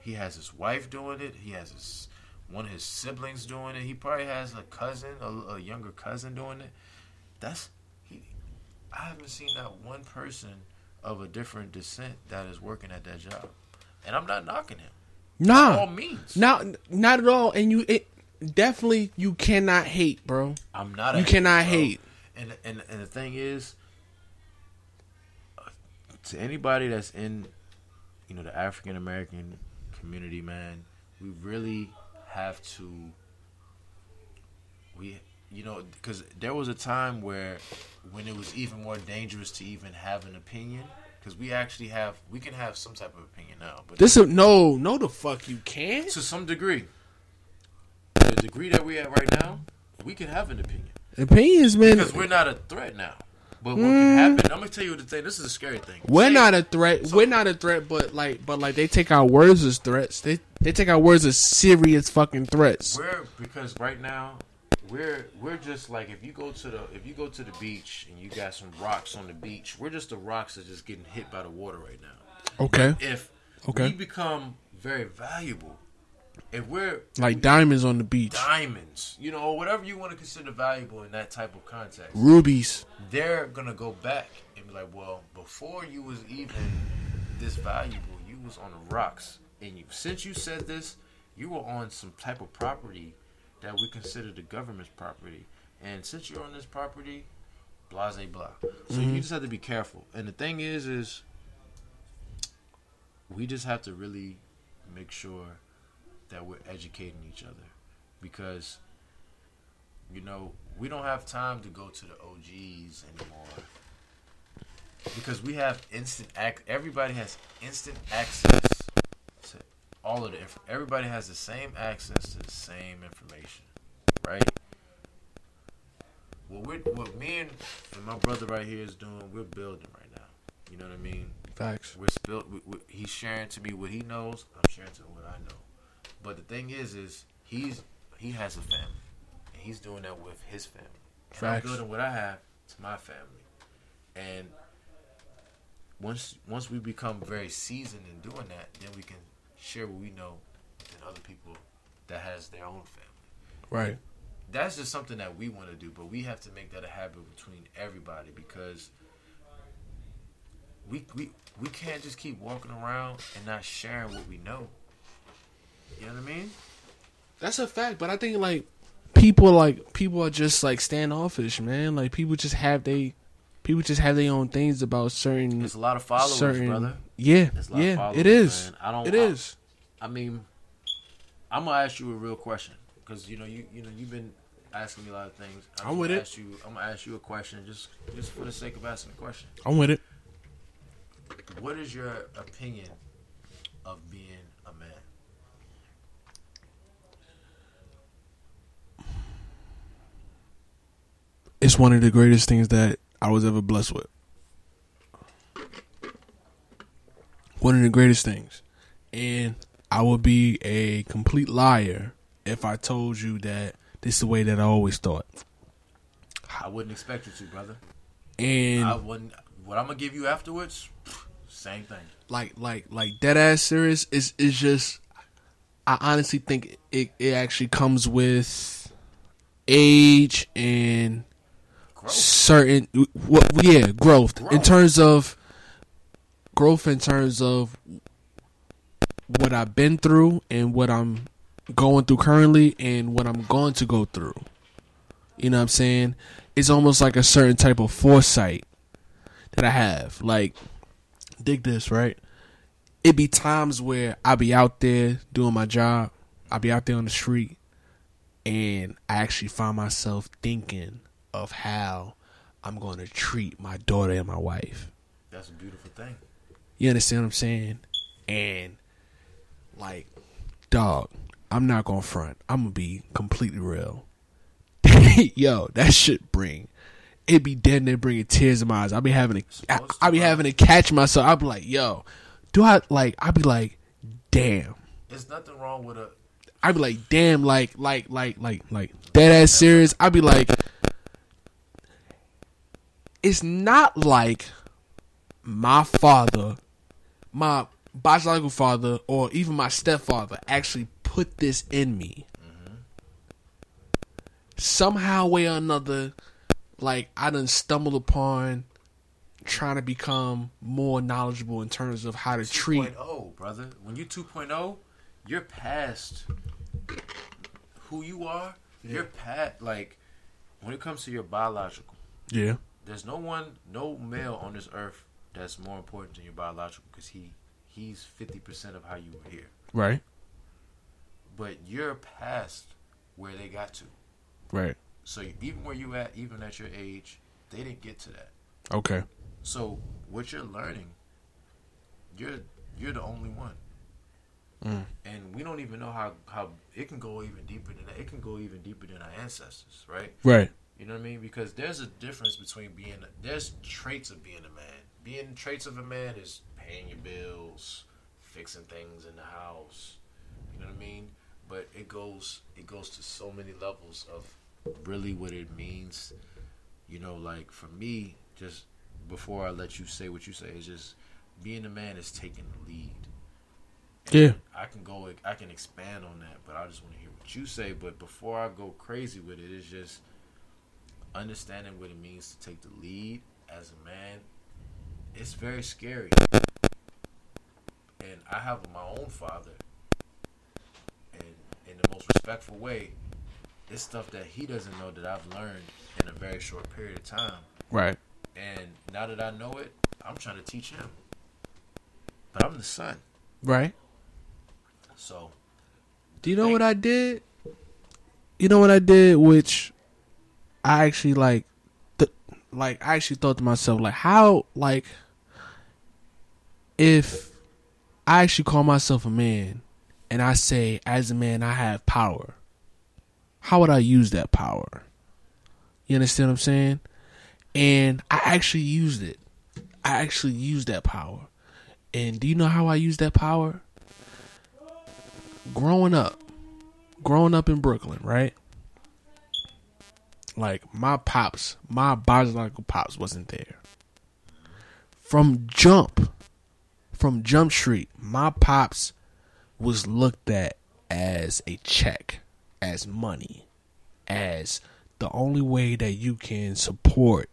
He has his wife doing it. He has his one of his siblings doing it. He probably has a cousin, a, a younger cousin doing it. That's he. I haven't seen that one person of a different descent that is working at that job, and I'm not knocking him. By all Nah. means, Not not at all. And you it definitely you cannot hate, bro. I'm not. You hater, cannot bro. hate. And and and the thing is, uh, to anybody that's in, you know, the African American community, man, we really have to. We, you know, because there was a time where, when it was even more dangerous to even have an opinion, because we actually have, we can have some type of opinion now, but This is no, no the fuck you can't. to some degree, the degree that we're at right now, we can have an opinion. Opinions, man. Because we're not a threat now. But what can mm-hmm. happen? I'm gonna tell you the thing. This is a scary thing. We're Say- not a threat. we're not a threat, but like, but like, they take our words as threats. They they take our words as serious fucking threats. We're because right now we're we're just like if you go to the if you go to the beach and you got some rocks on the beach, we're just the rocks that just getting hit by the water right now. Okay, If Okay. we become very valuable, if we're like diamonds on the beach, diamonds, you know, whatever you want to consider valuable in that type of context, rubies. they're gonna go back and be like, well, before you was even this valuable, you was on the rocks, and you since you said this, you were on some type of property that we consider the government's property, and since you're on this property, blase blah. So you mm-hmm. just have to be careful. And the thing is, is we just have to really make sure that we're educating each other because you know we don't have time to go to the OGs anymore because we have instant ac- everybody has instant access all of the inf- everybody has the same access to the same information right what we what me and, and my brother right here is doing we're building right now you know what I mean Facts. we're spill. We, we, he's sharing to me what he knows. I'm sharing to him what I know. But the thing is, is he's he has a family, and he's doing that with his family. And Facts. I'm building what I have to my family, and once once we become very seasoned in doing that, then we can share what we know with other people that has their own family Right. that's just something that we want to do, but we have to make that a habit between everybody because we we we can't just keep walking around and not sharing what we know. You know what I mean? That's a fact, but I think like people like people are just like standoffish, man. Like people just have they people just have their own things about certain There's a lot of followers, certain brother. Yeah, There's a lot yeah, followers, it is. man. I don't- It I- is. I mean, I'm gonna ask you a real question because you know you you know you've been asking me a lot of things. I'm just with it. Ask you, I'm gonna ask you a question just just for the sake of asking a question. I'm with it. What is your opinion of being a man? It's one of the greatest things that I was ever blessed with. One of the greatest things. And I would be a complete liar if I told you that this is the way that I always thought. I wouldn't expect you to, brother. And I wouldn't. What I'm gonna give you afterwards, same thing. like like like dead ass serious is is just I honestly think it it actually comes with age and Growth. certain what yeah growth. in terms of growth in terms of what I've been through and what I'm going through currently and what I'm going to go through. You know what I'm saying? It's almost like a certain type of foresight that I have. Like dig this, right? It be times where I be out there doing my job. I be out there on the street and I actually find myself thinking of how I'm going to treat my daughter and my wife. That's a beautiful thing. You understand what I'm saying? And like, dog, I'm not gonna front. I'm gonna be completely real. Yo, that shit bring it be dead there bringing tears in my eyes. I'll be having to, I, Supposed I be having to catch myself. I'll be like, yo, do I like? I'll be like, damn. There's nothing wrong with a. I be like, damn, like, like, like, like, like, dead ass serious. I be like, it's not like my father, my biological father, or even my stepfather actually put this in me. Somehow, way or another, like I done stumbled upon trying to become more knowledgeable in terms of how to treat 2.0, brother. When you're 2.0, you're past who you are. You're past like when it comes to your biological. yeah There's no one, no male on this earth that's more important than your biological because he he's 50% of how you were here. right But you're past where they got to. right So even where you at, even at your age, they didn't get to that. okay So what you're learning, you're you're the only one. Mm. And we don't even know how how it can go even deeper than that. It can go even deeper than our ancestors, right? right You know what I mean? Because there's a difference between being there's traits of being a man. Being traits of a man is paying your bills, fixing things in the house. You know what I mean? But it goes it goes to so many levels of really what it means. You know, like for me, just before I let you say what you say, is just being a man is taking the lead. And Yeah. I can go I can expand on that, but I just want to hear what you say. But before I go crazy with it, it's just understanding what it means to take the lead as a man. It's very scary. and I have my own father, and in the most respectful way, it's stuff that he doesn't know that I've learned in a very short period of time. Right. And now that I know it, I'm trying to teach him. But I'm the son, Right. so Do you know what I did? You know what I did, which I actually like. Th- like I actually thought to myself, like, how, like, if I actually call myself a man, and I say, as a man, I have power. How would I use that power? You understand what I'm saying? And I actually used it. I actually used that power. And do you know how I used that power? growing up, growing up in Brooklyn, right? Like my pops, my biological pops wasn't there. From jump, from Jump Street, my pops was looked at as a check, as money, as the only way that you can support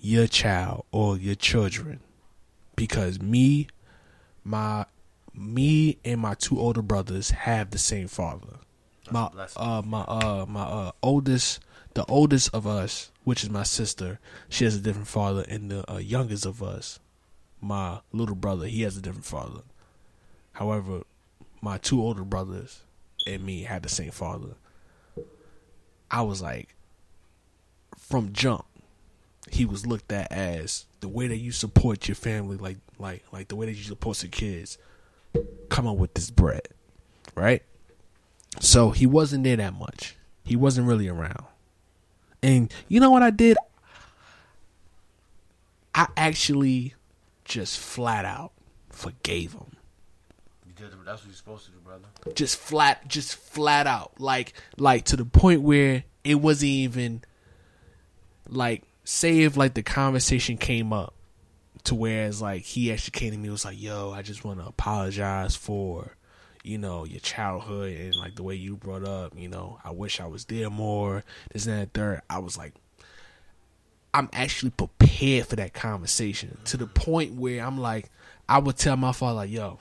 your child or your children. Because me, my me and my two older brothers have the same father. My uh my uh my uh oldest the oldest of us, which is my sister, she has a different father, and the uh, youngest of us, my little brother, he has a different father. However, my two older brothers and me had the same father. I was like, from jump, he was looked at as the way that you support your family, like like like the way that you support your kids. Come on with this bread, right? So he wasn't there that much. He wasn't really around. And you know what I did? I actually just flat out forgave him. you did. That's what you're supposed to do, brother. Just flat just flat out. Like like to the point where it wasn't even like say if like the conversation came up to where it's like he actually came to me was like, Yo, I just wanna apologize for you know, your childhood and like the way you brought up, you know, I wish I was there more, this and that third. I was like I'm actually prepared for that conversation to the point where I'm like, I would tell my father, like, yo,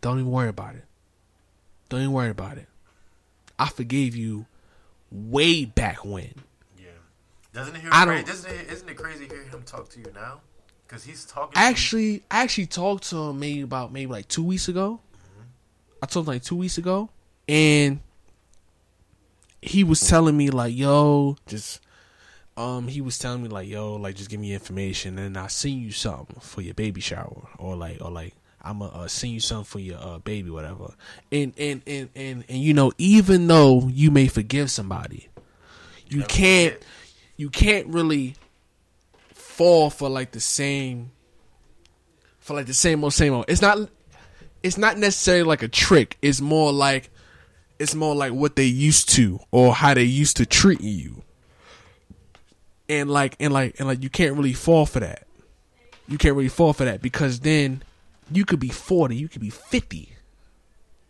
don't even worry about it. Don't even worry about it. I forgave you way back when. Yeah. Doesn't it hear? I cra- don't- Doesn't it, isn't it crazy hear him talk to you now? Because he's talking. Actually, I actually talked to him maybe about maybe like two weeks ago. I told him like two weeks ago, and he was telling me like, "Yo, just." Um, he was telling me like, "Yo, like, just give me information, and I send you something for your baby shower, or like, or like, I'm gonna uh, send you something for your uh, baby, whatever." And and and and and you know, even though you may forgive somebody, you Never can't, forget. you can't really fall for like the same for like the same old same old. It's not it's not necessarily like a trick. It's more like it's more like what they used to or how they used to treat you. And like and like and like you can't really fall for that. You can't really fall for that because then you could be 40, you could be 50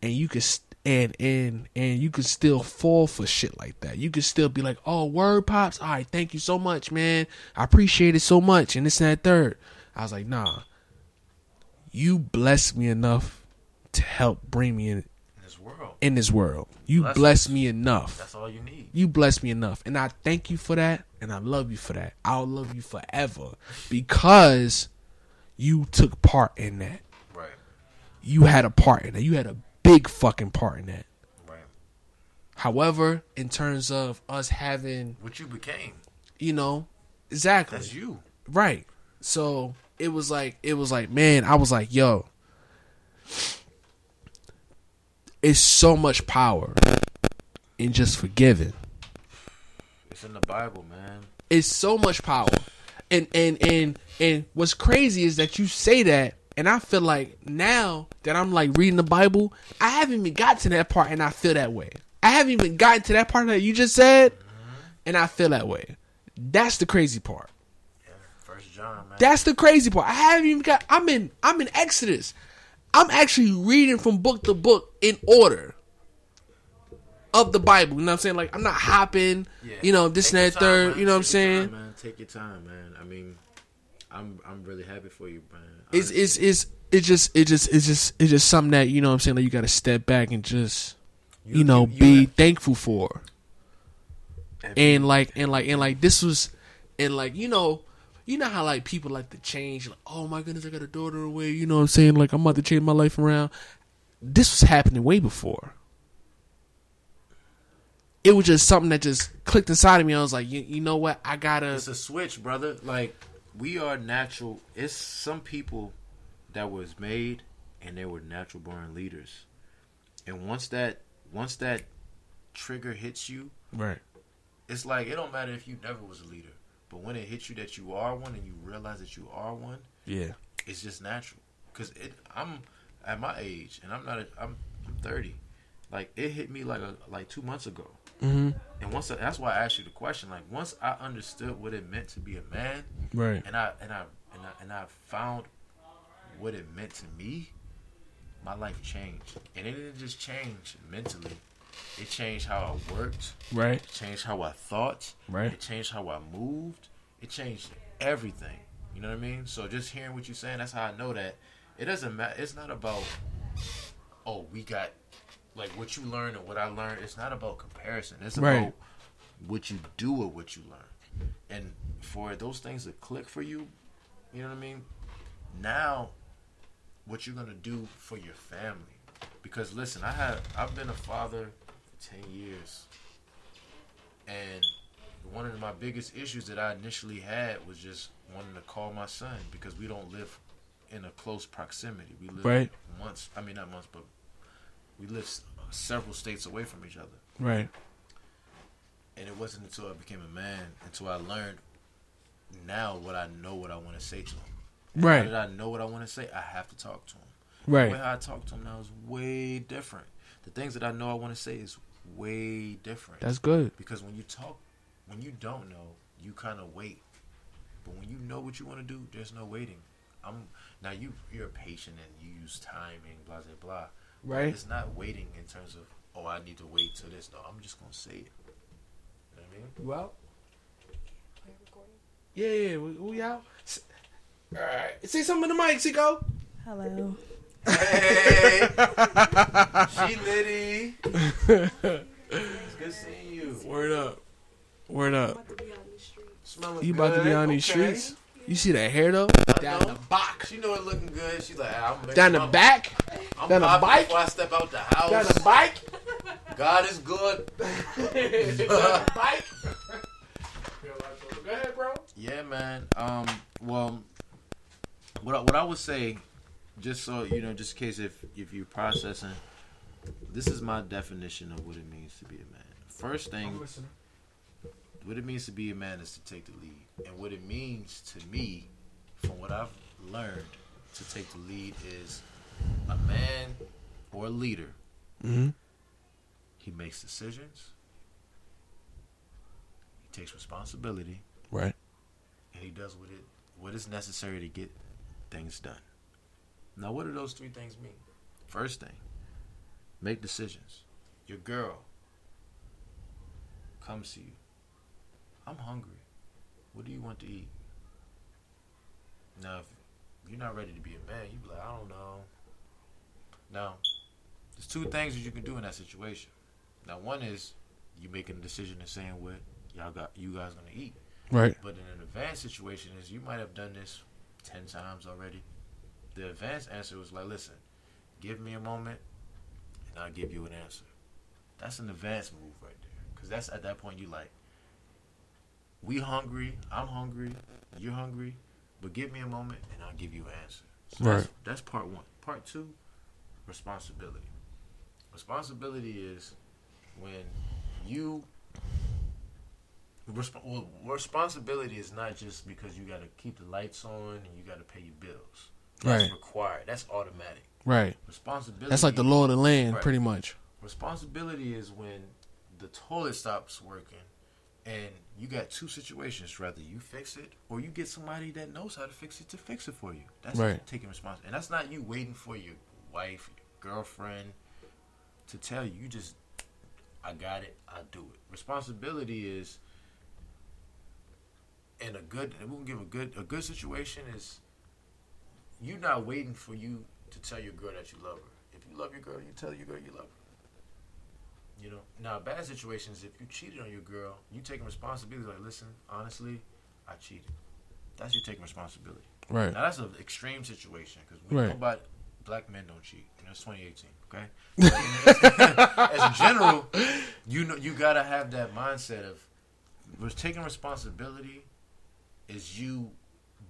and you could and and and you could still fall for shit like that. You could still be like, "Oh, word pops. All right, thank you so much, man. I appreciate it so much." And this and that third. I was like, "Nah. You blessed me enough to help bring me in in this world. in this world. You bless, blessed me enough. That's all you need. You blessed me enough, and I thank you for that, and I love you for that. I'll love you forever because you took part in that. Right. You had a part in that. You had a big fucking part in that." Right. However, in terms of us having, What you became. you know, exactly That's you. right. So it was like it was like, man, I was like, yo, it's so much power in just forgiving. It's in the Bible, man. It's so much power. And and and and what's crazy is that you say that and I feel like now that I'm like reading the Bible, I haven't even got to that part and I feel that way. I haven't even gotten to that part that you just said and I feel that way. That's the crazy part. Yeah. First John, man. That's the crazy part. I haven't even got I'm in I'm in Exodus. I'm actually reading from book to book in order of the Bible. You know what I'm saying? Like I'm not hopping, Yeah. you know, this Take and that time, third, man. you know what I'm saying? time, man. Take your time, man. I mean, I'm I'm really happy for you, man. It's Honestly. it's it's it just it just it's just it's just something that you know what I'm saying like you got to step back and just you, know be thankful for. And like and like and like this was and like you know you know how like people like to change like oh my goodness I got a daughter away you know what I'm saying like I'm about to change my life around. This was happening way before. It was just something that just clicked inside of me. I was like, you, you know what? I gotta. It's a switch, brother. Like we are natural. It's some people that was made and they were natural born leaders. And once that once that trigger hits you, Right. it's like it don't matter if you never was a leader, but when it hits you that you are one and you realize that you are one, Yeah. it's just natural. Cause it, I'm at my age and I'm not. A, I'm, I'm 30. Like it hit me like a like two months ago. Mm-hmm. And once I, that's why I asked you the question. Like once I understood what it meant to be a man, Right. and I and I and I and I found what it meant to me, my life changed. And it didn't just change mentally. It changed how I worked. Right. It changed how I thought. Right. It changed how I moved. It changed everything. You know what I mean? So just hearing what you're saying, that's how I know that it doesn't matter. It's not about oh we got like what you learned and what I learned. It's not about comparison. It's Right. about what you do with what you learn. And for those things to click for you, you know what I mean? Now, what you're gonna do for your family? Because listen, I had I've been a father for ten years, and one of my biggest issues that I initially had was just wanting to call my son because we don't live in a close proximity. We live Right. months. I mean, not months, but we live several states away from each other. Right. And it wasn't until I became a man, until I learned now what I know what I want to say to him. Now Right. that I know what I want to say, I have to talk to him. Right. The way. I talk to him now is way different. The things that I know I want to say is way different. That's good. because when you talk, when you don't know, you kind of wait. But when you know what you want to do, there's no waiting. I'm now you you're patient and you use timing, blah blah blah. Right. It's not waiting in terms of oh I need to wait till this. No, I'm just gonna say it. You know what I mean? Well. Yeah, yeah, we, we out. All right, say something in the mic, Chico. Hello. Hey, she litty. It's good seeing you. Word up, word up. about to be out in the streets. Smelling You about to be good. on these Okay. streets? You see that hair though? Down the back, She know it looking good. She's like, ah, I'm making down the my- back, I'm down the popping bike? before I step out the house. down the bike, God is good. down the bike. Go ahead, bro. Yeah, man. Um, well, what I, what I would say, just so you know, just in case if if you're processing, this is my definition of what it means to be a man. First thing, what it means to be a man is to take the lead, and what it means to me, from what I've learned, to take the lead is a man or a leader. Mm-hmm. He makes decisions. He takes responsibility. Right. and he does what it what is necessary to get things done. Now, what do those three things mean? First thing, make decisions. Your girl comes to you. I'm hungry. What do you want to eat? Now, if you're not ready to be a man, you be like, I don't know. Now, there's two things that you can do in that situation. Now, one is you making a decision and saying what y'all got, you guys gonna eat. Right. But in an advanced situation is you might have done this ten times already. The advanced answer was like, listen, give me a moment and I'll give you an answer. That's an advanced move right there. Cause that's at that point you like, we hungry, I'm hungry, you're hungry, but give me a moment and I'll give you an answer. So that's, Right. that's part one. Part two, responsibility. Responsibility is when you Resp- well, responsibility is not just because you got to keep the lights on and you got to pay your bills. That's Right. required. That's automatic. Right. Responsibility. That's like the law of the land, Right. pretty much. Responsibility is when the toilet stops working, and you got two situations: rather you fix it, or you get somebody that knows how to fix it to fix it for you. That's Right. taking responsibility, and that's not you waiting for your wife, your girlfriend to tell you. You just, I got it. I do it. Responsibility is in a good. We'll give a good a good situation is you're not waiting for you to tell your girl that you love her. If you love your girl, you tell your girl you love her. You know. Now, bad situations. If you cheated on your girl, you taking responsibility. Like, listen, honestly, I cheated. That's you taking responsibility. Right. Now that's an extreme situation because we Right. know about black men don't cheat. You know, it's 2018. Okay. As a general, you know, you gotta have that mindset of was taking responsibility. Is you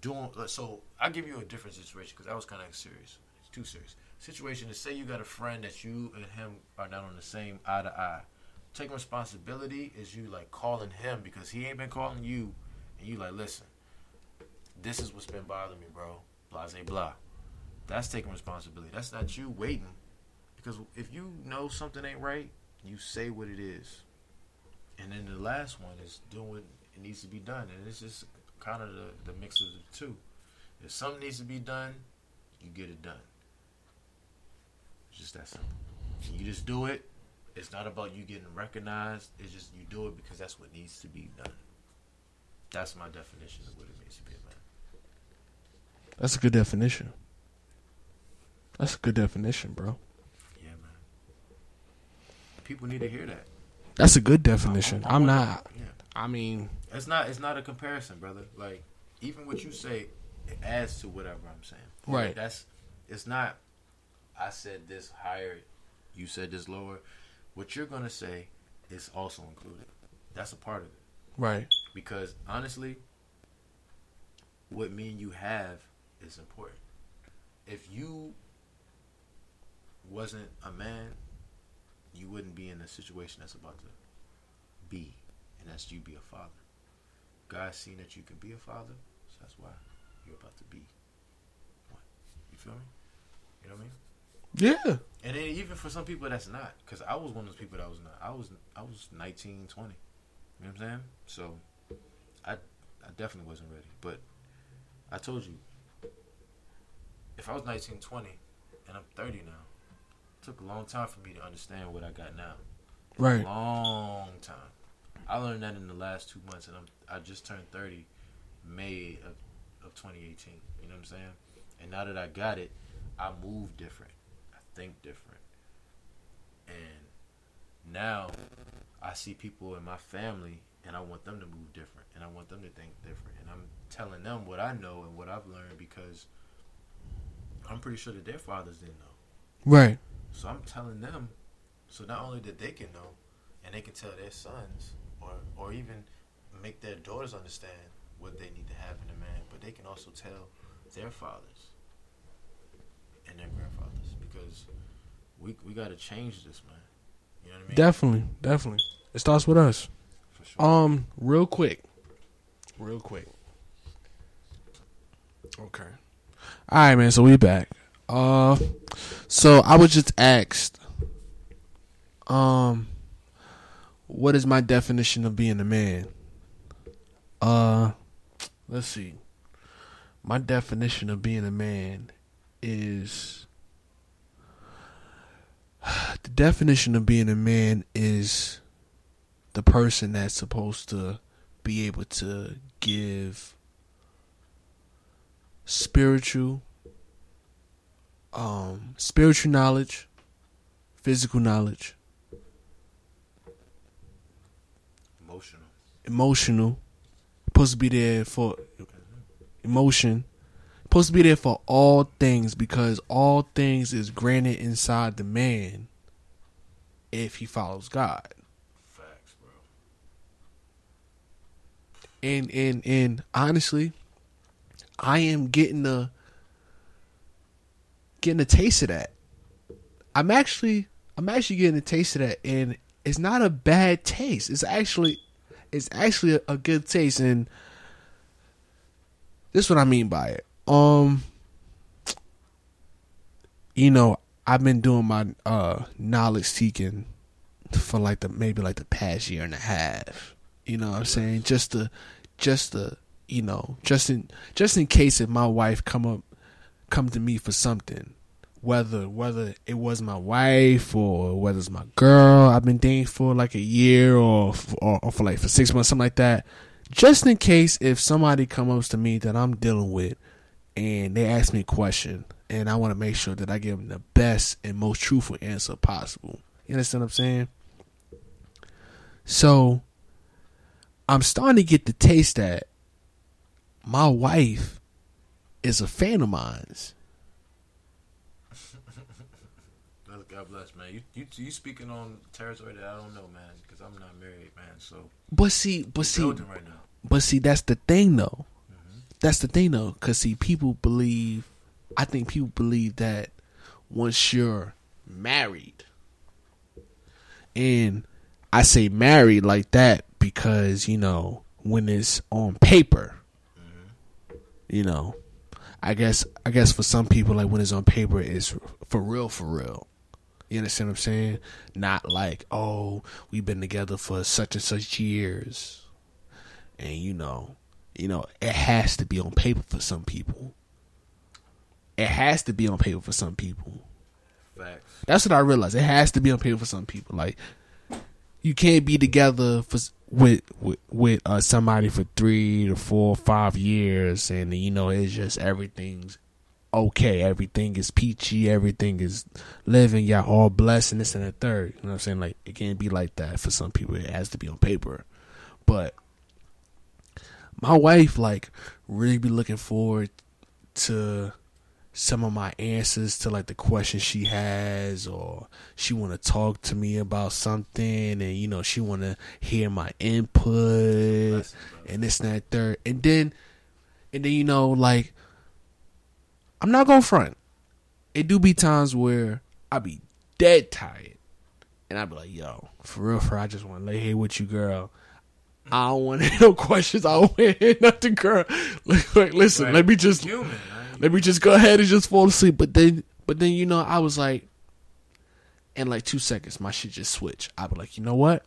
doing so? I'll give you a different situation because that was kind of serious. It's too serious. Situation is say you got a friend that you and him are not on the same eye to eye. Taking responsibility is you like calling him because he ain't been calling you, and you like listen this is what's been bothering me, bro. Blah, blah, blah. That's taking responsibility. That's not you waiting. Because if you know something ain't right, you say what it is. And then the last one is doing it needs to be done. And it's just kind of the, the mix of the two. If something needs to be done, you get it done. It's just that simple. You just do it. It's not about you getting recognized. It's just you do it because that's what needs to be done. That's my definition of what it means to be a man. That's a good definition. That's a good definition, bro. Yeah, man. People need to hear that. That's a good definition. I'm not. Yeah, I mean, it's not. It's not a comparison, brother. Like even what you say, it adds to whatever I'm saying. Right. That's. It's not. I said this higher. You said this lower. What you're gonna say is also included. That's a part of it. right. Because honestly, what me and you have is important. If you wasn't a man, you wouldn't be in the situation that's about to be, and that's you be a father. God seen that you can be a father, so that's why you're about to be one. You feel me? You know what I mean? Yeah. And then even for some people that's not, because I was one of those people that was not. I was I was 19, 20. You know what I'm saying? So I I definitely wasn't ready. But I told you, if I was 19, 20, and I'm 30 now, it took a long time for me to understand what I got now. Right. Long time. I learned that in the last two months, and I'm I just turned 30, May of of 2018. You know what I'm saying? And now that I got it, I move different. I think different. And now I see people in my family and I want them to move different and I want them to think different. And I'm telling them what I know and what I've learned because I'm pretty sure that their fathers didn't know. Right. So I'm telling them so not only that they can know and they can tell their sons or or even make their daughters understand what they need to have in a man, but they can also tell their fathers and their grandfathers because we we gotta change this, man. You know what I mean? Definitely. Definitely. It starts with us. For sure. Um, real quick. Real quick. Okay. All right, man. So we back. Uh, so I was just asked, um, what is my definition of being a man? Uh, let's see. My definition of being a man is the definition of being a man is the person that's supposed to be able to give spiritual um spiritual knowledge physical knowledge Emotional. supposed to be there for emotion supposed to be there for all things because all things is granted inside the man if he follows god Facts, bro. and and and honestly, I am getting a getting a taste of that. I'm actually I'm actually getting a taste of that, and it's not a bad taste. It's actually it's actually a, a good taste, and this is what I mean by it. Um, you know, I've been doing my uh knowledge seeking for like the maybe like the past year and a half. You know what I'm saying? Just to just to you know, just in just in case if my wife come up come to me for something. Whether whether it was my wife or whether it's my girl I've been dating for like a year or or, or for like for six months, something like that. Just in case if somebody comes to me that I'm dealing with and they ask me a question, and I want to make sure that I give them the best and most truthful answer possible. You understand what I'm saying? So I'm starting to get the taste that my wife is a fan of mine's. Man. You you you speaking on territory that I don't know, man, because I'm not married, man. So But see, but see, right now. But see, that's the thing, though. Mm-hmm. That's the thing, though, because see, people believe. I think people believe that once you're married, and I say married like that because you know when it's on paper, mm-hmm. you know, I guess I guess for some people like when it's on paper it's for real, for real. You understand what I'm saying? Not like oh we've been together for such and such years and you know, you know, it has to be on paper for some people. It has to be on paper for some people. Facts. That's what I realized. It has to be on paper for some people. Like you can't be together for with with, with uh, somebody for three to four, five years, and you know it's just everything's okay. Everything is peachy. Everything is living. Y'all all blessed, and this and the third. You know what I'm saying? Like it can't be like that for some people. It has to be on paper. But my wife like really be looking forward to some of my answers to like the questions she has or she want to talk to me about something and you know she want to hear my input and this and that third and then and then you know like i'm not gonna front it do be times where i be dead tired and i be like yo for real for i just want to lay here with you girl I don't want no questions. I don't want hear nothing, girl. Like, like, listen, Right. let me just Human, man. let me just go ahead and just fall asleep. But then, but then you know, I was like, in like two seconds, my shit just switched. I be like, you know what?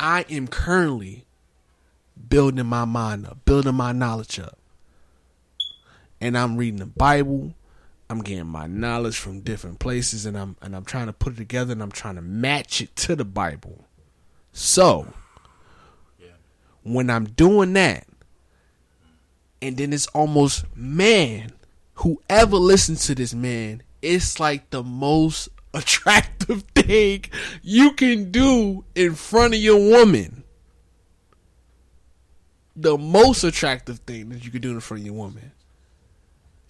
I am currently building my mind up, building my knowledge up, and I'm reading the Bible. I'm getting my knowledge from different places, and I'm and I'm trying to put it together, and I'm trying to match it to the Bible. So, when I'm doing that, and then it's almost man, whoever listens to this man, it's like the most attractive thing you can do in front of your woman. The most attractive thing that you can do in front of your woman.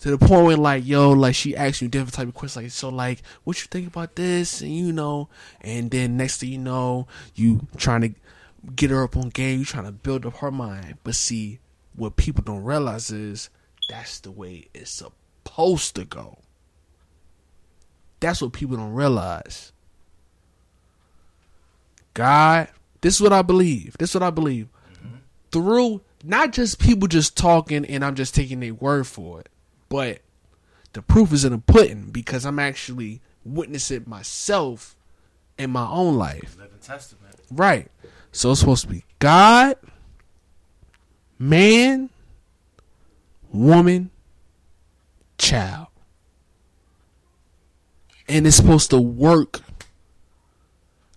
To the point where like, yo, like she asks you different type of questions, like, so like, what you think about this? And you know, and then next thing you know, you trying to get her up on game, you trying to build up her mind. But see, what people don't realize is that's the way it's supposed to go. That's what people don't realize. God, this is what I believe. This is what I believe. Mm-hmm. Through not just people just talking and I'm just taking their word for it, but the proof is in the pudding because I'm actually witnessing myself in my own life. Living testament. Right. So it's supposed to be God, man, woman, child. And it's supposed to work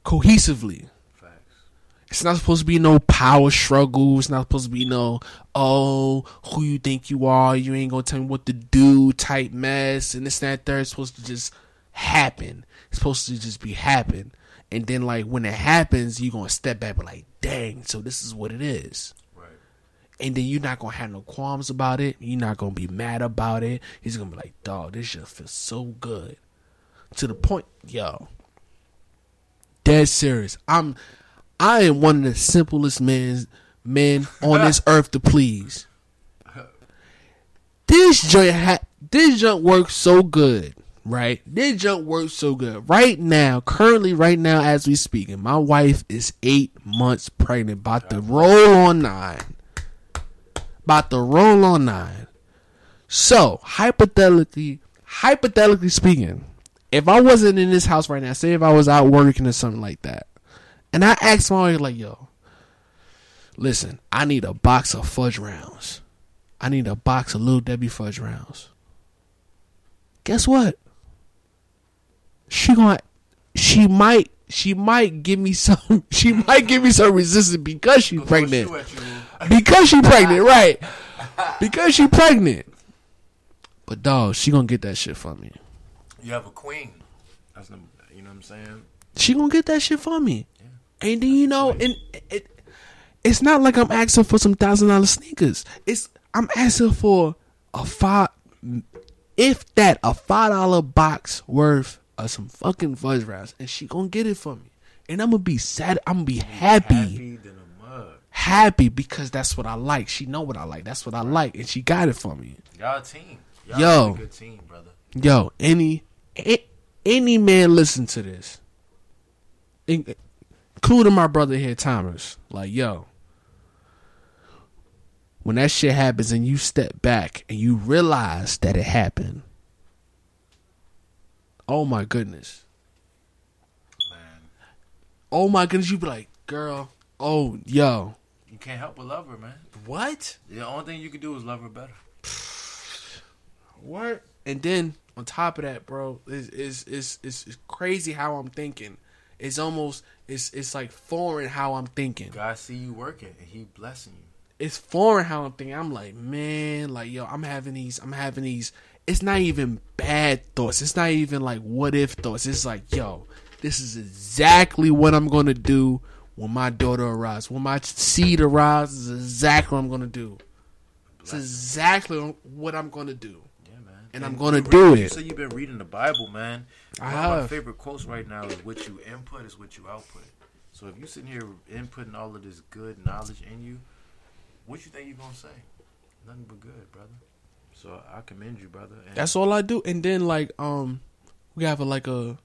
cohesively. It's not supposed to be no power struggle. It's not supposed to be no, oh, who you think you are, you ain't gonna tell me what to do type mess and this and that third. It's supposed to just happen. It's supposed to just be happen. And then like when it happens, you're gonna step back and like, dang, so this is what it is. Right. And then you're not gonna have no qualms about it. You're not gonna be mad about it. He's gonna be like, dog, this just feels so good. To the point, yo. Dead serious. I'm I am one of the simplest men men on this earth to please. This joint ha- this joint works so good, right? This joint works so good. Right now, currently right now as we speaking, my wife is eight months pregnant, about to roll on nine. About to roll on nine. So, hypothetically hypothetically speaking, if I wasn't in this house right now, say if I was out working or something like that, and I asked my wife like, "Yo, listen, I need a box of fudge rounds. I need a box of Little Debbie fudge rounds." Guess what? She going she might she might give me some she might give me some resistance because she's pregnant because she pregnant, right? because she pregnant. But dog, she gonna get that shit from me. You have a queen. That's the, you know what I'm saying. She gonna get that shit from me. And then you know, and it, it's not like I'm asking for some thousand dollar sneakers. It's I'm asking for a five, if that, a five dollar box worth of some fucking fudge wraps, and she gonna get it for me. And I'm gonna be sad. I'm gonna be happy, happy, Happy than a mug. because that's what I like. She know what I like. That's what I like, and she got it for me. Y'all team. Y'all Yo. a good team, brother. Yo, any any man listen to this, including my brother here, Thomas. Like, yo, when that shit happens and you step back and you realize that it happened, oh my goodness, Man, oh my goodness, you'd be like, girl, oh yo, you can't help but love her, man. what? The only thing you can do is love her better. What? And then on top of that, bro, is is is it's crazy how I'm thinking. It's almost it's it's like foreign how I'm thinking. God see you working, and He blessing you. It's foreign how I'm thinking. I'm like, man, like yo, I'm having these, I'm having these. It's not even bad thoughts. It's not even like what if thoughts. It's like, yo, this is exactly what I'm gonna do when my daughter arrives. When my seed arrives, this is exactly what I'm gonna do. It's exactly what I'm gonna do. Man. And I'm gonna do read- You it. say you've been reading the Bible, man. I have. of my favorite quotes right now is "What you input is what you output." So if you sitting here inputting all of this good knowledge in you, what you think you're gonna say? Nothing but good, brother. So I commend you, brother. And That's all I do. And then like um, we have a, like a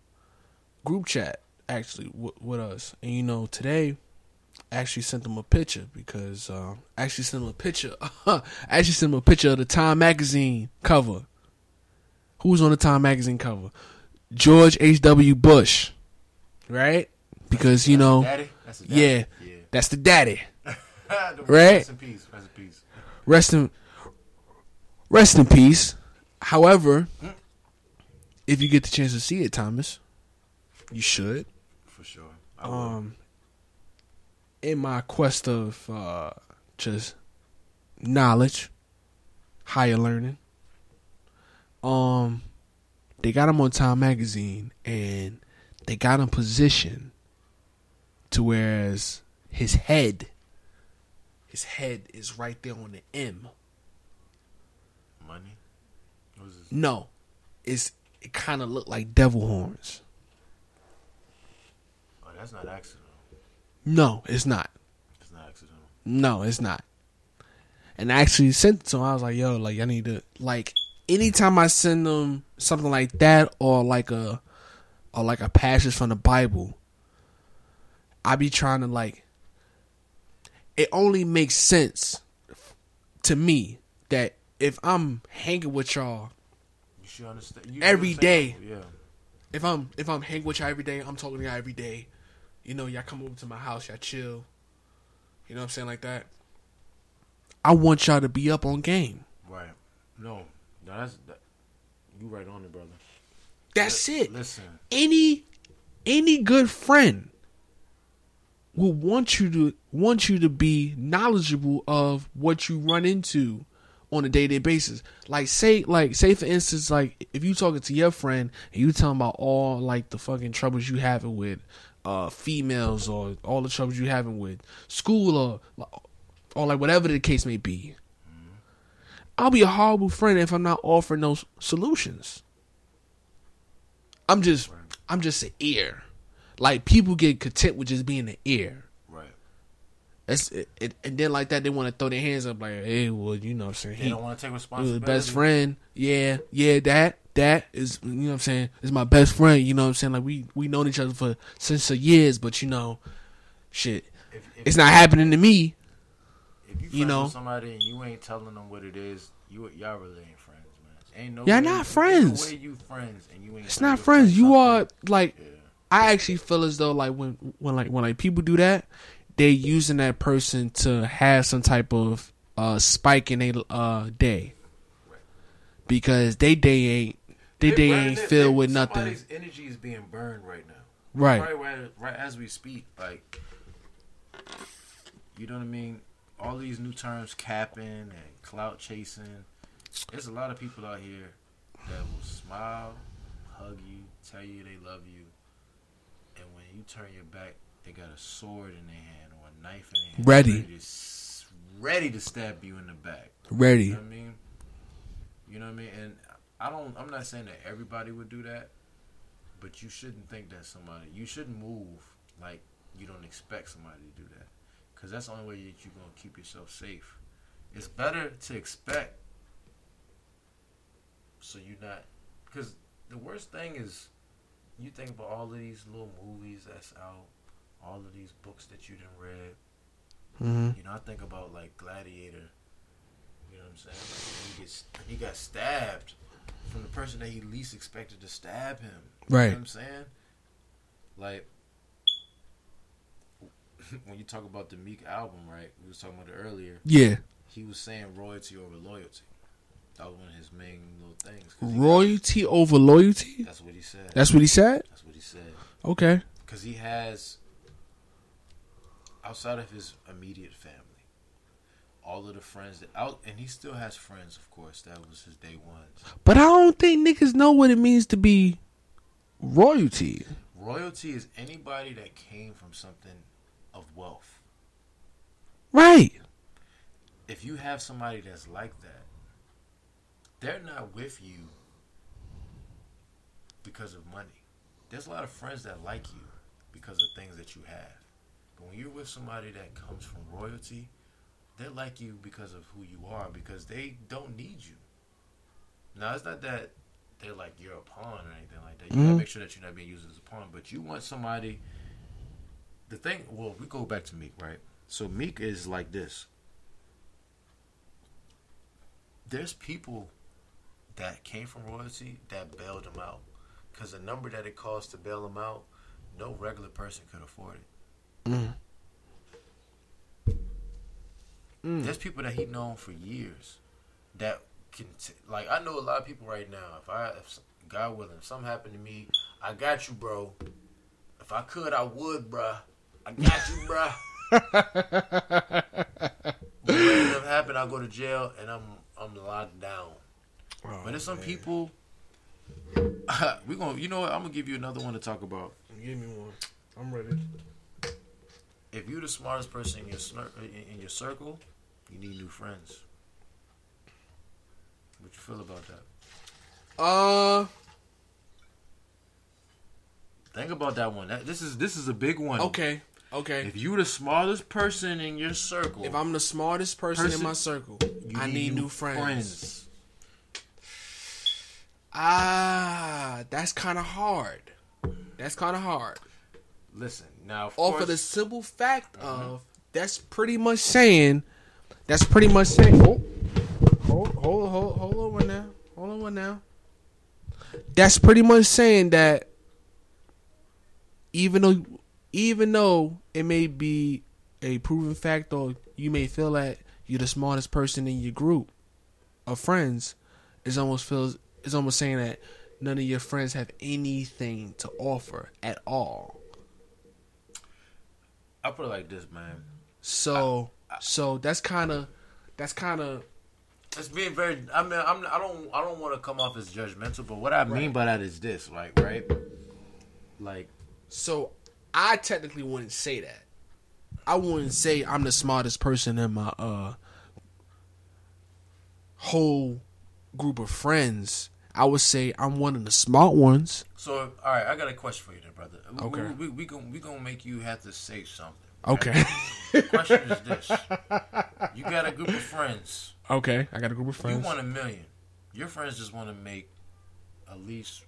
group chat actually w- with us. And you know today, I actually sent them a picture because uh, I actually sent them a picture. I actually sent them a picture of the Time magazine cover. Who's on the Time magazine cover? George H. W. Bush, right? Because you That's the know, daddy. That's the daddy. yeah, yeah. that's the daddy. Right? Rest in peace. Rest in peace. rest in rest in peace. However, if you get the chance to see it, Thomas, you should. For sure. Um, in my quest of uh, just knowledge, higher learning, um, they got him on Time Magazine, and they got him positioned to whereas his head, his head is right there on the M. Money. What is this? No, it's it kind of looked like devil horns. Oh, that's not accidental. No, it's not. It's not accidental. No, it's not. And I actually sent it to him. I was like, "Yo, like I need to like." Anytime I send them something like that, or like a, or like a passage from the Bible, I be trying to like. It only makes sense to me that if I'm hanging with y'all You should understand. You Every should day. Yeah. if I'm if I'm hanging with y'all every day, I'm talking to y'all every day. You know, y'all come over to my house, y'all chill. You know what I'm saying like that. I want y'all to be up on game. Right. No. No, that's that, you right on it, brother. That's Li- it. Listen. Any any good friend will want you to want you to be knowledgeable of what you run into on a day to day basis. Like say like say for instance like if you talking to your friend and you telling about all like the fucking troubles you having with uh females or all the troubles you having with school or or like whatever the case may be. I'll be a horrible friend if I'm not offering those solutions. I'm just I'm just an ear. Like people get content with just being an ear. Right. That's it, it, and then like that they want to throw their hands up like, hey, well, you know, what I'm saying They he, don't want to take responsibility. the best friend. Yeah, yeah, that that is you know what I'm saying is my best friend. You know what I'm saying like we we known each other for since the years, but you know, shit, If, if, it's not happening to me. If you, you know. somebody and you ain't telling them what it is, you y'all really ain't friends, man. Ain't no Y'all not friends. No you friends and you ain't. It's not friends. You are like Yeah. I actually feel as though like when when like when like people do that, they're using that person to have some type of uh spike in a uh day. Because they day ain't they They day ain't filled They- with nothing. Energy is being burned right now. Right. Right, right, right as we speak. Like, you know what I mean? All these new terms, capping and clout chasing. There's a lot of people out here that will smile, hug you, tell you they love you, and when you turn your back, they got a sword in their hand or a knife in their hand, Ready. to, ready to stab you in the back. Ready. You Ready. know what I mean? You know what I mean? And I don't. I'm not saying that everybody would do that, but you shouldn't think that somebody. You shouldn't move like you don't expect somebody to do that, because that's the only way that you're gonna keep yourself safe. It's better to expect, so you're not. Because the worst thing is, you think about all of these little movies that's out, all of these books that you done read. hmm You know, I think about like Gladiator. You know what I'm saying? Like, he gets he got stabbed from the person that he least expected to stab him. You know Right. what I'm saying? Like when you talk about the Meek album, right? We was talking about it earlier. Yeah. He was saying royalty over loyalty. That was one of his main little things. he got- Royalty over loyalty. that's what he said. That's what he said. That's what he said. Okay. Because he has, outside of his immediate family, all of the friends that out, and he still has friends, of course. That was his day ones. But I don't think niggas know what it means to be royalty. Royalty is anybody that came from something of wealth. Right. If you have somebody that's like that, they're not with you because of money. There's a lot of friends that like you because of things that you have. But when you're with somebody that comes from royalty, they like you because of who you are because they don't need you. Now it's not that they're like you're a pawn or anything like that. You gotta Mhm. make sure that you're not being used as a pawn, but you want somebody. The thing, well, we go back to Meek, right? So Meek is like this. There's people that came from royalty that bailed him out because the number that it costs to bail him out, no regular person could afford it. Mm. Mm. There's people that he known for years that can t- like I know a lot of people right now. If I, if God willing, if something happened to me, I got you, bro. If I could, I would, bruh. I got you, bruh. it happened, I'll go to jail and I'm I'm locked down. Oh, but there's some people. we gonna, you know what? I'm gonna give you another one to talk about. Give me one. I'm ready. If you're the smartest person in your snir- in in your circle, you need new friends. What you feel about that? Uh, Think about that one. That, this is this is a big one. okay, okay. If you're the smartest person in your circle, If I'm the smartest person, Person- in my circle, I need new friends. Ah, that's kind of hard. That's kind of hard. Listen now. Of Off course, of the simple fact of that's pretty much saying, that's pretty much saying. Oh, hold, hold, hold, hold over now. Hold over now. That's pretty much saying that even though, even though it may be a proven fact, or you may feel that you're the smartest person in your group of friends, it's almost feels it's almost saying that none of your friends have anything to offer at all. I put it like this, man. So so that's kind of that's kind of It's being very. I mean, I'm. I don't. I don't want to come off as judgmental, but what I mean by that is this, like, right? Like, so I technically wouldn't say that. I wouldn't say I'm the smartest person in my uh whole group of friends. I would say I'm one of the smart ones. so, all right. I got a question for you, then, brother. We- Okay. We, we, we gonna we gonna make you have to say something. Okay. The question is this: You got a group of friends. okay. I got a group of friends. You want a million. Your friends just want to make at least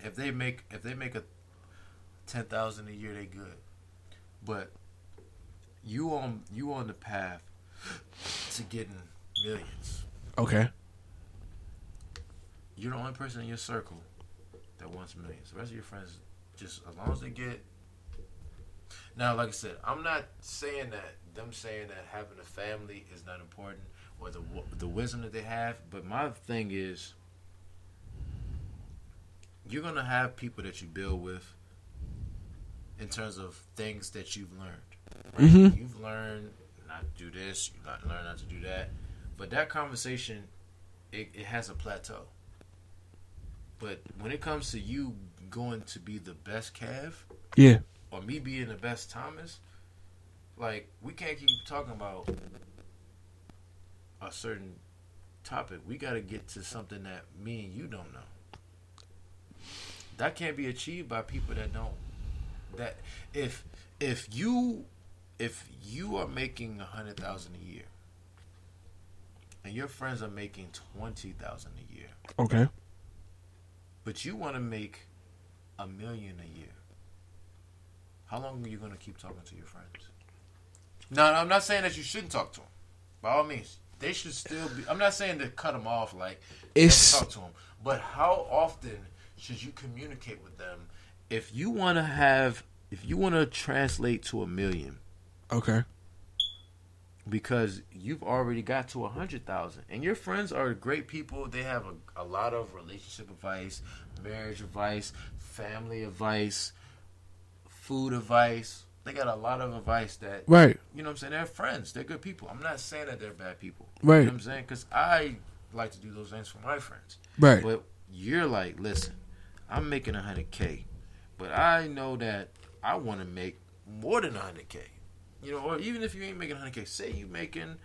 if they make if they make a ten thousand a year, they good. But you on you on the path to getting millions. Okay. You're the only person in your circle that wants millions. The rest of your friends just as long as they get. Now, like I said, I'm not saying that them saying that having a family is not important or the the wisdom that they have, but my thing is you're gonna have people that you build with in terms of things that you've learned. Right? Mhm. You've learned not to do this. You not learn not to do that. But that conversation, it, it has a plateau. But when it comes to you going to be the best Kev, Yeah. or me being the best Thomas, like we can't keep talking about a certain topic. We got to get to something that me and you don't know. That can't be achieved by people that don't. That if if you if you are making a hundred thousand a year, and your friends are making twenty thousand a year, Okay. but you want to make a million a year, how long are you going to keep talking to your friends? No, no, I'm not saying that you shouldn't talk to them. By all means, they should still be. I'm not saying to cut them off, like It's- talk to them. But how often should you communicate with them if you want to have, if you want to translate to a million? Okay. because you've already got to a hundred thousand, and your friends are great people. They have a, a lot of relationship advice, marriage advice, family advice, food advice. They got a lot of advice that Right. you know. what I'm saying they're friends. They're good people. I'm not saying that they're bad people. Right. You know what I'm saying because I like to do those things for my friends. Right. But you're like, listen, I'm making a hundred k, but I know that I want to make more than hundred k. You know, or even if you ain't making hundred k, say you making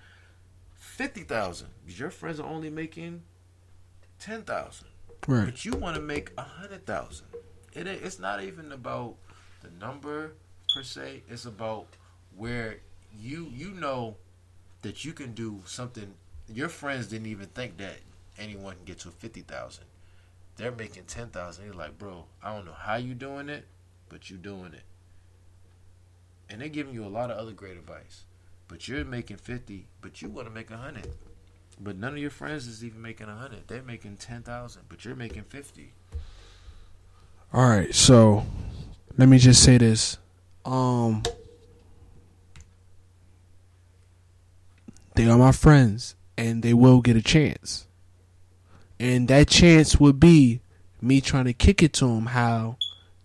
fifty thousand, your friends are only making ten thousand, Right. but you want to make hundred thousand. It it's not even about the number per se. It's about where you you know that you can do something. Your friends didn't even think that anyone can get to fifty thousand. They're making ten thousand. You're like, bro, I don't know how you doing it, but you doing it. And they're giving you a lot of other great advice. But you're making fifty, but you want to make a hundred. But none of your friends is even making a hundred. They're making ten thousand, but you're making fifty. All right. So, let me just say this. Um, they are my friends, and they will get a chance. And that chance would be me trying to kick it to them how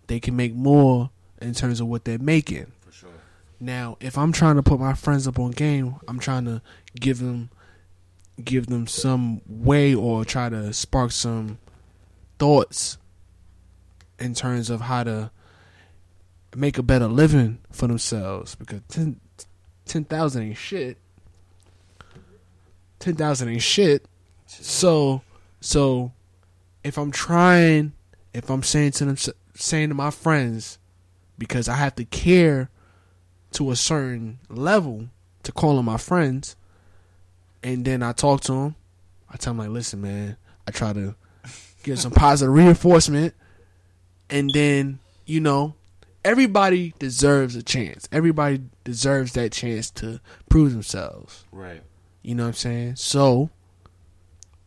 they can make more in terms of what they're making. For sure. Now, if I'm trying to put my friends up on game, I'm trying to give them give them some way or try to spark some thoughts in terms of how to make a better living for themselves because 10 10,000 ain't shit. 10,000 ain't shit. So so if I'm trying if I'm saying to them saying to my friends because I have to care to a certain level to call them my friends, and then I talk to them. I tell them like, listen, man, I try to give some positive reinforcement, and then you know, everybody deserves a chance. Everybody deserves that chance to prove themselves. Right. You know what I'm saying? So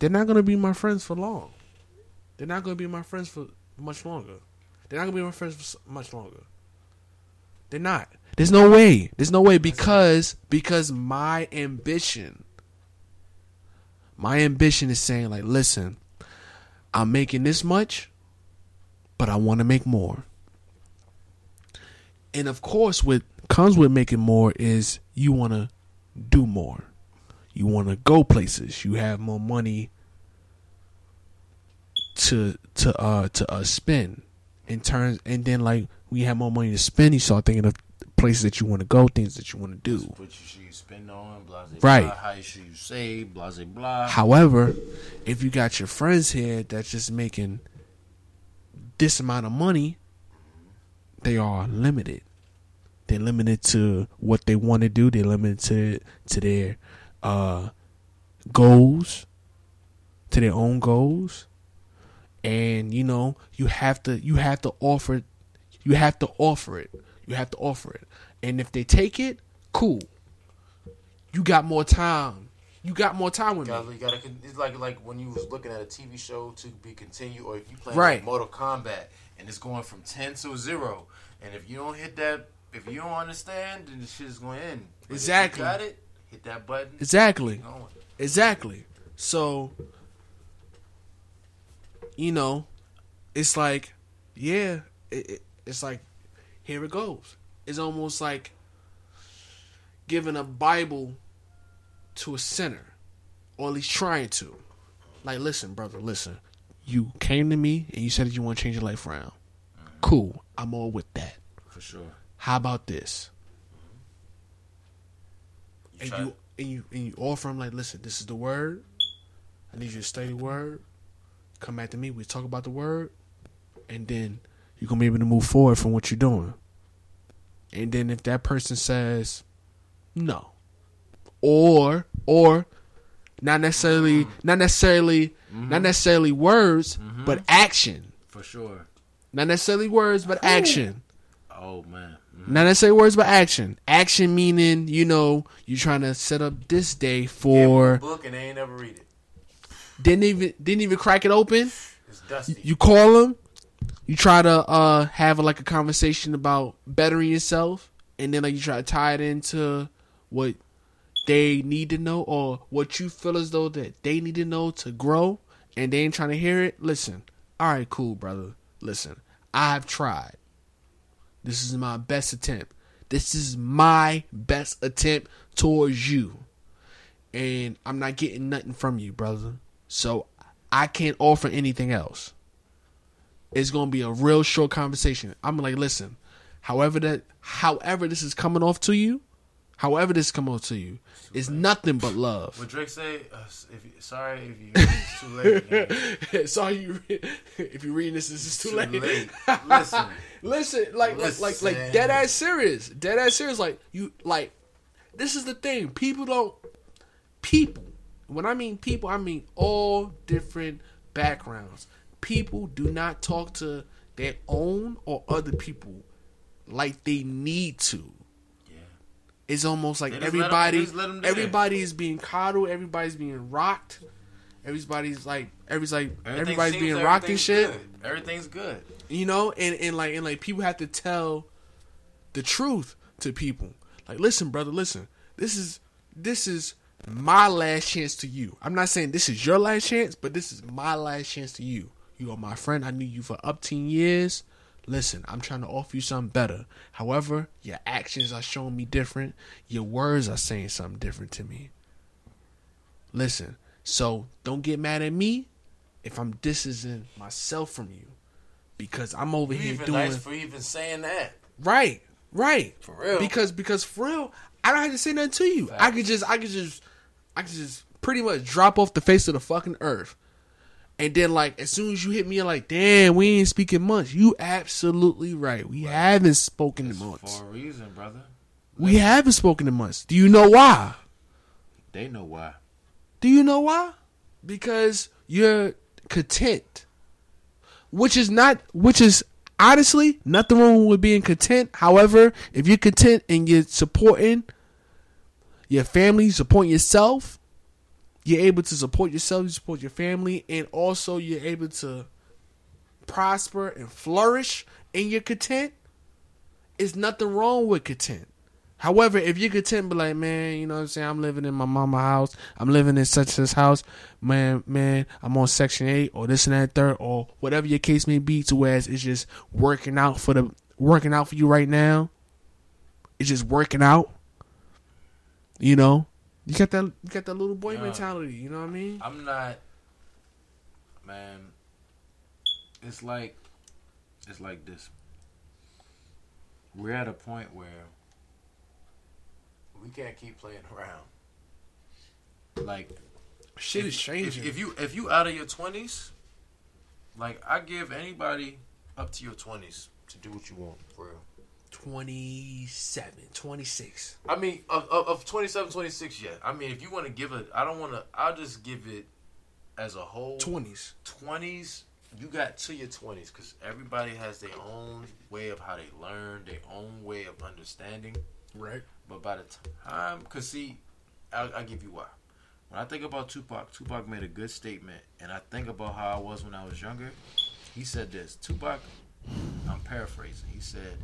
they're not gonna be my friends for long. They're not gonna be my friends for much longer. They're not gonna be my friends for much longer. They're not. There's no way. There's no way because because my ambition, my ambition is saying like, listen, I'm making this much, but I want to make more. And of course, what comes with making more is you want to do more. You want to go places. You have more money to to uh to uh spend in terms and then like when you have more money to spend you start thinking of places that you want to go things that you want to do What you should you spend on, blah, blah, Right. blah. How you should you save, blah, blah, blah. however if you got your friends here that's just making this amount of money they are limited they're limited to what they want to do they're limited to to their uh goals to their own goals and you know you have to you have to offer you have to offer it you have to offer it and if they take it cool you got more time you got more time with me You gotta, it's like like when you was looking at a TV show to be continued, or if you play Right. like Mortal Kombat and it's going from ten to zero, and if you don't hit that, if you don't understand, then the shit is going to end. But you Exactly. got it. Hit that button. exactly. Exactly. So, you know, it's like, yeah, it, it, it's like, here it goes. It's almost like giving a Bible to a sinner, or at least trying to. Like, listen, brother, listen. You came to me and you said that you want to change your life around. Cool. I'm all with that. For sure. How about this? and you and you and you offer him like, listen, this is the word. I need you to study the word. Come back to me. We talk about the word, and then you're gonna be able to move forward from what you're doing. And then if that person says no, or or not necessarily not necessarily not necessarily words, but action. For sure. Not necessarily words, but action. Oh man. Mhm. Not necessarily words, but action. Action meaning, you know, you're trying to set up this day Give 'em for a book and they ain't never read it. Didn't even didn't even crack it open. It's dusty. You call them, you try to uh have like a conversation about bettering yourself, and then like you try to tie it into what they need to know or what you feel as though that they need to know to grow, and they ain't trying to hear it. Listen, all right, cool, brother. Listen, I've tried. This is my best attempt. This is my best attempt towards you. And I'm not getting nothing from you, brother. So I can't offer anything else. It's gonna be a real short conversation. I'm like, listen, however that however this is coming off to you, however this come off to you, is nothing but love. What Drake say? Uh, if you, sorry if you it's too late. man. Sorry, you re- if you're reading this, this is too, Too late. late. Listen. listen, like, like, like, like, dead ass serious, dead ass serious. Like you, like, this is the thing. People don't. People. When I mean people, I mean all different backgrounds. People do not talk to their own or other people like they need to. Yeah. It's almost like They just let 'em- everybody, they just let 'em there. everybody is being coddled. Everybody's being rocked. Everybody's like, everybody's like, everybody's being rocked and shit. Good. Everything's good. You know, and, and like and like people have to tell the truth to people. Like, listen, brother, listen. This is this is my last chance to you. I'm not saying this is your last chance, but this is my last chance to you. You are my friend. I knew you for up 10 years. Listen, I'm trying to offer you something better. However, your actions are showing me different. Your words are saying something different to me. Listen, so don't get mad at me if I'm distancing myself from you because I'm over You here even doing nice for even saying that. right, right. For real. Because because for real, I don't have to say nothing to you. I could just I could just I could just pretty much drop off the face of the fucking earth. And then like as soon as you hit me, you're like, damn, we ain't speaking much. You absolutely right. We haven't spoken in months. For a reason, brother. We haven't spoken in months. Do you know why? They know why. Do you know why? Because you're content. Which is not which is honestly nothing wrong with being content. However, if you're content and you're supporting your family, support yourself, you're able to support yourself, you support your family, and also you're able to prosper and flourish and you're content. It's nothing wrong with content. However, if you're content, be like, man, you know what I'm saying? I'm living in my mama house. I'm living in such and such house. Man, man, I'm on section eight or this and that third or whatever your case may be to whereas it's just working out for the working out for you right now. It's just working out. You know? You got that you got that little boy mentality, you know what I mean? I'm not, man. It's like, it's like this. We're at a point where we can't keep playing around. Like Shit is if, changing. if you if you out of your twenties, like I give anybody up to your twenties to do what you want for real. 27, 26. I mean, of, of, of 27, 26 yet. I mean, if you want to give it, I don't want to. I'll just give it as a whole. 20s. 20s, you got to your 20s because everybody has their own way of how they learn, their own way of understanding. Right. But by the time, because see, I'll, I'll give you why. When I think about Tupac, Tupac made a good statement, and I think about how I was when I was younger. He said this Tupac, I'm paraphrasing. He said,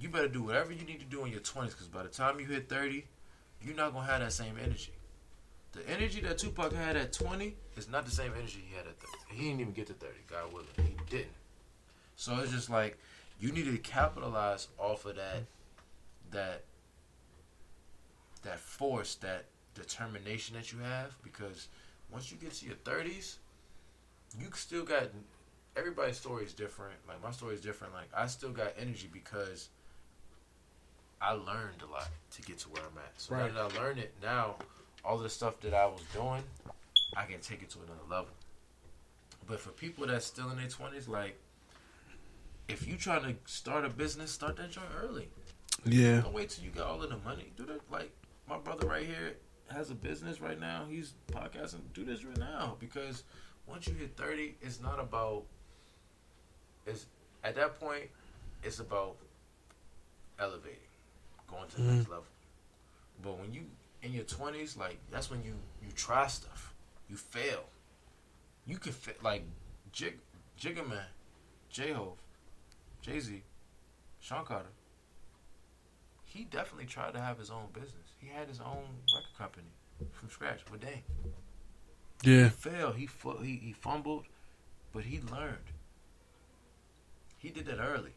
You better do whatever you need to do in your 20s because by the time you hit 30, you're not going to have that same energy. The energy that Tupac had at 20 is not the same energy he had at 30. He didn't even get to 30, God willing. He didn't. So it's just like, you need to capitalize off of that that that force, that determination that you have. Because once you get to your thirties, you still got everybody's story is different. Like my story is different. Like I still got energy because I learned a lot to get to where I'm at. So Right. now that I learned it, now all the stuff that I was doing, I can take it to another level. But for people that's still in their twenties, like if you trying to start a business, start that joint early. Yeah. Don't wait till you got all of the money. Do that. Like my brother right here has a business right now. He's podcasting. Do this right now because once you hit thirty, it's not about. It's at that point, it's about elevating, going to the next level. But when you in your twenties, like that's when you you try stuff, you fail. You can fa- like Jig Jigga Man, J Hove, Jay Z, Sean Carter he definitely tried to have his own business. He had his own record company from scratch But Dame. Yeah. He failed. He, fu- he he fumbled, but he learned. He did that early.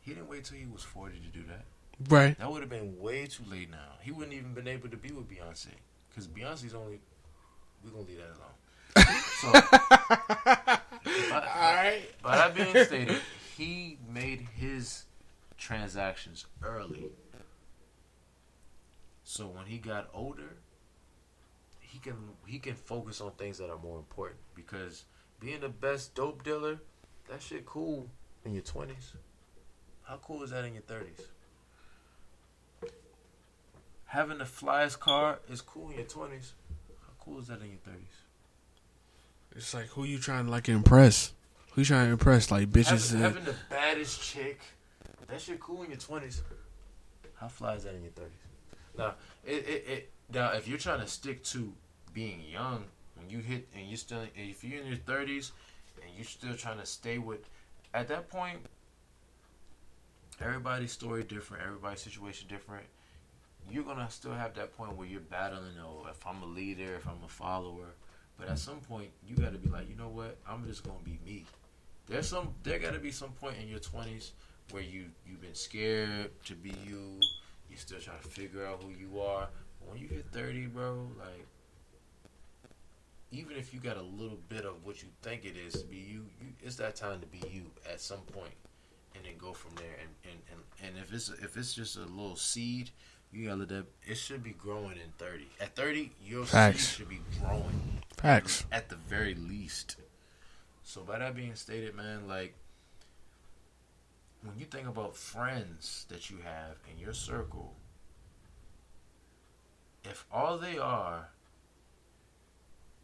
He didn't wait till he was forty to do that. Right. That would have been way too late now. He wouldn't even been able to be with Beyonce because Beyonce's only. We're gonna leave that alone. So, but, All right. by that being stated, he made his transactions early. So when he got older, he can he can focus on things that are more important because being the best dope dealer, that shit cool in your twenties. How cool is that in your thirties? Having the flyest car is cool in your twenties. How cool is that in your thirties? It's like who you trying to like impress? Who you trying to impress? Like bitches. Having, having the baddest chick, that shit cool in your twenties. How fly is that in your thirties? Now, it, it, it now if you're trying to stick to being young, when you hit and you still if you're in your thirties and you're still trying to stay with, at that point, everybody's story different, everybody's situation different. You're gonna still have that point where you're battling. Oh, if I'm a leader, if I'm a follower, but at some point you got to be like, you know what? I'm just gonna be me. There's some. There got to be some point in your 20s where you you've been scared to be you. You still trying to figure out who you are. But when you hit 30, bro, like even if you got a little bit of what you think it is to be you, you it's that time to be you at some point, and then go from there. And and, and, and if it's if it's just a little seed, you gotta let that. It should be growing in 30. At 30, your Facts. seed should be growing Facts. at the very least. So by that being stated, man, like when you think about friends that you have in your circle, if all they are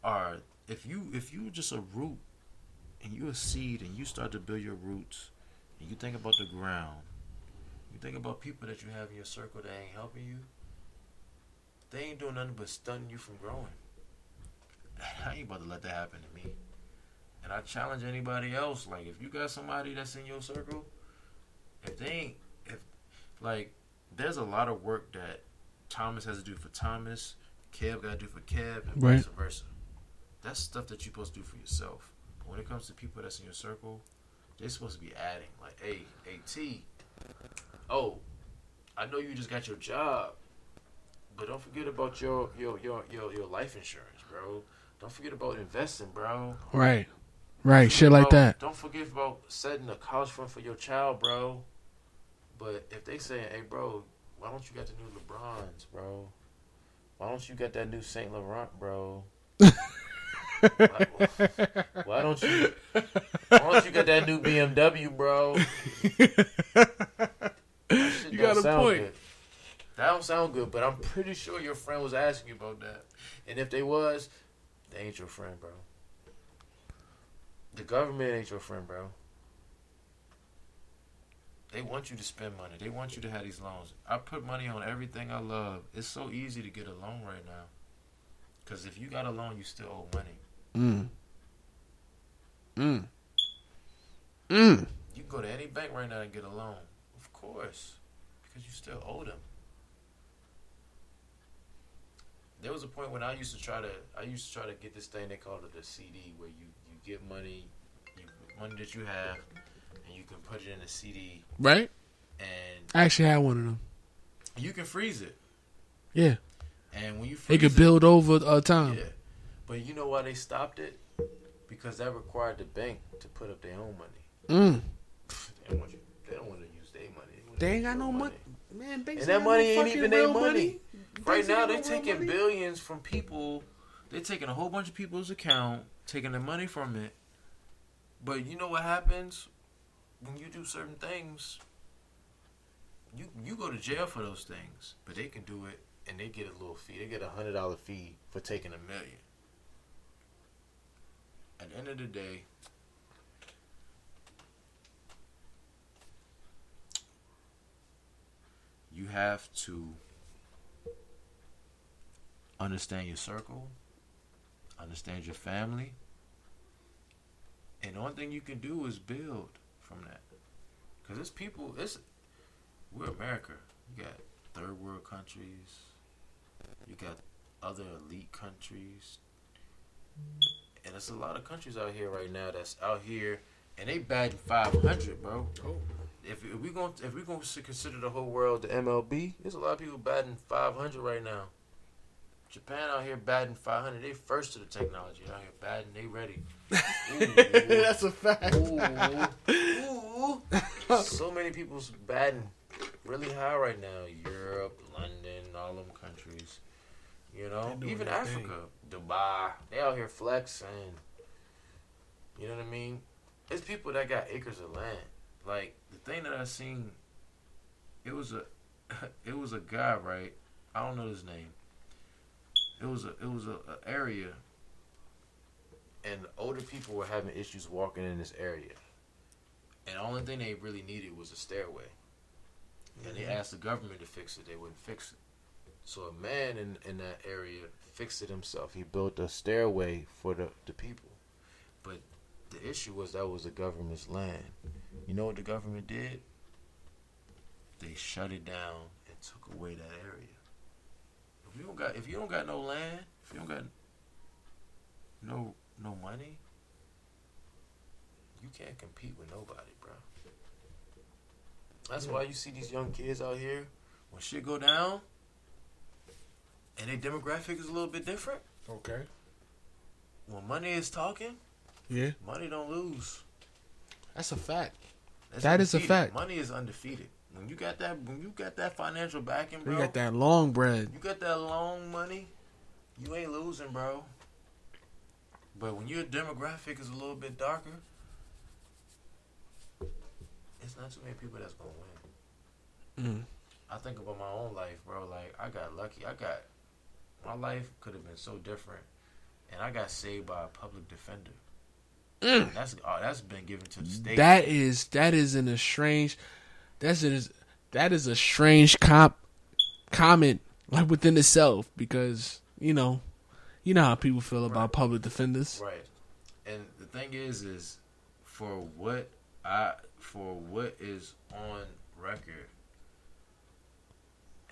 are if you if you just a root and you a seed and you start to build your roots and you think about the ground, you think about people that you have in your circle that ain't helping you, they ain't doing nothing but stunting you from growing. I ain't about to let that happen to me. And I challenge anybody else, like if you got somebody that's in your circle, if they ain't if like there's a lot of work that Thomas has to do for Thomas, Kev gotta do for Kev, and Right. vice versa. That's stuff that you're supposed to do for yourself. But when it comes to people that's in your circle, they're supposed to be adding. Like, hey, hey T, oh, I know you just got your job, but don't forget about your your your your, your life insurance, bro. Don't forget about investing, bro. Right. Right. Shit like that. Don't forget about setting a college fund for your child, bro. But if they saying, "Hey, bro, why don't you got the new LeBrons, bro? Why don't you got that new Saint Laurent, bro? why, why don't you? Why don't you got that new BMW, bro? That You got a point. good. That don't sound good, but I'm pretty sure your friend was asking you about that. And if they was, they ain't your friend, bro. The government ain't your friend, bro. They want you to spend money. They want you to have these loans. I put money on everything I love. It's so easy to get a loan right now. Cause if you got a loan, you still owe money. Mm. Mm. Mm. You can go to any bank right now and get a loan. Of course. Because you still owe them. There was a point when I used to try to I used to try to get this thing they called it a CD where you, you get money you, money that you have and you can put it in a CD Right. and I actually had one of them. you can freeze it. Yeah, And when you freeze it- could build over uh, time. Yeah, but you know why they stopped it? Because that required the bank to put up their own money. Mm. They don't want you. They don't want to use their money. wanna They ain't got no money. Man, banks And that money ain't even their real money. Right now, they're taking money. billions from people. They're taking a whole bunch of people's account, taking the money from it. But you know what happens when you do certain things? You you go to jail for those things, but they can do it, and they get a little fee. They get a hundred dollar fee for taking a million. At the end of the day, you have to understand your circle, understand your family, and the only thing you can do is build from that. Cause it's people. It's we're America. You got third world countries. You got other elite countries, and it's a lot of countries out here right now that's out here, and they batting 500, bro. Oh. If, if we going if we going to consider the whole world the MLB, there's a lot of people batting 500 right now. Japan out here batting 500. They first to the technology out here batting. They ready. Ooh. That's a fact. Ooh. Ooh. so many people's batting really high right now. Europe, London, all them countries. You know, even their thing. Africa, Dubai. They out here flexing. You know what I mean? It's people that got acres of land. Like the thing that I seen, it was a, it was a guy right. I don't know his name. It was a it was a, a area. And older people were having issues walking in this area. And the only thing they really needed was a stairway. And they mm-hmm. asked the government to fix it, they wouldn't fix it. So a man in, in that area fixed it himself. He built a stairway for the, the people. But the issue was that was the government's land. You know what the government did? They shut it down and took away that area. If you don't got if you don't got no land, if you don't got no no money, you can't compete with nobody, bro. That's why you see these young kids out here when shit go down and their demographic is a little bit different. Okay. When money is talking, Yeah, money don't lose. That's a fact. That's That is a fact. Money is undefeated. When you got that, when you got that financial backing, bro, We got that long bread. you got that long money, you ain't losing, bro. But when your demographic is a little bit darker, it's not too many people that's gonna win. Mm. I think about my own life, bro. Like I got lucky. I got my life could have been so different, and I got saved by a public defender. And That's uh, that's been given to the state. That is that is in a strange. That's is that is a strange comp comment like within itself because you know, you know how people feel about Right. public defenders. Right. And the thing is, is for what I for what is on record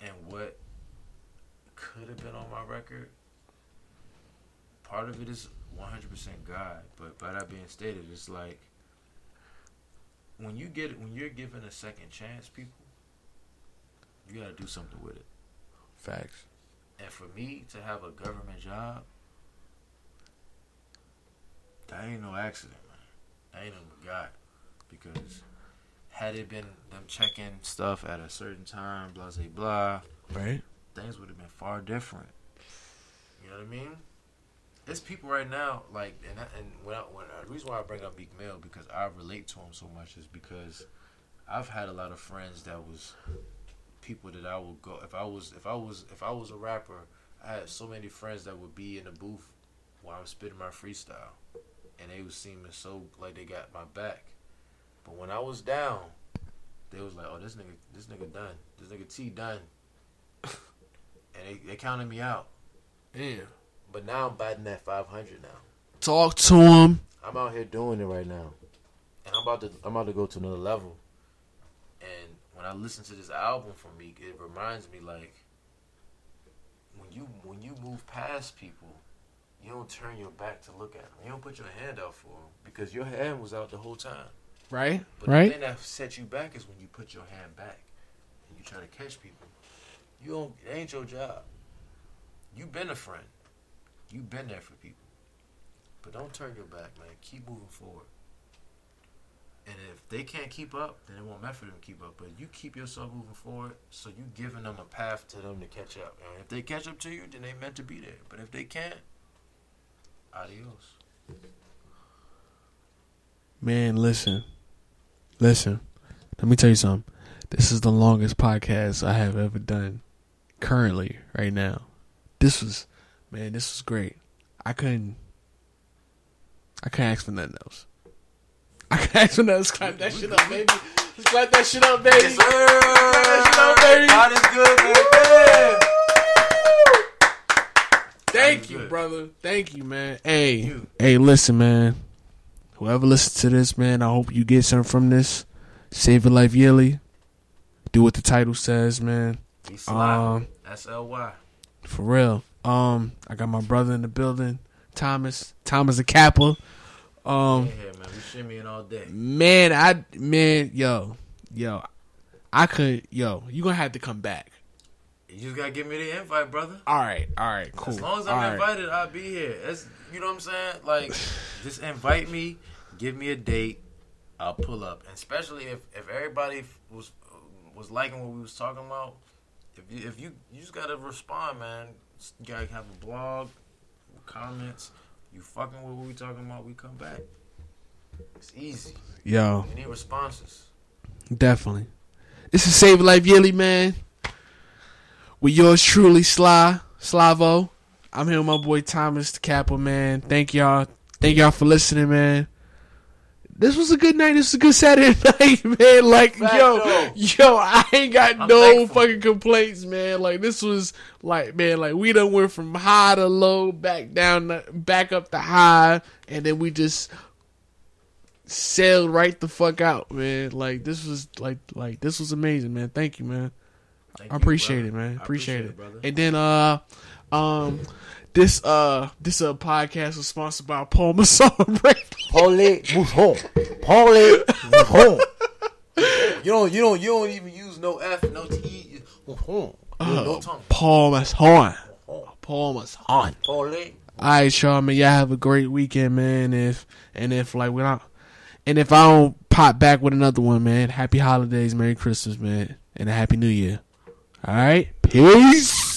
and what could have been on my record. Part of it is 100% God, but by that being stated, it's like when you get it when you're given a second chance, people, you got to do something with it. Facts. And for me to have a government job, that ain't no accident, man. That ain't no God. Because had it been them checking stuff at a certain time, blah, blah, blah, Right. things would have been far different. You know what I mean? There's people right now, like, and I, and when I, when the reason why I bring up Meek Mill because I relate to him so much is because I've had a lot of friends that was people that I would go if I was if I was if I was a rapper. I had so many friends that would be in the booth while I'm spitting my freestyle, and they was seeming so like they got my back. But when I was down, they was like, "Oh, this nigga, this nigga done. This nigga T done." and they, they counted me out. Yeah. But now I'm batting that 500 now. Talk to him. I'm out here doing it right now, and I'm about to I'm about to go to another level. And when I listen to this album from Meek, it reminds me like when you when you move past people, you don't turn your back to look at them. You don't put your hand out for them because your hand was out the whole time. Right. But right. the thing that set you back is when you put your hand back and you try to catch people. You don't. It ain't your job. You've been a friend. You been there for people. But don't turn your back, man. Keep moving forward. And if they can't keep up, then it won't matter for them to keep up. But you keep yourself moving forward, so you're giving them a path to them to catch up. And if they catch up to you, then they meant to be there. But if they can't, adios. Man, listen. Listen. Let me tell you something. This is the longest podcast I have ever done currently, right now. This was, man, this was great. I couldn't, I couldn't ask for nothing else. I couldn't ask for nothing else. Clap that shit up, baby. Let's clap that shit up, baby. Yes, sir. God God is good, baby. Thank you, good. brother. Thank you, man. Hey, You. hey, listen, man. Whoever listens to this, man, I hope you get something from this. Savor life yearly. Do what the title says, man. Sly. Um, S L Y. For real. Um, I got my brother in the building, Thomas. Thomas Da Kappa. Um, Yeah, man. We shimmying all day. man, I man, yo, yo, I could, yo, you gonna have to come back. You just gotta give me the invite, brother. All right, all right, cool. As long as I'm right. invited, I'll be here. That's you know what I'm saying. Like, just invite me, give me a date, I'll pull up. And especially if if everybody was was liking what we was talking about, if you if you you just gotta respond, man. You gotta have a blog, comments. You fucking with what we talking about, we come back. It's easy. Yo, We need responses. definitely. This is Savor Life Yearly, man. With yours truly, Sly Slavo. I'm here with my boy Thomas Da Kappa, man. Thank y'all. Thank y'all for listening, man. This was a good night. This was a good Saturday night, man. Like, Fact, yo, though. yo, I ain't got I'm no thankful. fucking complaints, man. Like, this was like, man, like we done went from high to low, back down, back up to high, and then we just sailed right the fuck out, man. Like, this was like, like this was amazing, man. Thank you, man. Thank I you, appreciate it, man. I Appreciate, it. brother. And then uh um this uh this uh podcast was sponsored by Paul Masson Parlez Mouton. Parlez Mouton. You don't you don't you don't even use no F, no T. No tongue. Paul Masson. Paul Masson. Parlez. Alright, y'all man, y'all have a great weekend, man. If and if like when I and if I don't pop back with another one, man, happy holidays, Merry Christmas, man, and a happy new year. Alright? Peace.